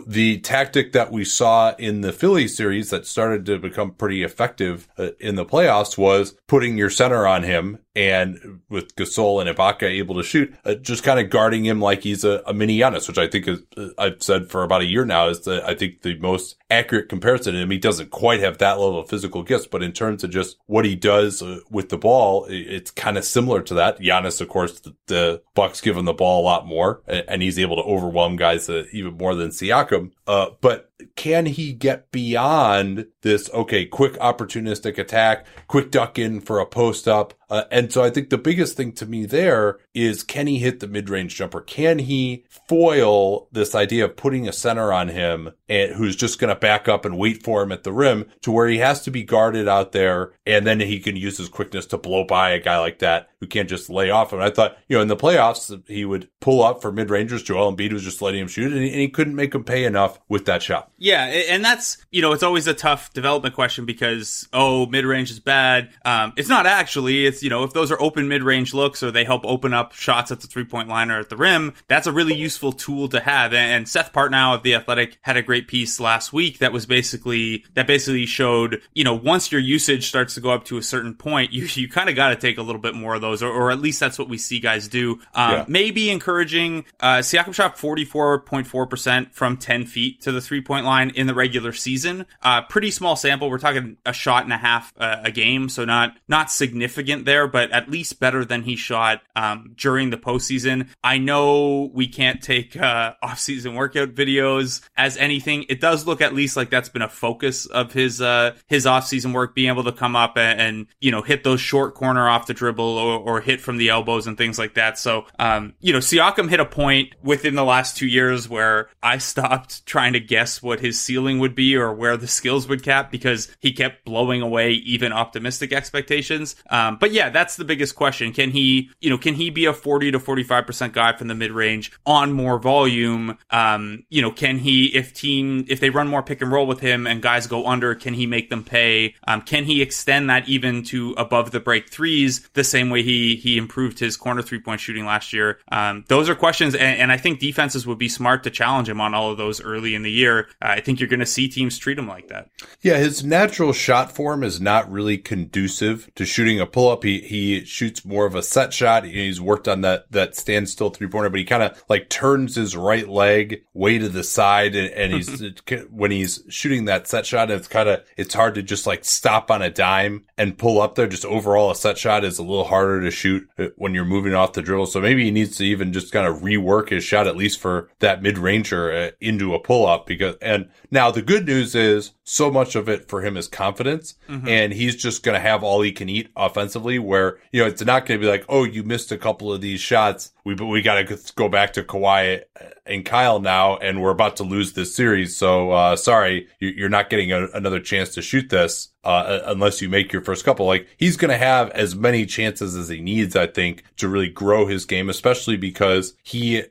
the tactic that we saw in the Philly series that started to become pretty effective uh, in the playoffs was putting your center on him and with Gasol and Ibaka able to shoot, uh, just kind of guarding him like he's a, a mini Giannis, which I think is, uh, I've said for about a year now is the, I think the most accurate comparison to him. He doesn't quite have that level of physical gifts, but in terms of just what he does uh, with the ball, it's kind of similar to that. Giannis, of course, the, the, Bucks give him the ball a lot more and, and he's able to overwhelm guys uh, even more than Siakam. Uh, but can he get beyond this, okay, quick opportunistic attack, quick duck in for a post up? Uh, and so I think the biggest thing to me there is can he hit the mid range jumper? Can he foil this idea of putting a center on him and who's just going to back up and wait for him at the rim to where he has to be guarded out there and then he can use his quickness to blow by a guy like that who can't just lay off him. I thought, you know, in the playoffs, he would pull up for mid rangers. Joel Embiid was just letting him shoot and he, and he couldn't make him pay enough with that shot. Yeah. And that's, you know, it's always a tough development question because, oh, mid range is bad. Um, it's not actually, it's, you know, if those are open mid range looks or they help open up shots at the three point line or at the rim, that's a really useful tool to have. And Seth Partnow of the Athletic had a great piece last week that was basically, that basically showed, you know, once your usage starts to go up to a certain point, you, you kind of got to take a little bit more of those, or, or at least that's what we see guys do. Um, yeah. maybe encouraging, uh, Siakam shot 44.4% from 10 feet to the three point line in the regular season. Uh, pretty small sample. We're talking a shot and a half uh, a game. So not, not significant there, but at least better than he shot, um, during the postseason. I know we can't take, uh, off-season workout videos as anything. It does look at least like that's been a focus of his, uh, his off-season work, being able to come up and, and you know, hit those short corner off the dribble or, or hit from the elbows and things like that. So, um, you know, Siakam hit a point within the last two years where I stopped trying to guess what his ceiling would be or where the skills would cap because he kept blowing away even optimistic expectations. Um, but yeah, that's the biggest question. Can he, you know, can he be a 40 to 45% guy from the mid range on more volume? Um, you know, can he, if team, if they run more pick and roll with him and guys go under, can he make them pay? Um, can he extend that even to above the break threes the same way he, he improved his corner three point shooting last year? Um, those are questions. And, and, I think defenses would be smart to challenge him on all of those early in the year. Uh, I think you're going to see teams treat him like that. Yeah. His natural shot form is not really conducive to shooting a pull up. He, he shoots more of a set shot. He's worked on that, that standstill three pointer, but he kind of like turns his right leg way to the side. And, and he's, when he's shooting that set shot, it's kind of, it's hard to just like stop on a dime and pull up there. Just overall, a set shot is a little harder to shoot when you're moving off the dribble. So maybe he needs to even just kind of rework his shot, at least for that mid ranger uh, into a pull up because, and now the good news is so much of it for him is confidence mm-hmm. and he's just going to have all he can eat offensively where, you know, it's not going to be like, oh, you missed a couple of these shots. We, we got to go back to Kawhi and Kyle now and we're about to lose this series. So, uh, sorry, you're not getting a, another chance to shoot this, uh, unless you make your first couple. Like he's going to have as many chances as he needs, I think, to really grow his game, especially because he,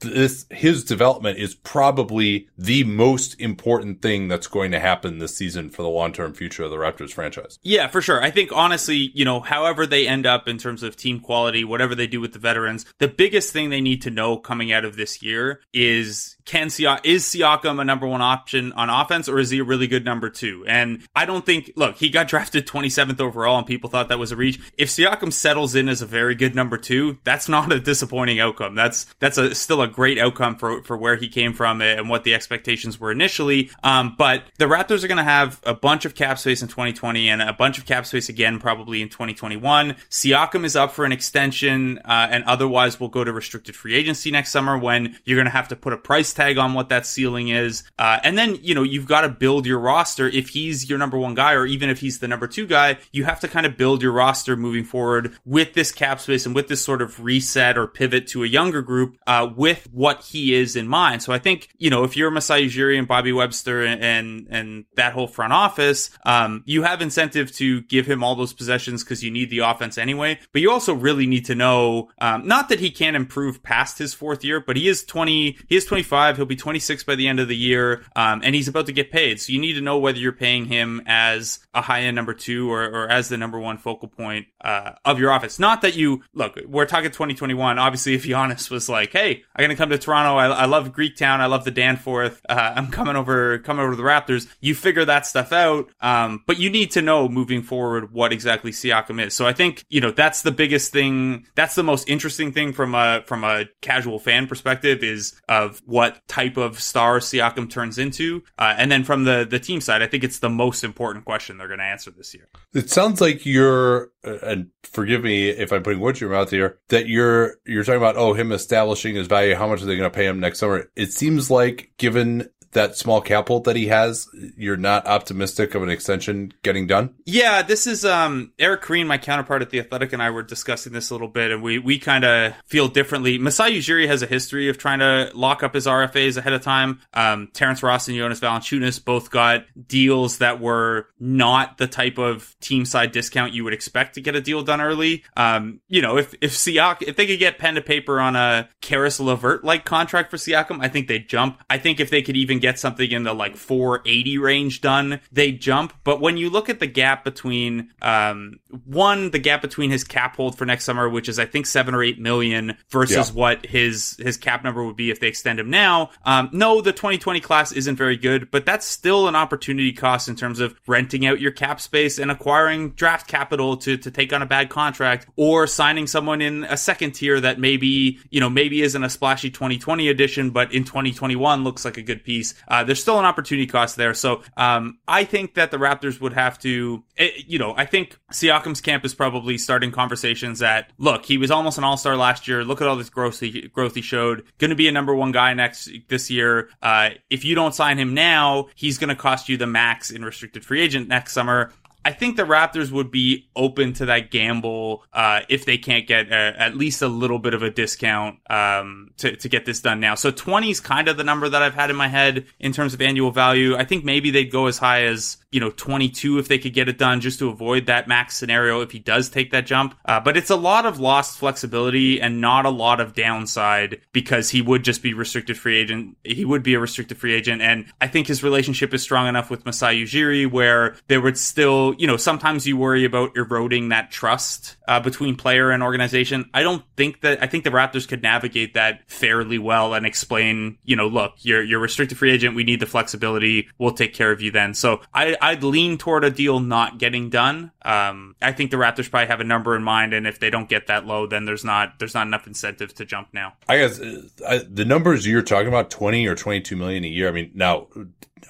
this his development is probably the most important thing that's going to happen this season for the long term future of the Raptors franchise. Yeah, for sure. I think honestly, you know, however they end up in terms of team quality, whatever they do with the veterans, the biggest thing they need to know coming out of this year is can Siak- is Siakam a number one option on offense or is he a really good number two? And I don't think, look, he got drafted 27th overall and people thought that was a reach. If Siakam settles in as a very good number two, that's not a disappointing outcome. That's, that's a, still a great outcome for, for where he came from and what the expectations were initially. Um, but the Raptors are going to have a bunch of cap space in 2020 and a bunch of cap space again probably in 2021. Siakam is up for an extension, uh, and otherwise will go to restricted free agency next summer when you're going to have to put a price tag on what that ceiling is. Uh, and then, you know, you've got to build your roster. If he's your number one guy, or even if he's the number two guy, you have to kind of build your roster moving forward with this cap space and with this sort of reset or pivot to a younger group, uh, with what he is in mind. So I think, you know, if you're Masai Ujiri and Bobby Webster and, and, and that whole front office, um, you have incentive to give him all those possessions because you need the offense anyway. But you also really need to know, um, not that he can't improve past his fourth year, but he is 20, he is 25 25. He'll be 26 by the end of the year, um, and he's about to get paid. So you need to know whether you're paying him as a high end number two or, or as the number one focal point uh, of your offense. Not that you look. We're talking 2021. Obviously, if Giannis was like, "Hey, I'm gonna come to Toronto. I, I love Greek town. I love the Danforth. Uh, I'm coming over, coming over to the Raptors." You figure that stuff out, um, but you need to know moving forward what exactly Siakam is. So I think you know that's the biggest thing. That's the most interesting thing from a from a casual fan perspective is of what type of star Siakam turns into. Uh, and then from the, the team side, I think it's the most important question they're going to answer this year. It sounds like you're, uh, and forgive me if I'm putting words in your mouth here, that you're, you're talking about, oh, him establishing his value. How much are they going to pay him next summer? It seems like given that small cap hold that he has, you're not optimistic of an extension getting done? Yeah, this is um Eric Koreen, my counterpart at the Athletic, and I were discussing this a little bit, and we we kind of feel differently. Masai Ujiri has a history of trying to lock up his RFAs ahead of time. Um, Terrence Ross and Jonas Valanciunas both got deals that were not the type of team side discount you would expect to get a deal done early. Um, you know, if if Siak if they could get pen to paper on a Caris LeVert like contract for Siakam, I think they'd jump. I think if they could even get get something in the like 480 range done, they jump. But when you look at the gap between, um, one, the gap between his cap hold for next summer, which is I think seven or eight million versus yeah. what his, his cap number would be if they extend him now. Um, no, the 2020 class isn't very good, but that's still an opportunity cost in terms of renting out your cap space and acquiring draft capital to, to take on a bad contract or signing someone in a second tier that maybe, you know, maybe isn't a splashy 2020 edition, but in 2021 looks like a good piece. Uh, there's still an opportunity cost there. So um, I think that the Raptors would have to, it, eh, you know, I think Siakam's camp is probably starting conversations that, look, he was almost an all star last year. Look at all this growth he, growth he showed. Going to be a number one guy next this year. Uh, if you don't sign him now, he's going to cost you the max in restricted free agent next summer. I think the Raptors would be open to that gamble uh, if they can't get a, at least a little bit of a discount um, to, to get this done now. So 20 is kind of the number that I've had in my head in terms of annual value. I think maybe they'd go as high as you know 22 if they could get it done just to avoid that max scenario if he does take that jump. Uh, but it's a lot of lost flexibility and not a lot of downside because he would just be restricted free agent. He would be a restricted free agent, and I think his relationship is strong enough with Masai Ujiri where there would still you know, sometimes you worry about eroding that trust uh, between player and organization. I don't think that, I think the Raptors could navigate that fairly well and explain, you know, look, you're, you're restricted free agent. We need the flexibility. We'll take care of you then. So I, I'd lean toward a deal not getting done. Um, I think the Raptors probably have a number in mind. And if they don't get that low, then there's not, there's not enough incentive to jump now. I guess uh, I, the numbers you're talking about, 20 or 22 million a year. I mean, now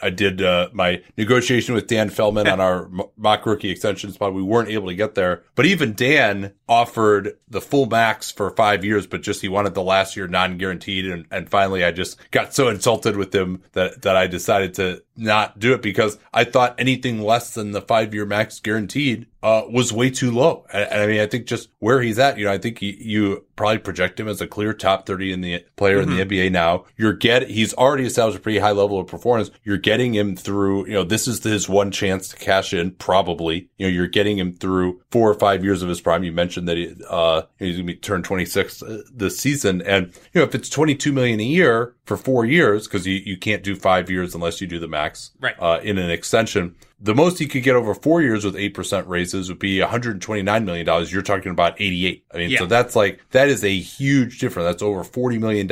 I did uh, my negotiation with Dan Feldman on our mock rookie extension spot. We weren't able to get there, but even Dan offered the full max for five years, but just he wanted the last year non guaranteed. And, and finally, I just got so insulted with him that that I decided to not do it because I thought anything less than the five year max guaranteed uh, was way too low. And, and, I mean, I think just where he's at, you know, I think he, you probably project him as a clear top 30 in the player mm-hmm. in the NBA mm-hmm. now. You're get, he's already established a pretty high level of performance. You're getting him through, you know, this is his one chance to cash in, probably. You know, you're getting him through four or five years of his prime. You mentioned that he, uh, he's going to be turned 26 uh, this season. And, you know, if it's 22 million a year for four years, cause you, you can't do five years unless you do the max, right. uh, in an extension the most he could get over four years with 8% raises would be $129 million. You're talking about 88. I mean, yeah. so that's like, that is a huge difference. That's over $40 million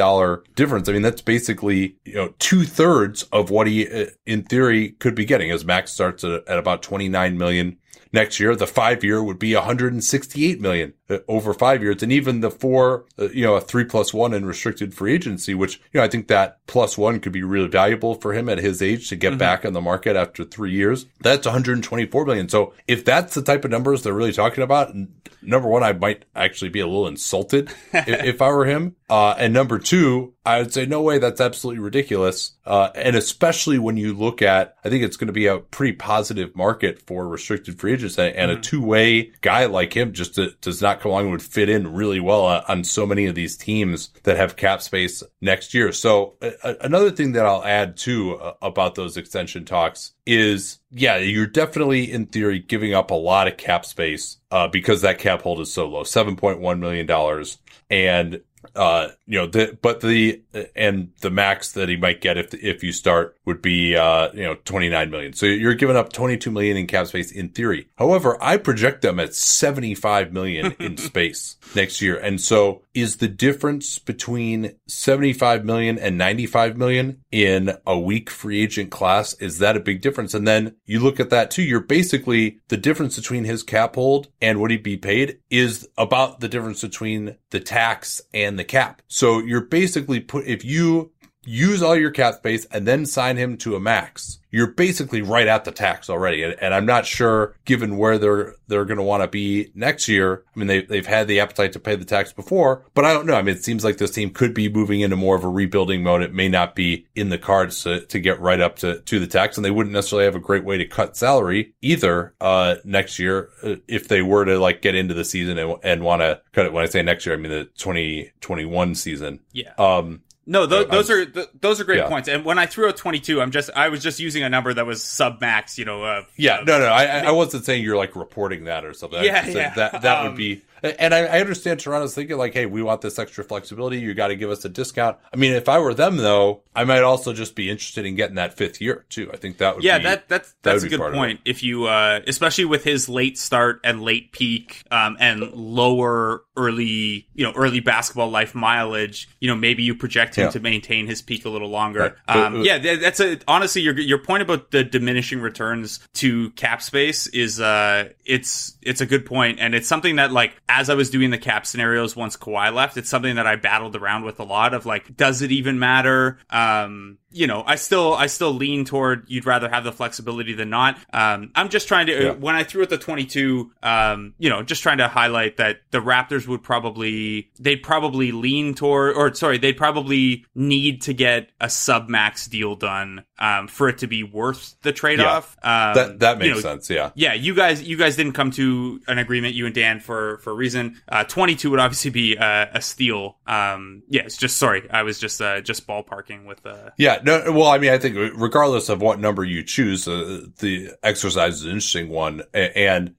difference. I mean, that's basically, you know, two thirds of what he, uh, in theory, could be getting. His max starts at, at about 29 million next year. The five year would be 168 million uh, over five years. And even the four, uh, you know, a three plus one in restricted free agency, which, you know, I think that plus one could be really valuable for him at his age to get mm-hmm. back on the market after three years. That's 124 million. So if that's the type of numbers they're really talking about, number one, I might actually be a little insulted if, if, I were him. Uh, and number two, I would say, no way, that's absolutely ridiculous. Uh, and especially when you look at, I think it's going to be a pretty positive market for restricted free and, and mm-hmm. a two way guy like him just to, does not come along would fit in really well on so many of these teams that have cap space next year. So uh, another thing that I'll add too uh, about those extension talks is, yeah, you're definitely in theory giving up a lot of cap space, uh, because that cap hold is so low, $7.1 million. And uh, you know, the, but the, and the max that he might get if, if you start would be, uh, you know, 29 million. So you're giving up 22 million in cap space in theory. However, I project them at 75 million in space next year. And so is the difference between 75 million and 95 million in a weak free agent class? Is that a big difference? And then you look at that too. You're basically the difference between his cap hold and what he'd be paid is about the difference between the tax and the cap. So you're basically put, if you use all your cap space and then sign him to a max, you're basically right at the tax already. And, and I'm not sure, given where they're they're going to want to be next year. I mean, they they've had the appetite to pay the tax before, but I don't know. I mean, it seems like this team could be moving into more of a rebuilding mode. It may not be in the cards to, to get right up to to the tax, and they wouldn't necessarily have a great way to cut salary either uh, next year uh, if they were to like get into the season and, and want to cut it. When I say next year, I mean the 2021 season. Yeah. Um, no, th- those are th- those are great yeah. points. And when I threw out 22, I'm just I was just using a number that was sub max. You know. Uh, yeah. Uh, no, no. I, I wasn't saying you're like reporting that or something. Yeah, yeah. That that um, would be and I, I, understand Toronto's thinking like, hey, we want this extra flexibility. You got to give us a discount. I mean, if I were them though, I might also just be interested in getting that fifth year too. I think that would yeah, be, that that's that that's a good point. If you uh, especially with his late start and late peak um, and lower early you know early basketball life mileage, you know maybe you project him yeah. to maintain his peak a little longer. Right. Um, yeah, that's a honestly your your point about the diminishing returns to cap space is uh it's it's a good point and it's something that like as I was doing the cap scenarios once Kawhi left, it's something that I battled around with a lot of like, does it even matter? Um, you know, I still I still lean toward you'd rather have the flexibility than not. Um, I'm just trying to yeah. when I threw at the 22, um, you know, just trying to highlight that the Raptors would probably they'd probably lean toward or sorry they'd probably need to get a sub max deal done um, for it to be worth the trade off. Yeah. Um, that that makes you know, sense. Yeah, yeah. You guys you guys didn't come to an agreement you and Dan for for a reason. Uh, 22 would obviously be uh, a steal. Um, yeah, it's just sorry I was just uh, just ballparking with uh yeah no, well, I mean, I think regardless of what number you choose, uh, the exercise is an interesting one. And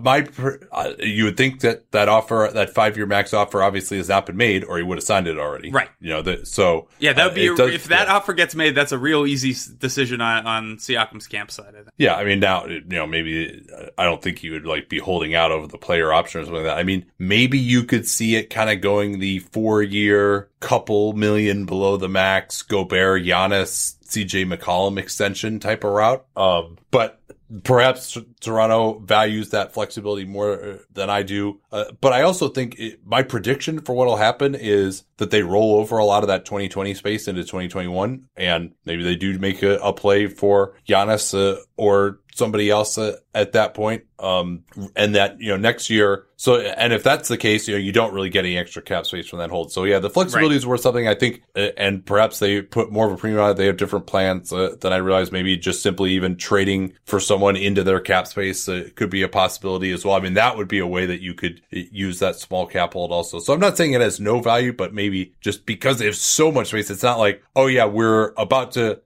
my, uh, you would think that that offer, that five year max offer obviously has not been made or he would have signed it already. Right. You know, the, so. Yeah, that would uh, be, a, does, if that yeah. offer gets made, that's a real easy decision on, on Siakam's campsite. I think. Yeah. I mean, now, you know, maybe uh, I don't think he would like be holding out over the player option or something like that. I mean, maybe you could see it kind of going the four year couple million below the max, Gobert, Giannis, CJ McCollum extension type of route. Um, but perhaps Toronto values that flexibility more uh, than I do. Uh, but I also think it, my prediction for what will happen is that they roll over a lot of that 2020 space into 2021, and maybe they do make a, a play for Giannis uh, or somebody else at, at that point. Um, and that, you know, next year. So, and if that's the case, you know, you don't really get any extra cap space from that hold. So yeah, the flexibility is worth something. I think, uh, and perhaps they put more of a premium on it. They have different plans uh, than I realized. Maybe just simply even trading for someone into their cap space uh, could be a possibility as well. I mean, that would be a way that you could use that small cap hold also. So I'm not saying it has no value, but maybe just because they have so much space, it's not like, oh yeah, we're about to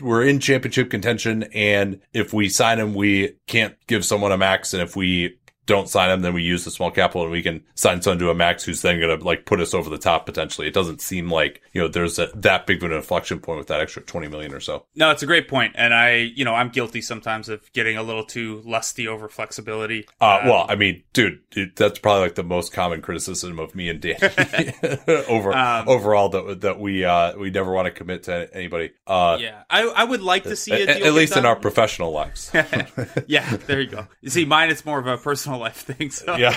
we're in championship contention and if we sign him we can't give someone a max and if we don't sign him, then we use the small cap hold and we can sign someone to a max who's then going to like put us over the top potentially. It doesn't seem like, you know, there's a, that big of an inflection point with that extra 20 million or so. No, it's a great point. And I, you know, I'm guilty sometimes of getting a little too lusty over flexibility. Uh, um, well, I mean, dude, dude, that's probably like the most common criticism of me and Danny over, um, overall that, that we, uh, we never want to commit to anybody. Uh, yeah. I, I would like to see it. At, least in our professional lives. yeah. There you go. You see, mine, it's more of a personal life thing. So yeah,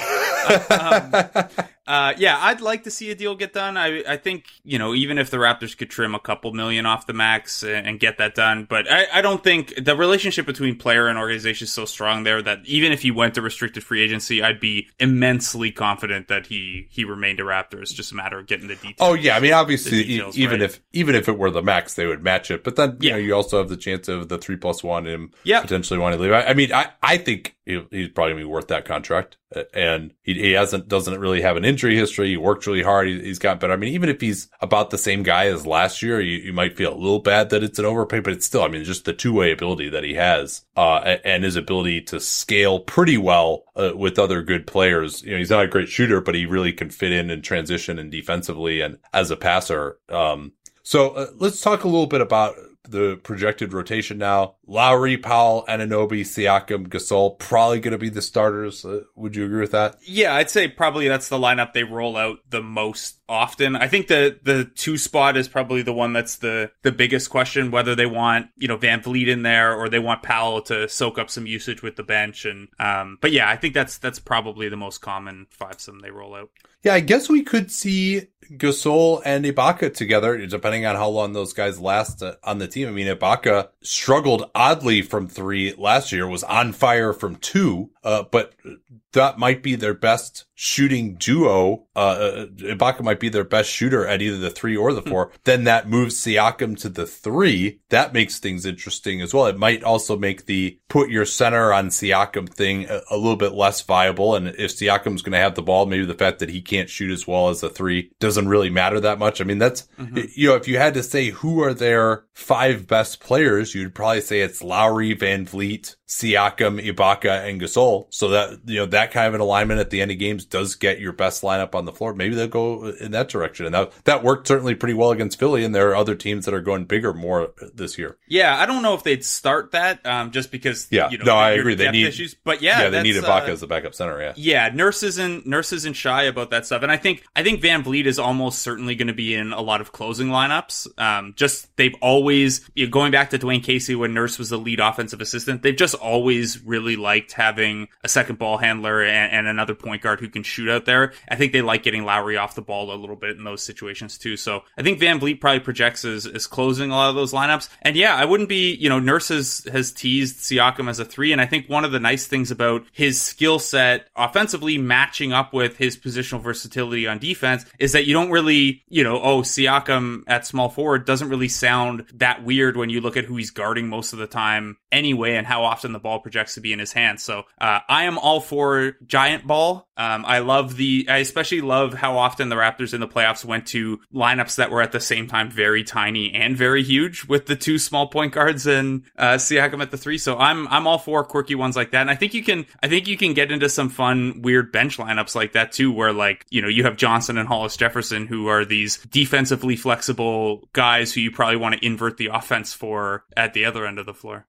um, uh, yeah, I'd like to see a deal get done. I I think you know even if the Raptors could trim a couple million off the max and, and get that done, but I, I don't think the relationship between player and organization is so strong there that even if he went to restricted free agency, I'd be immensely confident that he he remained a Raptor. It's just a matter of getting the details. Oh yeah, I mean obviously details, even right. if even if it were the max, they would match it. But then you yeah. know you also have the chance of the three plus one him yeah. potentially wanting to leave. I, I mean I I think he's probably gonna be worth that contract and he, he hasn't doesn't really have an injury history. He worked really hard. He, has got better. I mean, even if he's about the same guy as last year, you, you might feel a little bad that it's an overpay, but it's still, I mean, just the two way ability that he has, uh, and his ability to scale pretty well uh, with other good players. You know, he's not a great shooter, but he really can fit in and transition and defensively and as a passer. Um, so uh, let's talk a little bit about the projected rotation now. Lowry, Powell, Anunoby, Siakam, Gasol probably going to be the starters. Uh, would you agree with that? Yeah, I'd say probably that's the lineup they roll out the most often. I think the the two spot is probably the one that's the the biggest question whether they want you know VanVleet in there or they want Powell to soak up some usage with the bench. And um, but yeah, I think that's that's probably the most common five some they roll out. Yeah, I guess we could see Gasol and Ibaka together, depending on how long those guys last on the team. I mean, Ibaka struggled oddly from three last year, was on fire from two, uh, but that might be their best shooting duo. Uh, uh, Ibaka might be their best shooter at either the three or the hmm. four. then that moves Siakam to the three. That makes things interesting as well. It might also make the put your center on Siakam thing a, a little bit less viable. And if Siakam's going to have the ball, maybe the fact that he can't shoot as well as a three doesn't really matter that much. I mean, that's, mm-hmm. you know, if you had to say who are their five best players, you'd probably say it's Lowry, VanVleet, Siakam, Ibaka, and Gasol. So that, you know, that kind of an alignment at the end of games does get your best lineup on the floor. Maybe they'll go in that direction. And that, that worked certainly pretty well against Philly. And there are other teams that are going bigger more this year. Yeah. I don't know if they'd start that, um, just because, yeah, you know, no, I agree. They need issues, but yeah, yeah, they need Ibaka uh, as a backup center. Yeah. Yeah. Nurses and nurses and shy about that stuff. And I think, I think VanVleet is almost certainly going to be in a lot of closing lineups. Um, just they've always, you know, going back to Dwane Casey when Nurse was the lead offensive assistant, they've just always really liked having a second ball handler and, and, another point guard who can shoot out there. I think they like getting Lowry off the ball a little bit in those situations too. So I think VanVleet probably projects as, as closing a lot of those lineups. And yeah, I wouldn't be, you know, Nurse has, has teased Siakam as a three. And I think one of the nice things about his skill set offensively matching up with his positional versatility on defense is that you don't really, you know, oh, Siakam at small forward doesn't really sound that weird when you look at who he's guarding most of the time anyway and how often the ball projects to be in his hands. So uh, I am all for giant ball. Um, I love the, I especially love how often the Raptors in the playoffs went to lineups that were at the same time very tiny and very huge with the two small point guards and uh, Siakam at the three. So I'm I'm all for quirky ones like that. And I think you can I think you can get into some fun weird bench lineups like that too, where like you know you have Johnson and Hollis Jefferson who are these defensively flexible guys who you probably want to invert the offense for at the other end of the floor.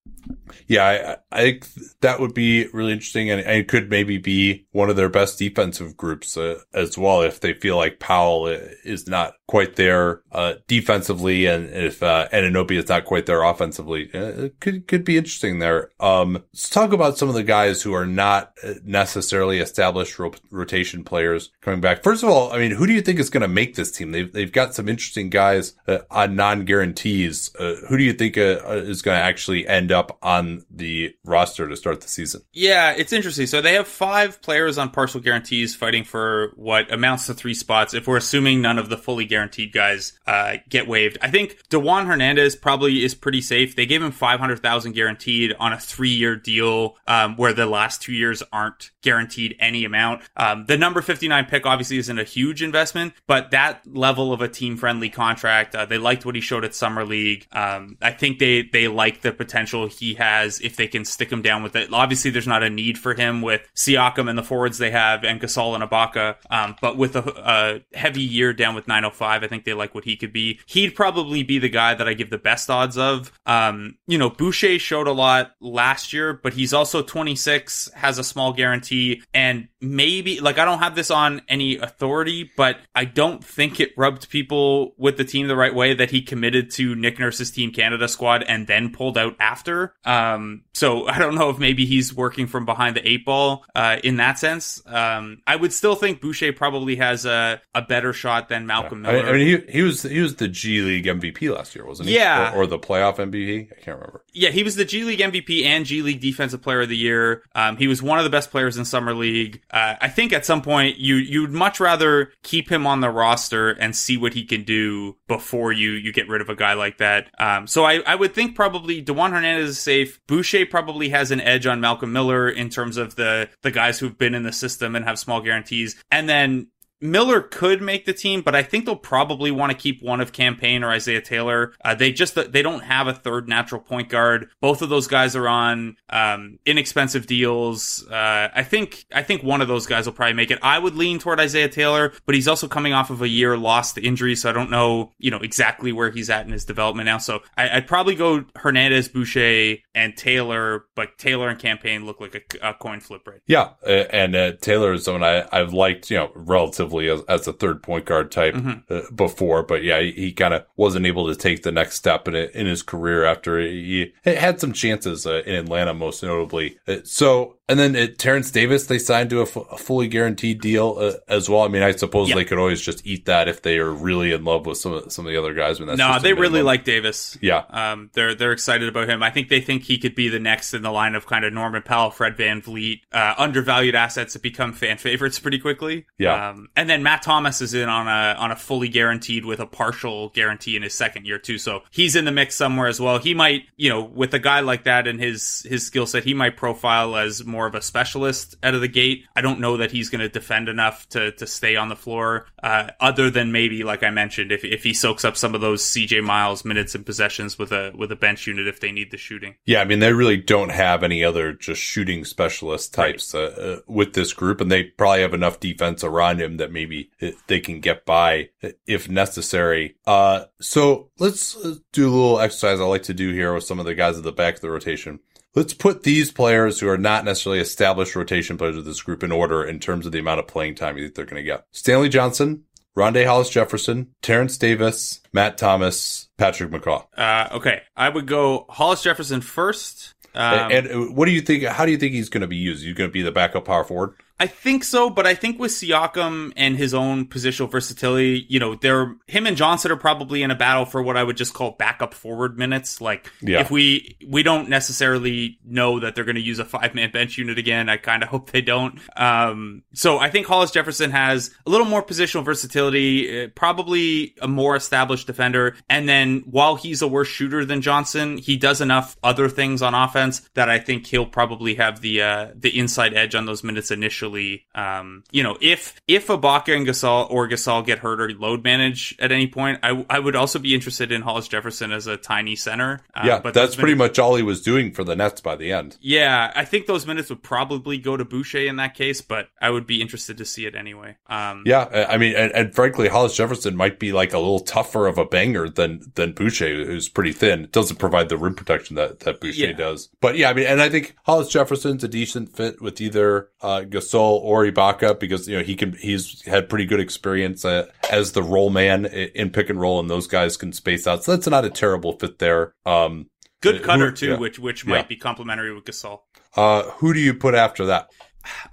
Yeah, I, think that would be really interesting, and, and, it could maybe be one of their best defensive groups uh, as well if they feel like Powell is not quite there uh, defensively, and if uh, Anunoby is not quite there offensively, uh, it could could be interesting there. Um, let's talk about some of the guys who are not uh, necessarily established ro- rotation players coming back. First of all, I mean, who do you think is going to make this team? They've they've got some interesting guys uh, on non guarantees. Uh, who do you think is going to actually end up on the roster to start the season? Yeah, it's interesting. So they have five players on partial guarantees fighting for what amounts to three spots. If we're assuming none of the fully guaranteed guys uh, get waived, I think Dewan Hernandez probably is pretty safe. They gave him five hundred thousand guaranteed on a three-year deal, um, where the last two years aren't guaranteed any amount. Um, the number fifty-nine pick obviously isn't a huge investment, but that level of a team-friendly contract, uh, they liked what he showed at summer league. Um, I think they they like the potential he has if they can stick him down with it. Obviously, there's not a need for him with Siakam and the forwards they have and Gasol and Ibaka, um, but with a, a heavy year down with 905, I think they like what he could be. He'd probably be the guy that I give the best odds of. Um, you know, Boucher showed a lot last year, but he's also 26, has a small guarantee, and maybe like I don't have this on any authority, but I don't think it rubbed people with the team the right way that he committed to Nick Nurse's Team Canada squad and then pulled out after. Um, so I don't know if maybe he's working from behind the eight ball uh, in that sense. Um, I would still think Boucher probably has a, a better shot than Malcolm I Miller. mean, I mean, he he was he was the G League MVP last year, wasn't he? Yeah. or, or the playoff MVP. I can't remember. Yeah, he was the G League MVP and G League Defensive Player of the Year. Um, he was one of the best players in summer league. Uh, I think at some point you you'd much rather keep him on the roster and see what he can do before you you get rid of a guy like that. Um, so I, I would think probably Dewan Hernandez is safe. Boucher probably has an edge on Malcolm Miller in terms of the the guys who've been in the system and have small guarantees. And then Miller could make the team, but I think they'll probably want to keep one of Cam Payne or Isaiah Taylor. Uh, they just they don't have a third natural point guard. Both of those guys are on um, inexpensive deals. Uh, I think I think one of those guys will probably make it. I would lean toward Isaiah Taylor, but he's also coming off of a year lost to injury, so I don't know you know exactly where he's at in his development now. So I, would probably go Hernandez, Boucher, and Taylor, but Taylor and Cam Payne look like a, a coin flip right. Yeah, uh, and uh, Taylor is someone I, I've liked, you know, relatively as, as a third point guard type Mm-hmm. uh, before, but yeah, he, he kind of wasn't able to take the next step in it, in his career after he, he had some chances uh, in Atlanta, most notably. Uh, so. And then uh, Terence Davis, they signed to a, f- a fully guaranteed deal uh, as well. I mean, I suppose Yeah. they could always just eat that if they are really in love with some of, some of the other guys. When that's No, they really like Davis. Yeah. Um, they're they're excited about him. I think they think he could be the next in the line of kind of Norman Powell, Fred VanVleet, uh, undervalued assets that become fan favorites pretty quickly. Yeah. Um, and then Matt Thomas is in on a on a fully guaranteed with a partial guarantee in his second year too. So he's in the mix somewhere as well. He might, you know, with a guy like that and his his skill set, he might profile as more of a specialist out of the gate. I don't know that he's going to defend enough to to stay on the floor. Uh, other than maybe, like I mentioned, if if he soaks up some of those CJ Miles minutes and possessions with a with a bench unit if they need the shooting. Yeah, I mean, they really don't have any other just shooting specialist types uh, uh, with this group, and they probably have enough defense around him that maybe uh, they can get by uh, if necessary. Uh, so let's uh, do a little exercise I like to do here with some of the guys at the back of the rotation. Let's put these players who are not necessarily established rotation players of this group in order in terms of the amount of playing time you think they're going to get. Stanley Johnson, Rondae Hollis Jefferson, Terence Davis, Matt Thomas, Patrick McCaw. Uh, okay, I would go Hollis Jefferson first. Um, and, and what do you think? How do you think he's going to be used? He's going to be the backup power forward. I think so, but I think with Siakam and his own positional versatility, you know, they're him and Johnson are probably in a battle for what I would just call backup forward minutes. Like Yeah. if we we don't necessarily know that they're going to use a five man bench unit again, I kind of hope they don't. Um, so I think Hollis Jefferson has a little more positional versatility, uh, probably a more established defender, and then while he's a worse shooter than Johnson, he does enough other things on offense that I think he'll probably have the uh, the inside edge on those minutes initially. Um, you know, if if Ibaka and Gasol or Gasol get hurt or load manage at any point, I, I would also be interested in Hollis Jefferson as a tiny center. Uh, yeah, but that's pretty much all he was doing for the Nets by the end. Yeah, I think those minutes would probably go to Boucher in that case, but I would be interested to see it anyway. Um, Yeah, I I mean, and, and frankly, Hollis Jefferson might be like a little tougher of a banger than than Boucher, who's pretty thin. Doesn't provide the rim protection that that Boucher Yeah. does. But yeah, I mean, and I think Hollis Jefferson's a decent fit with either uh, Gasol Gasol or Ibaka because you know he can he's had pretty good experience uh, as the roll man in pick and roll, and those guys can space out. So that's not a terrible fit there. Um, Good who- cutter too, yeah. which which Yeah. might be complementary with Gasol. Uh, who do you put after that?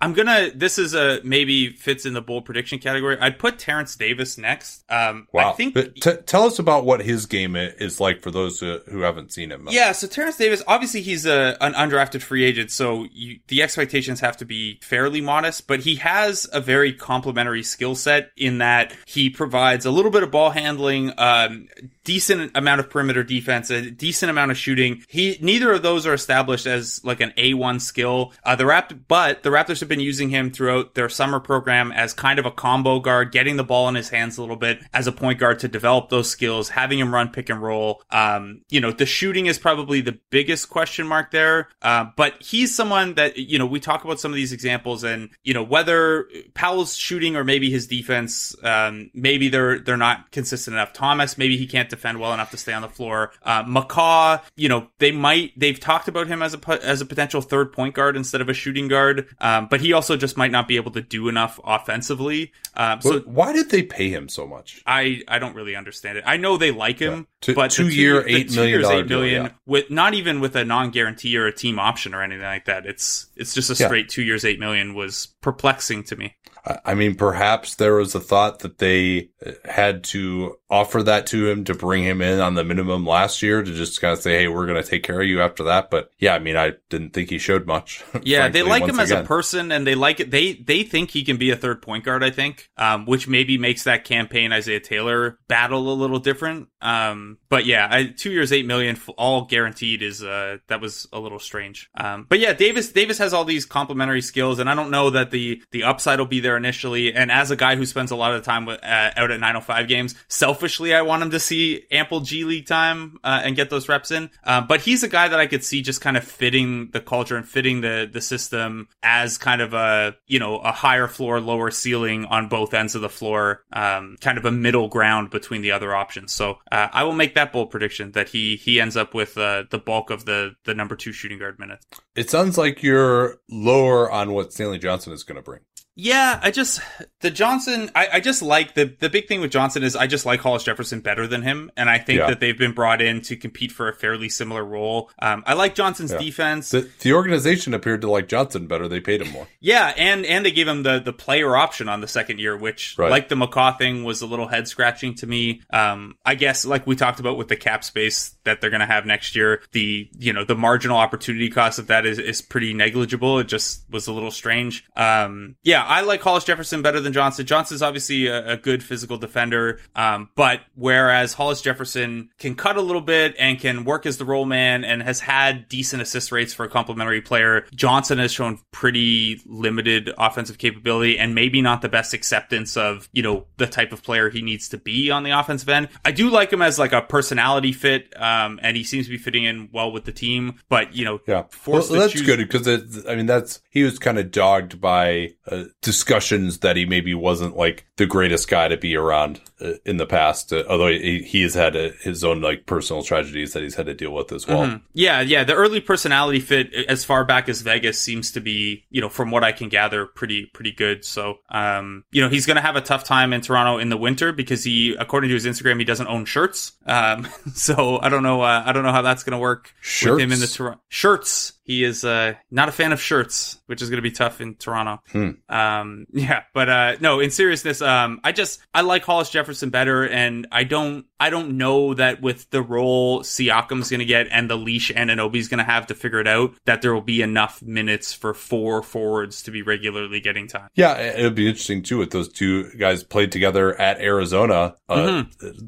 I'm gonna. This is a maybe fits in the bold prediction category. I'd put Terence Davis next. Um, Wow. I think. T- tell us about what his game is like for those who, who haven't seen him. Yeah, so Terence Davis, obviously he's a an undrafted free agent, so you, the expectations have to be fairly modest. But he has a very complementary skill set in that he provides a little bit of ball handling, um, decent amount of perimeter defense, a decent amount of shooting. He neither of those are established as like an A one skill. Uh, the Rapt, but the Raptors have been using him throughout their summer program as kind of a combo guard, getting the ball in his hands a little bit as a point guard to develop those skills, having him run pick and roll. Um, you know, the shooting is probably the biggest question mark there. Uh, but he's someone that, you know, we talk about some of these examples and, you know, whether Powell's shooting or maybe his defense, um, maybe they're, they're not consistent enough. Thomas, maybe he can't defend well enough to stay on the floor. Uh, McCaw, you know, they might, they've talked about him as a, as a potential third point guard instead of a shooting guard. Um, but he also just might not be able to do enough offensively. Um, so why did they pay him so much? I, I don't really understand it. I know they like him, Yeah. But $8 two million years, dollar eight million deal, yeah. with not even with a non guarantee or a team option or anything like that. It's it's just a Yeah. straight two years, eight million was perplexing to me. I I mean, perhaps there was a thought that they uh, had to offer that to him to bring him in on the minimum last year to just kind of say, "Hey, we're going to take care of you after that." But yeah, I mean, I didn't think he showed much. Yeah, they like him as a person, and they like it. They they think he can be a third point guard. I think, um, which maybe makes that Cam Payne Isaiah Taylor battle a little different. Um, but yeah, I, two years, eight million, all guaranteed is uh that was a little strange. Um, but yeah, Davis Davis has all these complementary skills, and I don't know that the the upside will be there initially. And as a guy who spends a lot of time with, uh, out at 905 games, selfishly, I want him to see ample G League time uh, and get those reps in. Uh, but he's a guy that I could see just kind of fitting the culture and fitting the the system as kind of a you know a higher floor, lower ceiling on both ends of the floor, um, kind of a middle ground between the other options. So uh, I will make that bold prediction that he he ends up with uh, the bulk of the the number two shooting guard minutes. It sounds like you're lower on what Stanley Johnson is going to bring. Yeah, I just the Johnson. I, I just like the the big thing with Johnson is I just like Hollis Jefferson better than him, and I think Yeah. that they've been brought in to compete for a fairly similar role. Um, I like Johnson's Yeah. defense. The, the organization appeared to like Johnson better. They paid him more. Yeah, and and they gave him the the player option on the second year, which Right. like the McCaw thing was a little head scratching to me. Um, I guess like we talked about with the cap space that they're going to have next year, the you know the marginal opportunity cost of that is is pretty negligible. It just was a little strange. Um, yeah, I like Hollis Jefferson better than Johnson. Johnson's obviously a, a good physical defender, um, but whereas Hollis Jefferson can cut a little bit and can work as the roll man and has had decent assist rates for a complementary player, Johnson has shown pretty limited offensive capability and maybe not the best acceptance of, you know, the type of player he needs to be on the offensive end. I do like him as like a personality fit, um, and he seems to be fitting in well with the team, but, you know, Yeah, well, that's choose- good because I mean that's he was kind of dogged by uh, discussions that he maybe wasn't like the greatest guy to be around uh, in the past. Uh, although he, he has had uh his own like personal tragedies that he's had to deal with as well. Mhm. Yeah, yeah. The early personality fit as far back as Vegas seems to be, you know, from what I can gather, pretty pretty good. So, um, you know, he's going to have a tough time in Toronto in the winter because he, according to his Instagram, he doesn't own shirts. Um, so I don't know. Uh, I don't know how that's going to work with him in the Toronto shirts. He is uh, not a fan of shirts, which is going to be tough in Toronto. Hmm. Um, yeah, but uh, no, in seriousness, um, I just I like Hollis Jefferson better, and I don't I don't know that with the role Siakam's going to get and the leash Anunoby's going to have to figure it out that there will be enough minutes for four forwards to be regularly getting time. Yeah, it would be interesting too if those two guys played together at Arizona. Uh,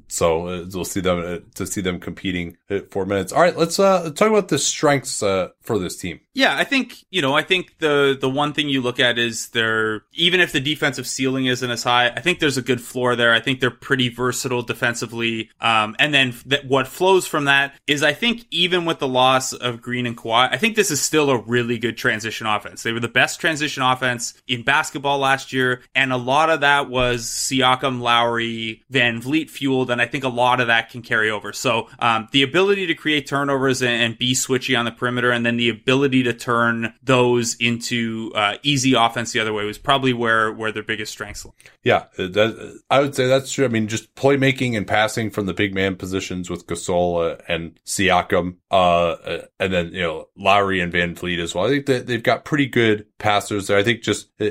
So uh, we'll see them uh, to see them competing at four minutes. All right, let's uh, talk about the strengths uh, for this team. Yeah, I think you know. I think the the one thing you look at is their even if the defensive ceiling isn't as high, I think there's a good floor there. I think they're pretty versatile defensively. Um, and then th- what flows from that is I think even with the loss of Green and Kawhi, I think this is still a really good transition offense. They were the best transition offense in basketball last year, and a lot of that was Siakam, Lowry, VanVleet fueled, and I think a lot of that can carry over. So um, the ability to create turnovers and, and be switchy on the perimeter, and then the ability to turn those into uh, easy offense the other way was probably where where their biggest strengths. Lie. Yeah, that, I would say that's true. I mean, just playmaking and passing from the big man positions with Gasol uh, and Siakam, uh, and then you know Lowry and VanVleet as well. I think that they've got pretty good passers there. I think just uh,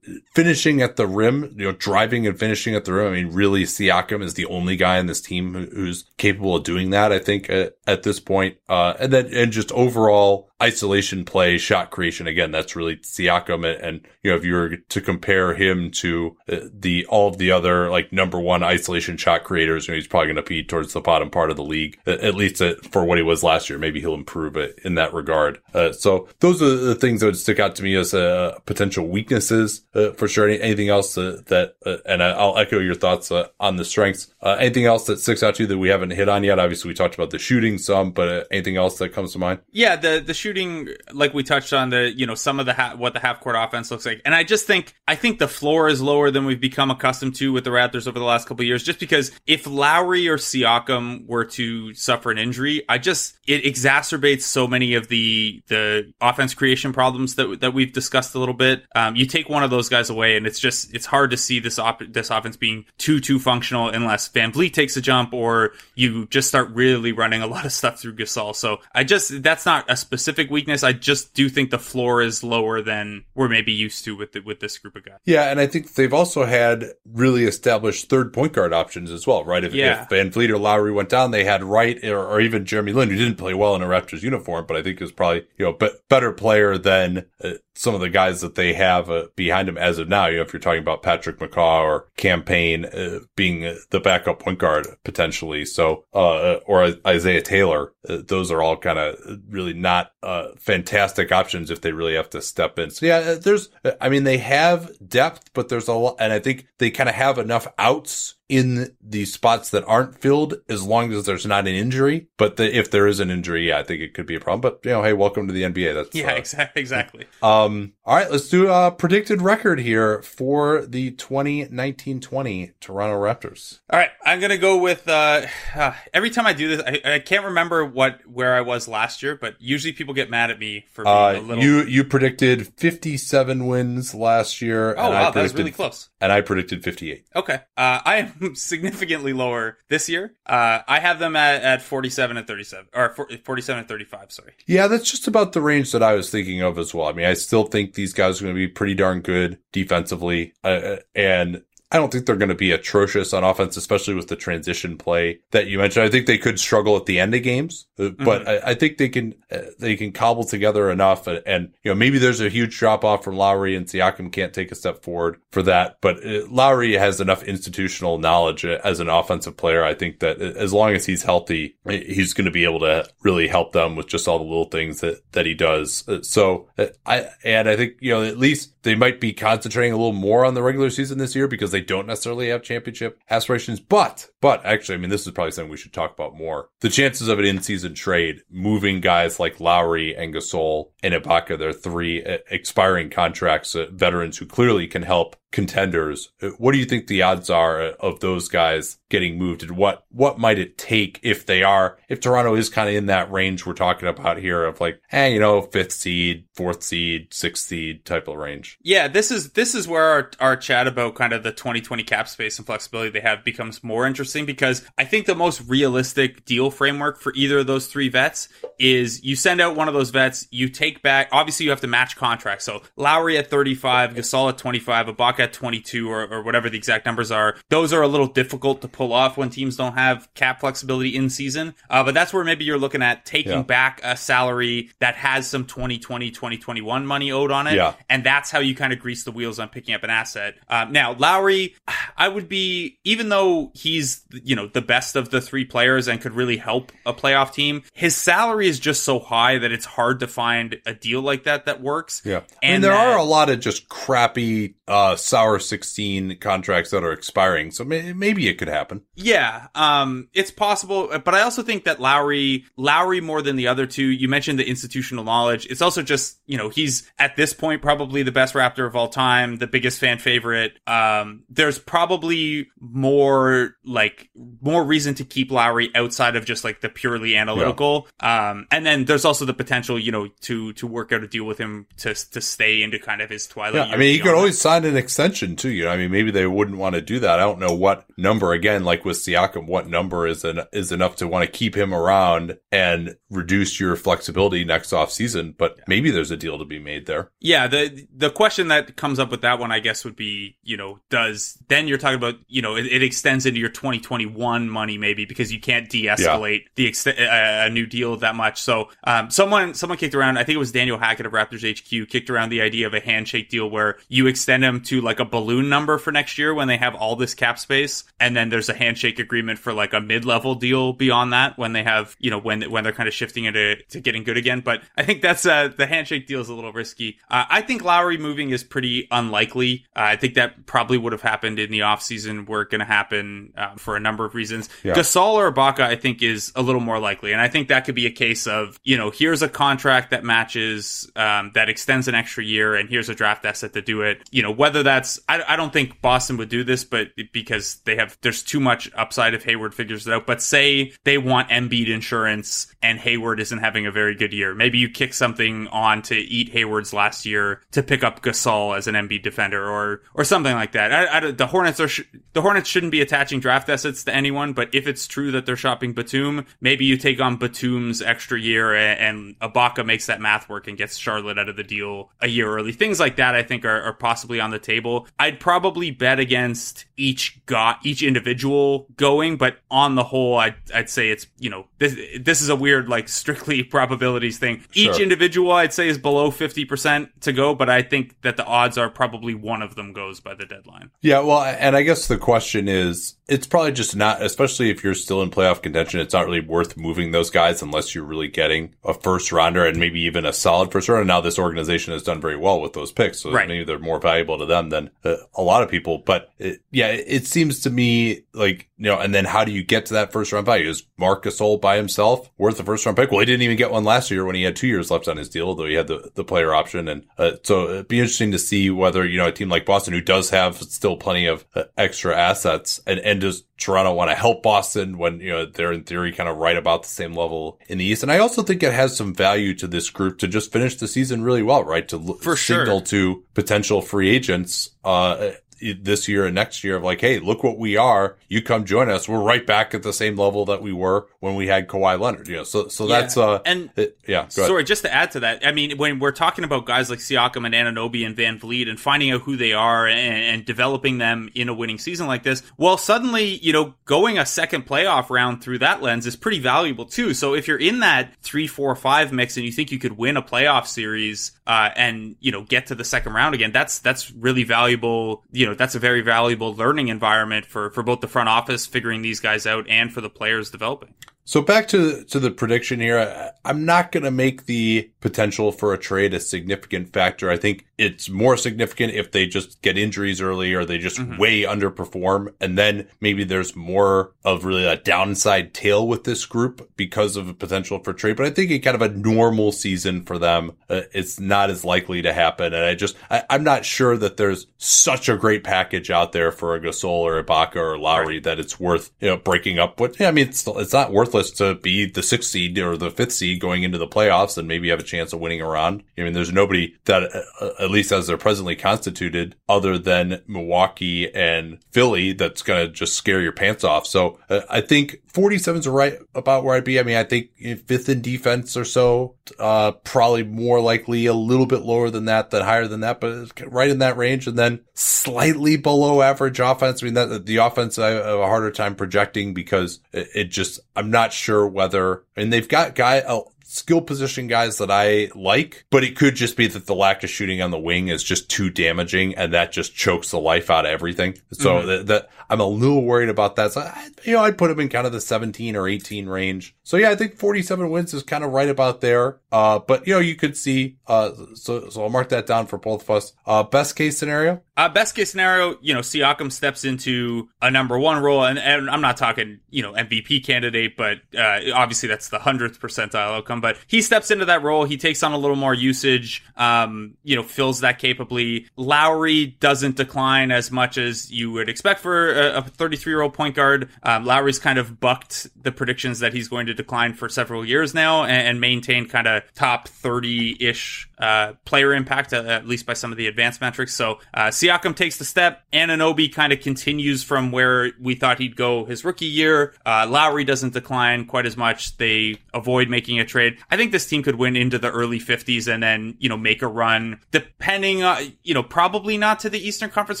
finishing at the rim, you know, driving and finishing at the rim. I mean, really, Siakam is the only guy on this team who's capable of doing that. I think at, at this point, uh, and then and just overall isolation play, shot creation. Again, that's really Siakam. And, and, you know, if you were to compare him to uh, the, all of the other like number one isolation shot creators, you know, he's probably going to be towards the bottom part of the league, at least for what he was last year. Maybe he'll improve it in that regard. Uh, so those are the things that would stick out to me as uh, potential weaknesses uh, for sure. Any, anything else uh, that, uh, and I'll echo your thoughts on the strengths. anything else that sticks out to you that we haven't hit on yet? Obviously, we talked about the shooting some, but anything else that comes to mind? Yeah, the the shooting like we touched on the, you know, some of the ha- what the half court offense looks like, and I just think I think the floor is lower than we've become accustomed to with the Raptors over the last couple years. Just because if Lowry or Siakam were to suffer an injury, I just it exacerbates so many of the the offense creation problems that that we've discussed a little bit. Um, you take one of those guys away, and it's just it's hard to see this op- this offense being too too functional unless VanVleet takes a jump or you just start really running a lot of stuff through Gasol. So I just that's not a specific weakness. I just do think the floor is lower than we're maybe used to with the, with this group of guys. Yeah, and I think they've also had really established third point guard options as well, right? If, yeah. if VanVleet or Lowry went down, they had Wright or, or, even Jeremy Lin, who didn't play well in a Raptors uniform, but I think is probably you know be- better player than uh, some of the guys that they have uh, behind him as of now. You know, if you're talking about Patrick McCaw or Cam Payne uh, being the backup point guard potentially, so uh, or Isaiah Taylor, uh, those are all kind of really not uh, fantastic options if they really have to step in. So yeah, uh, there's, I mean, they have depth, but there's a lot, and I think they kind of have enough outs in the spots that aren't filled as long as there's not an injury. But the, if there is an injury, yeah, I think it could be a problem. But you know, hey, welcome to the NBA. That's yeah, uh, exactly, exactly. Um, all right, let's do a predicted record here for the 2019-20 Toronto Raptors. All right, I'm gonna go with. Uh, uh, every time I do this, I, I, can't remember what where I was last year, but usually people get mad at me for being uh, a little. You you predicted 57 wins last year. Oh wow, that was really close. And I predicted 58. Okay, uh, I am significantly lower this year. Uh, I have them at, at 47 and 37, or 47 and 35, sorry. Yeah, that's just about the range that I was thinking of as well. I mean, I still think these guys are going to be pretty darn good defensively. Uh, and I don't think they're going to be atrocious on offense, especially with the transition play that you mentioned. I think they could struggle at the end of games, uh, but mm-hmm. I, I, think they can uh, they can cobble together enough. And, and, you know maybe there's a huge drop off from Lowry and Siakam can't take a step forward for that. But uh, Lowry has enough institutional knowledge as an offensive player. I think that as long as he's healthy, he's going to be able to really help them with just all the little things that that he does. So I and I think you know at least they might be concentrating a little more on the regular season this year because they don't necessarily have championship aspirations. But, but actually, I mean, this is probably something we should talk about more. The chances of an in-season trade moving guys like Lowry and Gasol and Ibaka, their three uh, expiring contracts, uh, veterans who clearly can help contenders. What do you think the odds are of those guys getting moved and what, what might it take if they are, if Toronto is kind of in that range we're talking about here of like, hey, you know, fifth seed, fourth seed, sixth seed type of range? Yeah, this is, this is where our, our chat about kind of the 2020 cap space and flexibility they have becomes more interesting because I think the most realistic deal framework for either of those three vets is you send out one of those vets, you take back, obviously you have to match contracts. So Lowry at 35, Gasol at 25, Ibaka at 22 or, or whatever the exact numbers are. Those are a little difficult to pull off when teams don't have cap flexibility in season. Uh, but that's where maybe you're looking at taking yeah. back a salary that has some 2020, 2021 money owed on it. Yeah. And that's how you kind of grease the wheels on picking up an asset. Uh, now, Lowry, I would be, even though he's, you know, the best of the three players and could really help a playoff team, his salary is just so high that it's hard to find a deal like that that works. Yeah. And I mean, there that, are a lot of just crappy uh, sour 16 contracts that are expiring. So may- maybe it could happen. Yeah, um, it's possible, but I also think that Lowry, Lowry more than the other two. You mentioned the institutional knowledge. It's also just you know he's at this point probably the best Raptor of all time, the biggest fan favorite. Um, there's probably more like more reason to keep Lowry outside of just like the purely analytical. Um, and then there's also the potential, you know, to to work out a deal with him to to stay into kind of his twilight. Yeah, I mean, you could always sign an extension too. You know, I mean, maybe they wouldn't want to do that. I don't know what number. Again, like with Siakam, what number is an, is enough to want to keep him around and reduce your flexibility next off season. But maybe there's a deal to be made there. Yeah, the the question that comes up with that one, I guess, would be, you know, does then you're talking about, you know, it, it extends into your 2021 money maybe because you can't de-escalate the ex- a, a new deal that much. So, um, someone someone kicked around, I think it was Daniel Hackett of Raptors HQ, kicked around the idea of a handshake deal where you extend him to like a balloon number for next year when they have all this cap space, and then there's a handshake agreement for like a mid-level deal beyond that when they have, you know, when when they're kind of shifting into to getting good again. But I think that's uh, the handshake deal is a little risky. Uh, I think Lowry moving is pretty unlikely. Uh, I think that probably would have happened in the offseason. We're going to happen uh, for a number of reasons. Yeah. Gasol or Ibaka, I think, is a little more likely. And I think that could be a case of, you know, here's a contract that matches, um, that extends an extra year, and here's a draft asset to do it. You know, whether that's, I, I don't think Boston would do this, but because they have, there's too much upside if Hayward figures it out. But say they want Embiid insurance and Hayward isn't having a very good year. Maybe you kick something on to eat Hayward's last year to pick up Gasol as an Embiid defender or, or something like that. I, I, the Hornets are, sh- the Hornets shouldn't be attaching draft assets to anyone, but if it's true that they're shopping Batum, maybe you take on Batum's extra year and, and Ibaka makes that math work and gets Charlotte out of the deal a year early. Things like that, I think, are, are possibly on the table. I'd probably bet against each got each individual going, but on the whole, I'd, I'd say it's you know this this is a weird like strictly probabilities thing. Each individual, I'd say, is below fifty percent to go, but I think that the odds are probably one of them goes by the deadline. Yeah, well, and I guess the question is, it's probably just not, especially if you're still in playoff contention, it's not really worth moving those guys unless you're really getting a first rounder and maybe even a solid first rounder. Now this organization has done very well with those picks, so Right. maybe they're more valuable to them than uh, a lot of people. But it, yeah, it, it seems to me like you know, and then how do you get to that first round value? Is Marc Gasol by himself worth the first round pick? Well, he didn't even get one last year when he had two years left on his deal, though he had the, the player option. And uh, so it'd be interesting to see whether, you know, a team like Boston, who does have still plenty of uh, extra assets, and, and does Toronto want to help Boston when, you know, they're in theory kind of right about the same level in the East. And I also think it has some value to this group to just finish the season really well, right? To For sure. signal to potential free agents, uh, this year and next year of like, hey, look what we are. You come join us. We're right back at the same level that we were when we had Kawhi Leonard. You know, so so Yeah. that's uh And- it- yeah. Go ahead. Sorry, just to add to that, I mean, when we're talking about guys like Siakam and Anunoby and VanVleet and finding out who they are and, and developing them in a winning season like this, well, suddenly, you know, going a second playoff round through that lens is pretty valuable too. So if you're in that three, four, five mix and you think you could win a playoff series, uh, and, you know, get to the second round again, that's, that's really valuable. You know, that's a very valuable learning environment for, for both the front office figuring these guys out and for the players developing. So back to to the prediction here, I- I'm not going to make the potential for a trade a significant factor. I think it's more significant if they just get injuries early or they just way underperform, and then maybe there's more of really a downside tail with this group because of a potential for trade. But I think in kind of a normal season for them, uh, it's not as likely to happen. And I just I, I'm not sure that there's such a great package out there for a Gasol or Ibaka or Lowry that it's worth you know breaking up with. Yeah, I mean it's it's not worthless to be the sixth seed or the fifth seed going into the playoffs and maybe have a chance of winning around. I mean, there's nobody that, uh, at least as they're presently constituted, other than Milwaukee and Philly, that's going to just scare your pants off. So uh, I think 47 is right about where I'd be. I mean, I think fifth in defense or so, uh, probably more likely a little bit lower than that, than higher than that, but right in that range. And then slightly below average offense. I mean, that the offense I have a harder time projecting because it, it just, I'm not sure whether, and they've got guy, uh, skill position guys that I like, but it could just be that the lack of shooting on the wing is just too damaging and that just chokes the life out of everything. So mm-hmm. that, that, I'm a little worried about that. So, I, you know, I'd put him in kind of the 17 or 18 range. So yeah, I think 47 wins is kind of right about there. Uh, but you know, you could see, uh, so, so I'll mark that down for both of us. Uh, best case scenario? Uh, best case scenario, you know, Siakam steps into a number one role, and, and I'm not talking, you know, MVP candidate, but uh, obviously that's the hundredth percentile outcome. But he steps into that role, he takes on a little more usage, um, you know, fills that capably. Lowry doesn't decline as much as you would expect for a 33 year old point guard. Um, Lowry's kind of bucked the predictions that he's going to decline for several years now, and, and maintain kind of top 30 ish uh, player impact, uh, at least by some of the advanced metrics. So uh, Siakam takes the step. Anunoby kind of continues from where we thought he'd go his rookie year. Uh, Lowry doesn't decline quite as much. They avoid making a trade. I think this team could win into the early 50s and then, you know, make a run, depending on, you know, probably not to the Eastern Conference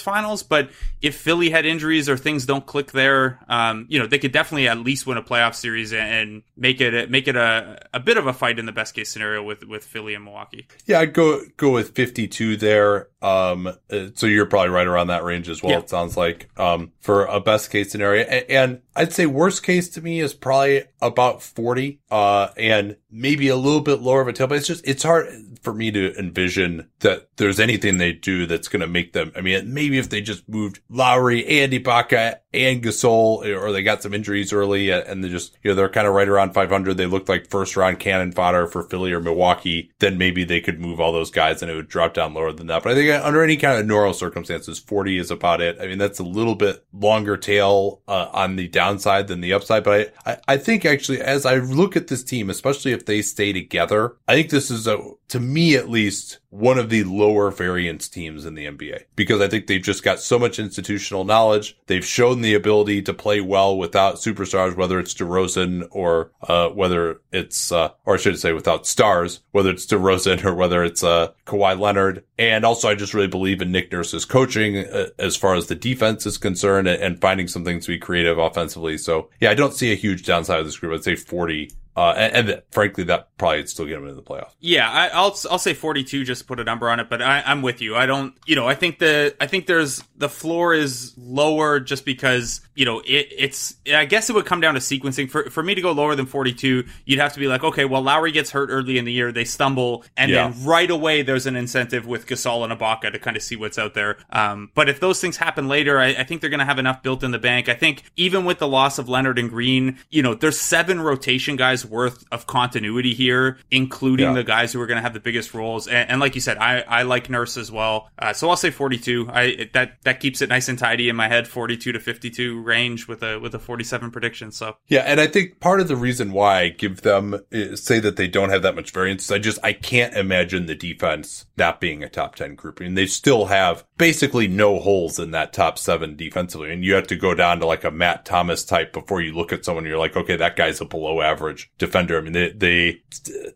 Finals, but if Philly had injuries or things don't click there, um, you know, they could definitely at least win a playoff series and make it make it a, a bit of a fight in the best case scenario with with Philly and Milwaukee. Yeah, I'd go go with 52 there. Um, uh, so you're probably right around that range as well. Yeah. It sounds like um, for a best case scenario, and I'd say worst case to me is probably about 40, uh, and maybe a little bit lower of a tail, but it's just, it's hard for me to envision that there's anything they do that's going to make them. I mean, maybe if they just moved Lowry and Ibaka and Gasol, or they got some injuries early and they just, you know, they're kind of right around 500. They look like first round cannon fodder for Philly or Milwaukee. Then maybe they could move all those guys and it would drop down lower than that. But I think under any kind of normal circumstances, 40 is about it. I mean, that's a little bit longer tail uh, on the downside than the upside. But I, I, I think actually, as I look at this team, especially if they stay together, I think this is a, to me at least, one of the lower variance teams in the NBA because I think they've just got so much institutional knowledge. They've shown the ability to play well without superstars, whether it's DeRozan or, uh, whether it's, uh, or I should say without stars, whether it's DeRozan or whether it's, uh, Kawhi Leonard. And also I just really believe in Nick Nurse's coaching uh, as far as the defense is concerned and, and finding some things to be creative offensively. So yeah, I don't see a huge downside of this group. I'd say 40 uh, and, and, frankly, that probably would still get them into the playoffs. Yeah, I, will I'll say 42 just to put a number on it, but I, am with you. I don't, you know, I think the I think there's the floor is lower just because you know it, it's. I guess it would come down to sequencing. For for me to go lower than 42, you'd have to be like, okay, well Lowry gets hurt early in the year, they stumble, and yeah. then right away there's an incentive with Gasol and Ibaka to kind of see what's out there. Um, but if those things happen later, I, I think they're going to have enough built in the bank. I think even with the loss of Leonard and Green, you know, there's seven rotation guys worth of continuity here, including yeah. the guys who are going to have the biggest roles. And, and, like you said, I, I like Nurse as well. Uh, so I'll say 42. I that that keeps it nice and tidy in my head, 42 to 52 range with a with a 47 prediction. So yeah, and I think part of the reason why I give them uh, say that they don't have that much variance, I just I can't imagine the defense not being a top 10 group. Mean, they still have basically no holes in that top seven defensively, and you have to go down to like a Matt Thomas type before you look at someone. You're like, okay, that guy's a below average defender. I mean, they, they,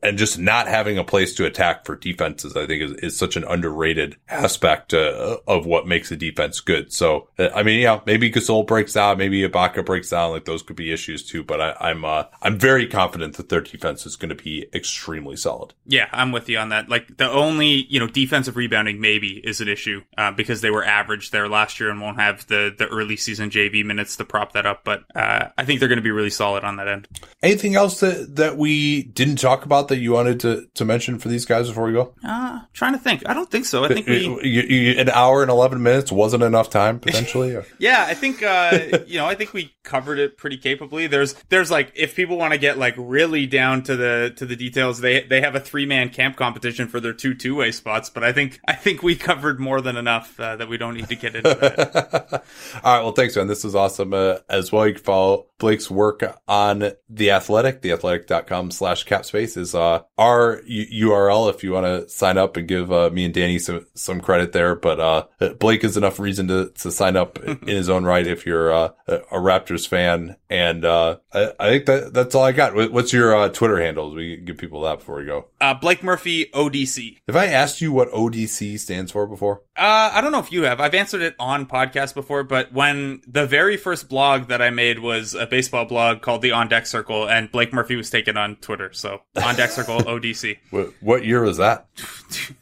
and just not having a place to attack for defenses, I think is, is such an underrated aspect uh, of what makes a defense good. So, uh, I mean, yeah, maybe Gasol breaks out, maybe Ibaka breaks out, like those could be issues too, but I, am I'm, uh, I'm very confident that their defense is going to be extremely solid. Yeah, I'm with you on that. Like the only, you know, defensive rebounding maybe is an issue, uh, because they were average there last year and won't have the, the early season JV minutes to prop that up. But, uh, I think they're going to be really solid on that end. Anything else that, that we didn't talk about that you wanted to, to mention for these guys before we go? Uh, trying to think. I don't think so. I think we, you, you, an hour and 11 minutes wasn't enough time potentially. yeah, I think, uh, you know, I think we covered it pretty capably. There's, there's like, if people want to get like really down to the, to the details, they, they have a three man camp competition for their two two way spots, but I think, I think we covered more than enough uh, that we don't need to get into that. All right. Well, thanks, man. This was awesome uh, as well. You can follow Blake's work on The Athletic, theathletic.com slash capspace is uh, our U- URL if you want to sign up and give uh, me and Danny some, some credit there. But uh, Blake is enough reason to, to sign up in his own right if you're uh, a Raptors fan. And uh, I, I, think that that's all I got. What's your uh, Twitter handles? We give people that before we go. Blake Murphy ODC. Have I asked you what ODC stands for before? Uh, I don't know if you have. I've answered it on podcast before, but when the very first blog that I made was a baseball blog called the On Deck Circle, and Blake Murphy was taken on Twitter. So On Deck Circle ODC, What, what year was that?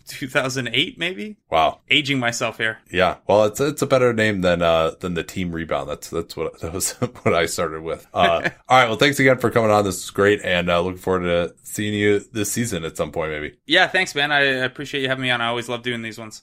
2008 maybe. Wow. Aging myself here. Yeah. Well, it's it's a better name than uh than the team rebound. That's that's what that was what I started with. Uh, all right. Well, thanks again for coming on. This is great, and uh, looking forward to seeing you this season at some point, maybe. Yeah, thanks, man. I appreciate you having me on. I always love doing these ones.